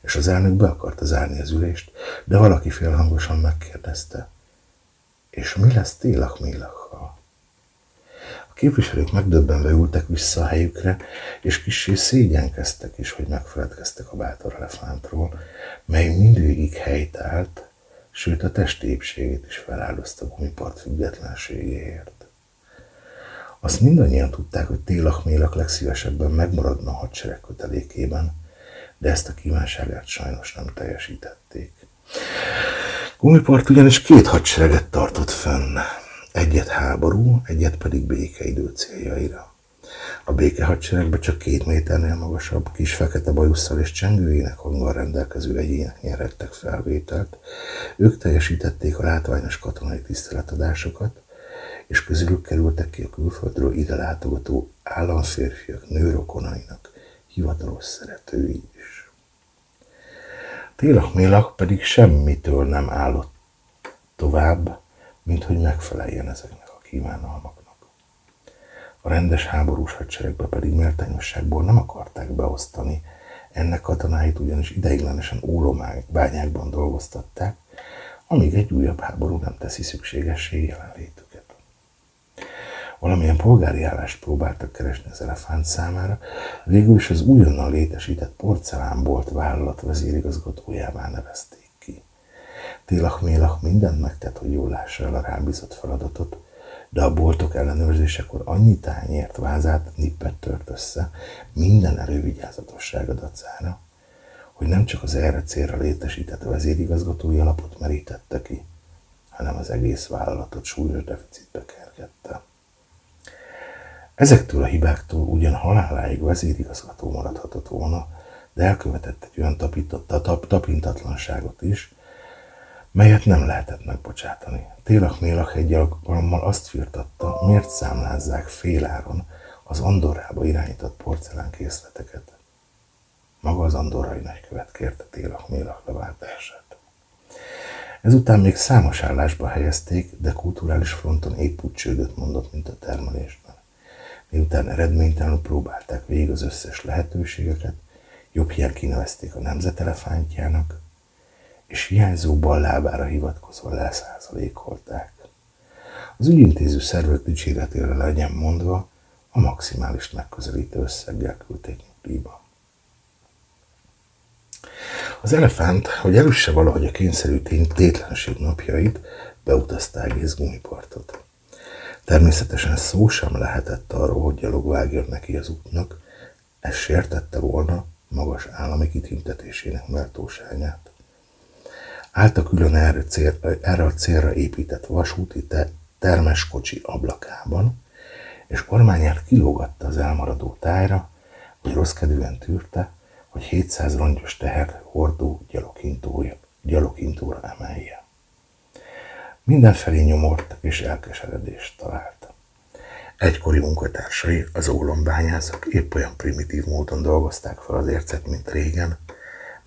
és az elnök be akarta zárni az ülést, de valaki félhangosan megkérdezte, és mi lesz Télak Mélakkal? A képviselők megdöbbenve ültek vissza a helyükre, és kissé szégyenkeztek is, hogy megfeledkeztek a bátor elefántról, mely mindvégig helytált, sőt a testi épségét is feláldozta gumipart függetlenségéért. Azt mindannyian tudták, hogy Télak-Mélak legszívesebben megmaradna a hadsereg kötelékében, de ezt a kívánságát sajnos nem teljesítették. Gumipart ugyanis két hadsereget tartott fenn, egyet háború, egyet pedig békeidő céljaira. A békehadseregbe csak két méternél magasabb, kis fekete bajusszal és csengőjének hanggal rendelkező egyének nyerettek felvételt. Ők teljesítették a látványos katonai tiszteletadásokat, és közülük kerültek ki a külföldről ide látogató államférfiak nőrokonainak hivatalos szeretői is. Télak-mélak pedig semmitől nem állott tovább, mint hogy megfeleljen ezeknek a kívánalmaknak. A rendes háborús hadseregbe pedig méltányosságból nem akarták beosztani, ennek katonáit ugyanis ideiglenesen bányákban dolgoztatták, amíg egy újabb háború nem teszi szükségessé jelenlétüket. Valamilyen polgári állást próbáltak keresni az elefánt számára, végül is az újonnan létesített porcelánbolt vállalat vezérigazgatójává nevezték ki. Télak Mélak mindent megtett, hogy jól lássa el a rábízott feladatot, de a boltok ellenőrzésekor annyi tányért vázát nippet tört össze minden elővigyázatossága dacára, hogy nem csak az erre célra létesített vezérigazgatói alapot merítette ki, hanem az egész vállalatot súlyos deficitbe kergette. Ezektől a hibáktól ugyan haláláig vezérigazgató maradhatott volna, de elkövetett egy olyan tapintatlanságot is, melyet nem lehetett megbocsátani. Télak Mélak egy alkalommal azt firtatta, miért számlázzák féláron az Andorrába irányított porcelánkészleteket. Maga az andorrai nagykövet kérte Télak Mélak leváltását. Ezután még számos állásba helyezték, de kulturális fronton épp úgy csődöt mondott, mint a termelésben. Miután eredménytelenül próbálták végig az összes lehetőségeket, jobb hiány kinevezték a nemzetelefántjának, és hiányzó bal lábára hivatkozva leszázalékolták. Az ügyintéző szervek dicséretére legyen mondva, a maximális megközelítő összeggel küldték nyugdíjba. Az elefánt, hogy elüsse valahogy a kényszerű tétlenség napjait, beutazta egész gumipartot. Természetesen szó sem lehetett arról, hogy gyalog vágjon neki az útnak, ez sértette volna magas állami kitüntetésének méltóságát. Állt külön erre, cél, erre a célra épített vasúti te, termeskocsi ablakában, és kormányát kilógatta az elmaradó tájra, hogy rossz kedvűen tűrte, hogy 700 rongyos teher hordó gyalogintóra emelje. Mindenfelé nyomort és elkeseredést talált. Egykori munkatársai, az ólombányászok épp olyan primitív módon dolgozták fel az ércet, mint régen,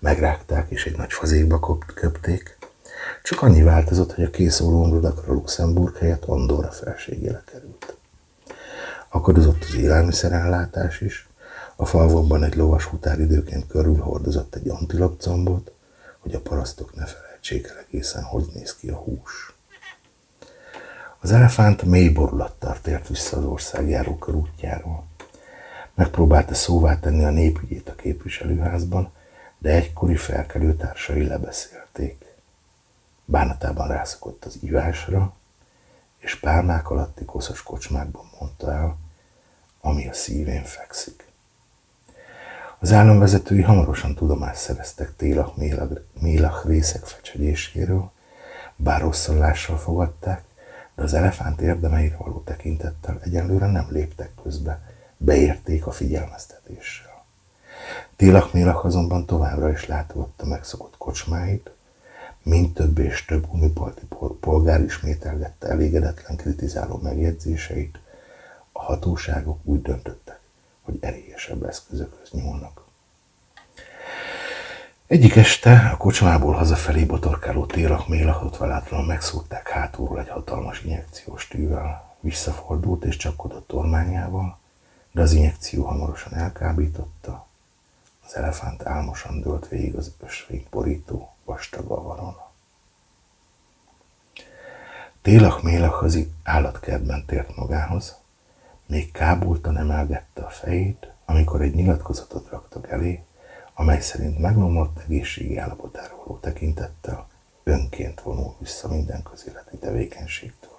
megrágták és egy nagy fazékba köpték, csak annyi változott, hogy a kész ólomrudakra Luxemburg helyett Andorra felségére került. Akadozott az élelmiszerellátás is, a falvonban egy lovas hutáridőként körülhordozott egy antilopcombot, hogy a parasztok ne felejtsék el egészen, hogy néz ki a hús. Az elefánt mély borulattal tért vissza az országjáró körútjáról. Megpróbálta szóvá tenni a népügyét a képviselőházban, de egykori felkelő társai lebeszélték. Bánatában rászokott az ivásra, és pálmák alatti koszos kocsmákban mondta el, ami a szívén fekszik. Az államvezetői hamarosan tudomást szereztek Télak Mélach részek fecsegéséről, bár rosszallással fogadták, de az elefánt érdemeire való tekintettel egyelőre nem léptek közbe, beérték a figyelmeztetéssel. Télak Mélach azonban továbbra is látogatta megszokott kocsmáit, mint több és több unipolti polgár ismételgette elégedetlen kritizáló megjegyzéseit, a hatóságok úgy döntöttek, hogy erélyesebb eszközökhöz nyúlnak. Egyik este a kocsmából hazafelé botorkáló télak mélakot velátlanul megszúrták hátulról egy hatalmas injekciós tűvel. Visszafordult és csapkodott tormányával, de az injekció hamarosan elkábította. Az elefánt álmosan dőlt végig az ösvény borító vastag avaron. Télak mélak az állatkertben tért magához, még kábultan emelgette a fejét, amikor egy nyilatkozatot raktak elé, amely szerint meglomlott egészségi állapotára való tekintettel önként vonul vissza minden közéleti tevékenységtől.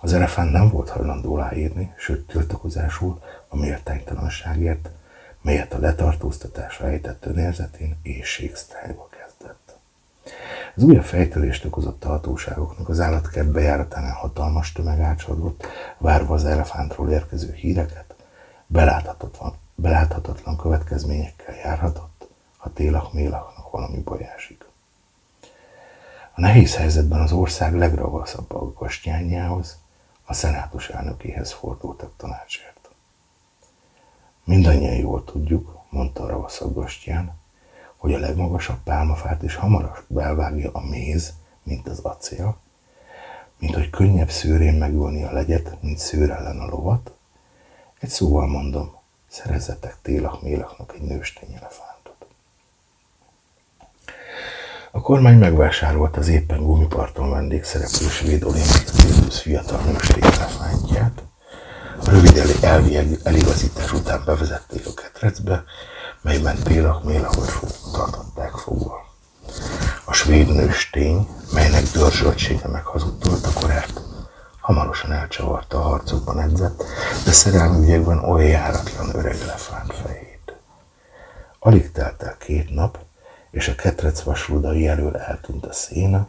Az elefánt nem volt hajlandó aláírni, sőt tiltakozásul a méltánytalanságért, melyet a letartóztatásra ejtett önérzetén éjségsztrájba kezdett. Ez újabb fejtörést okozott a hatóságoknak, az állatkert bejáratánál hatalmas tömeg átsodott, várva az elefántról érkező híreket, beláthatatlan, beláthatatlan következményekkel járhatott, ha télak mélaknak valami baj esik. A nehéz helyzetben az ország legravaszabb aggastyányához, a szenátus elnökéhez fordultak tanácsért. Mindannyian jól tudjuk, mondta a ravaszaggastyán, hogy a legmagasabb pálmafát is hamarabb belvágja a méz, mint az acél, mint hogy könnyebb szőrén megölni a legyet, mint szőr ellen a lovat. Egy szóval mondom, szerezzetek télak mélaknak egy nőstény elefántot. A kormány megvásárolta az éppen gumiparton vendégszereplő svéd olimpikus fiatal nőstény elefántját. Rövid elvi eligazítás után bevezették a ketrecbe, melyben télak mélakot tartották fogva. A svéd nőstény, melynek dörzsöltsége meghazudtolt a korát, hamarosan elcsavarta a harcokban edzett, de szerelmi ügyekben olyan járatlan öreg elefánt fejét. Alig telt el két nap, és a ketrec vasrudai elől eltűnt a széna,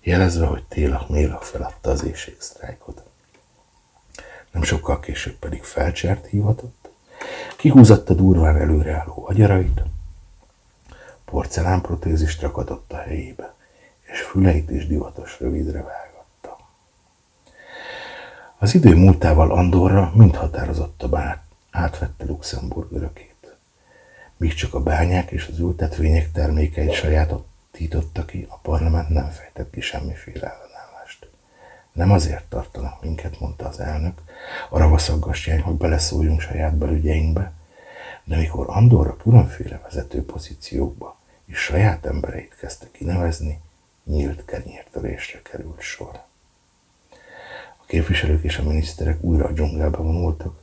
jelezve, hogy télak mélak feladta az éjségsztrájkot. Nem sokkal később pedig felcsert hivatott, kihúzatta durván előreálló agyarait, porcelánprotézist rakadott a helyébe, füleit is divatos rövidre vágatta. Az idő múltával Andorra mind határozottabb át, átvette Luxemburg örökét. Míg csak a bányák és az ültetvények termékeit sajátította ki, a parlament nem fejtett ki semmiféle. Nem azért tartanak minket, mondta az elnök, a ravaszaggastyány, hogy beleszóljunk saját belügyeinkbe, de mikor Andorra különféle vezető pozíciókba és saját embereit kezdte kinevezni, nyílt kenyértörésre került sor. A képviselők és a miniszterek újra a dzsungelbe vonultak,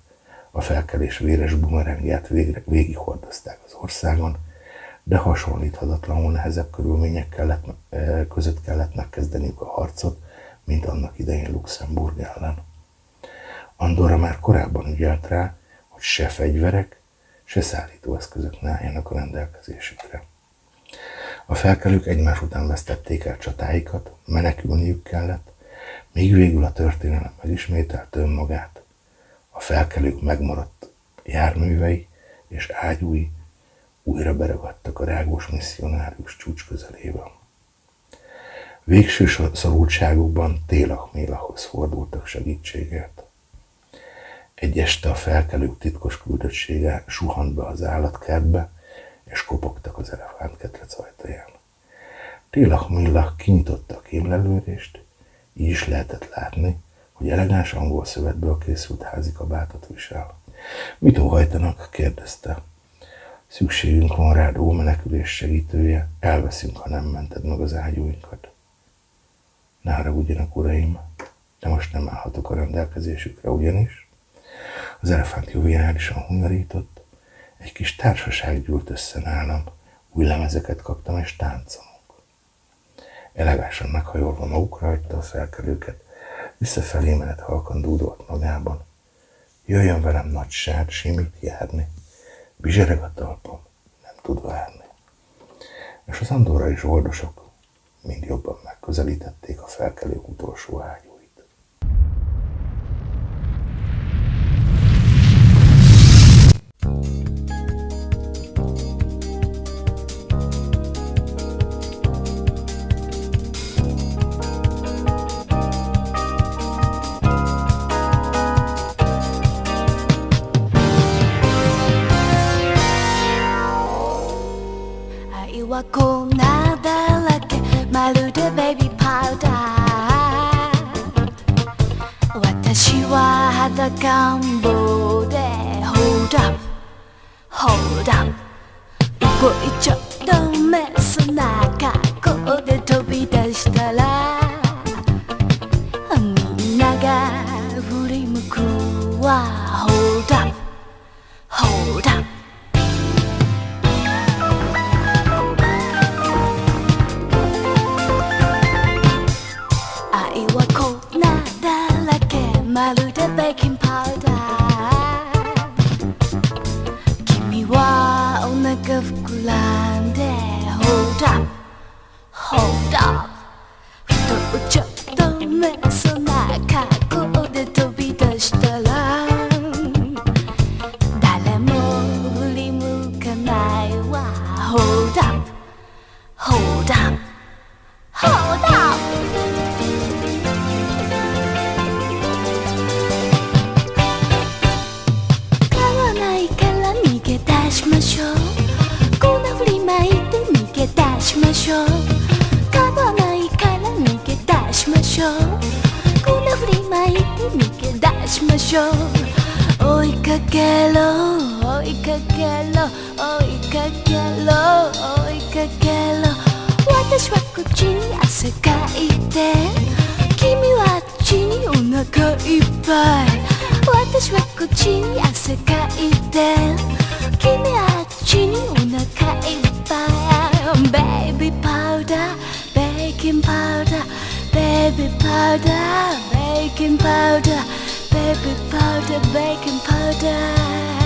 a felkelés véres bumerangját végre végighordozták az országon, de hasonlíthatatlanul nehezebb körülmények kellett, eh, között kellett megkezdeniük a harcot, mint annak idején Luxemburg ellen. Andorra már korábban ügyelt rá, hogy se fegyverek, se szállítóeszközök ne álljanak a rendelkezésükre. A felkelők egymás után vesztették el csatáikat, menekülniük kellett, míg végül a történelem megismételte önmagát. A felkelők megmaradt járművei és ágyúi újra beragadtak a rágós misszionárius csúcs közelében. Végső szorultságukban Télach-Mélachhoz fordultak segítségért. Egy este a felkelők titkos küldöttsége suhant be az állatkertbe, és kopogtak az elefántketrec ajtaján. Télach Millach kinyitotta a kémlelőrést, így is lehetett látni, hogy elegáns angol szövetből készült házi kabátot visel. Mit óhajtanak? kérdezte. Szükségünk van rád, ó menekülés segítője, elveszünk, ha nem mented meg az ágyúinkat. Ne haragudjanak, uraim, de most nem állhatok a rendelkezésükre, ugyanis az elefánt joviálisan hunyorított, egy kis társaság gyűlt össze nálam, új lemezeket kaptam és táncolunk. Elegánsan meghajolva magukra hagyta a felkelőket, visszafelé menet halkan dúdolt magában. Jöjjön velem nagy sár, simít járni, bizsereg a talpam, nem tud várni. És az andorrai zsoldosok mind jobban megközelítették a felkelő utolsó ágyúit. I the combo để hold up hold up 一歩一丁のメスの中こで飛び出したらみんなが振り向くわ hold up hold up ょ？追いかけろ追いかけろ追いかけろ追いかけろ。私はこっちに汗かいて君はあっちにお腹いっぱい。私はこっちに汗かいて君はあっちにお腹いっぱい。Baby powder baking powder baby powder baking powder. baby powder, baking powder.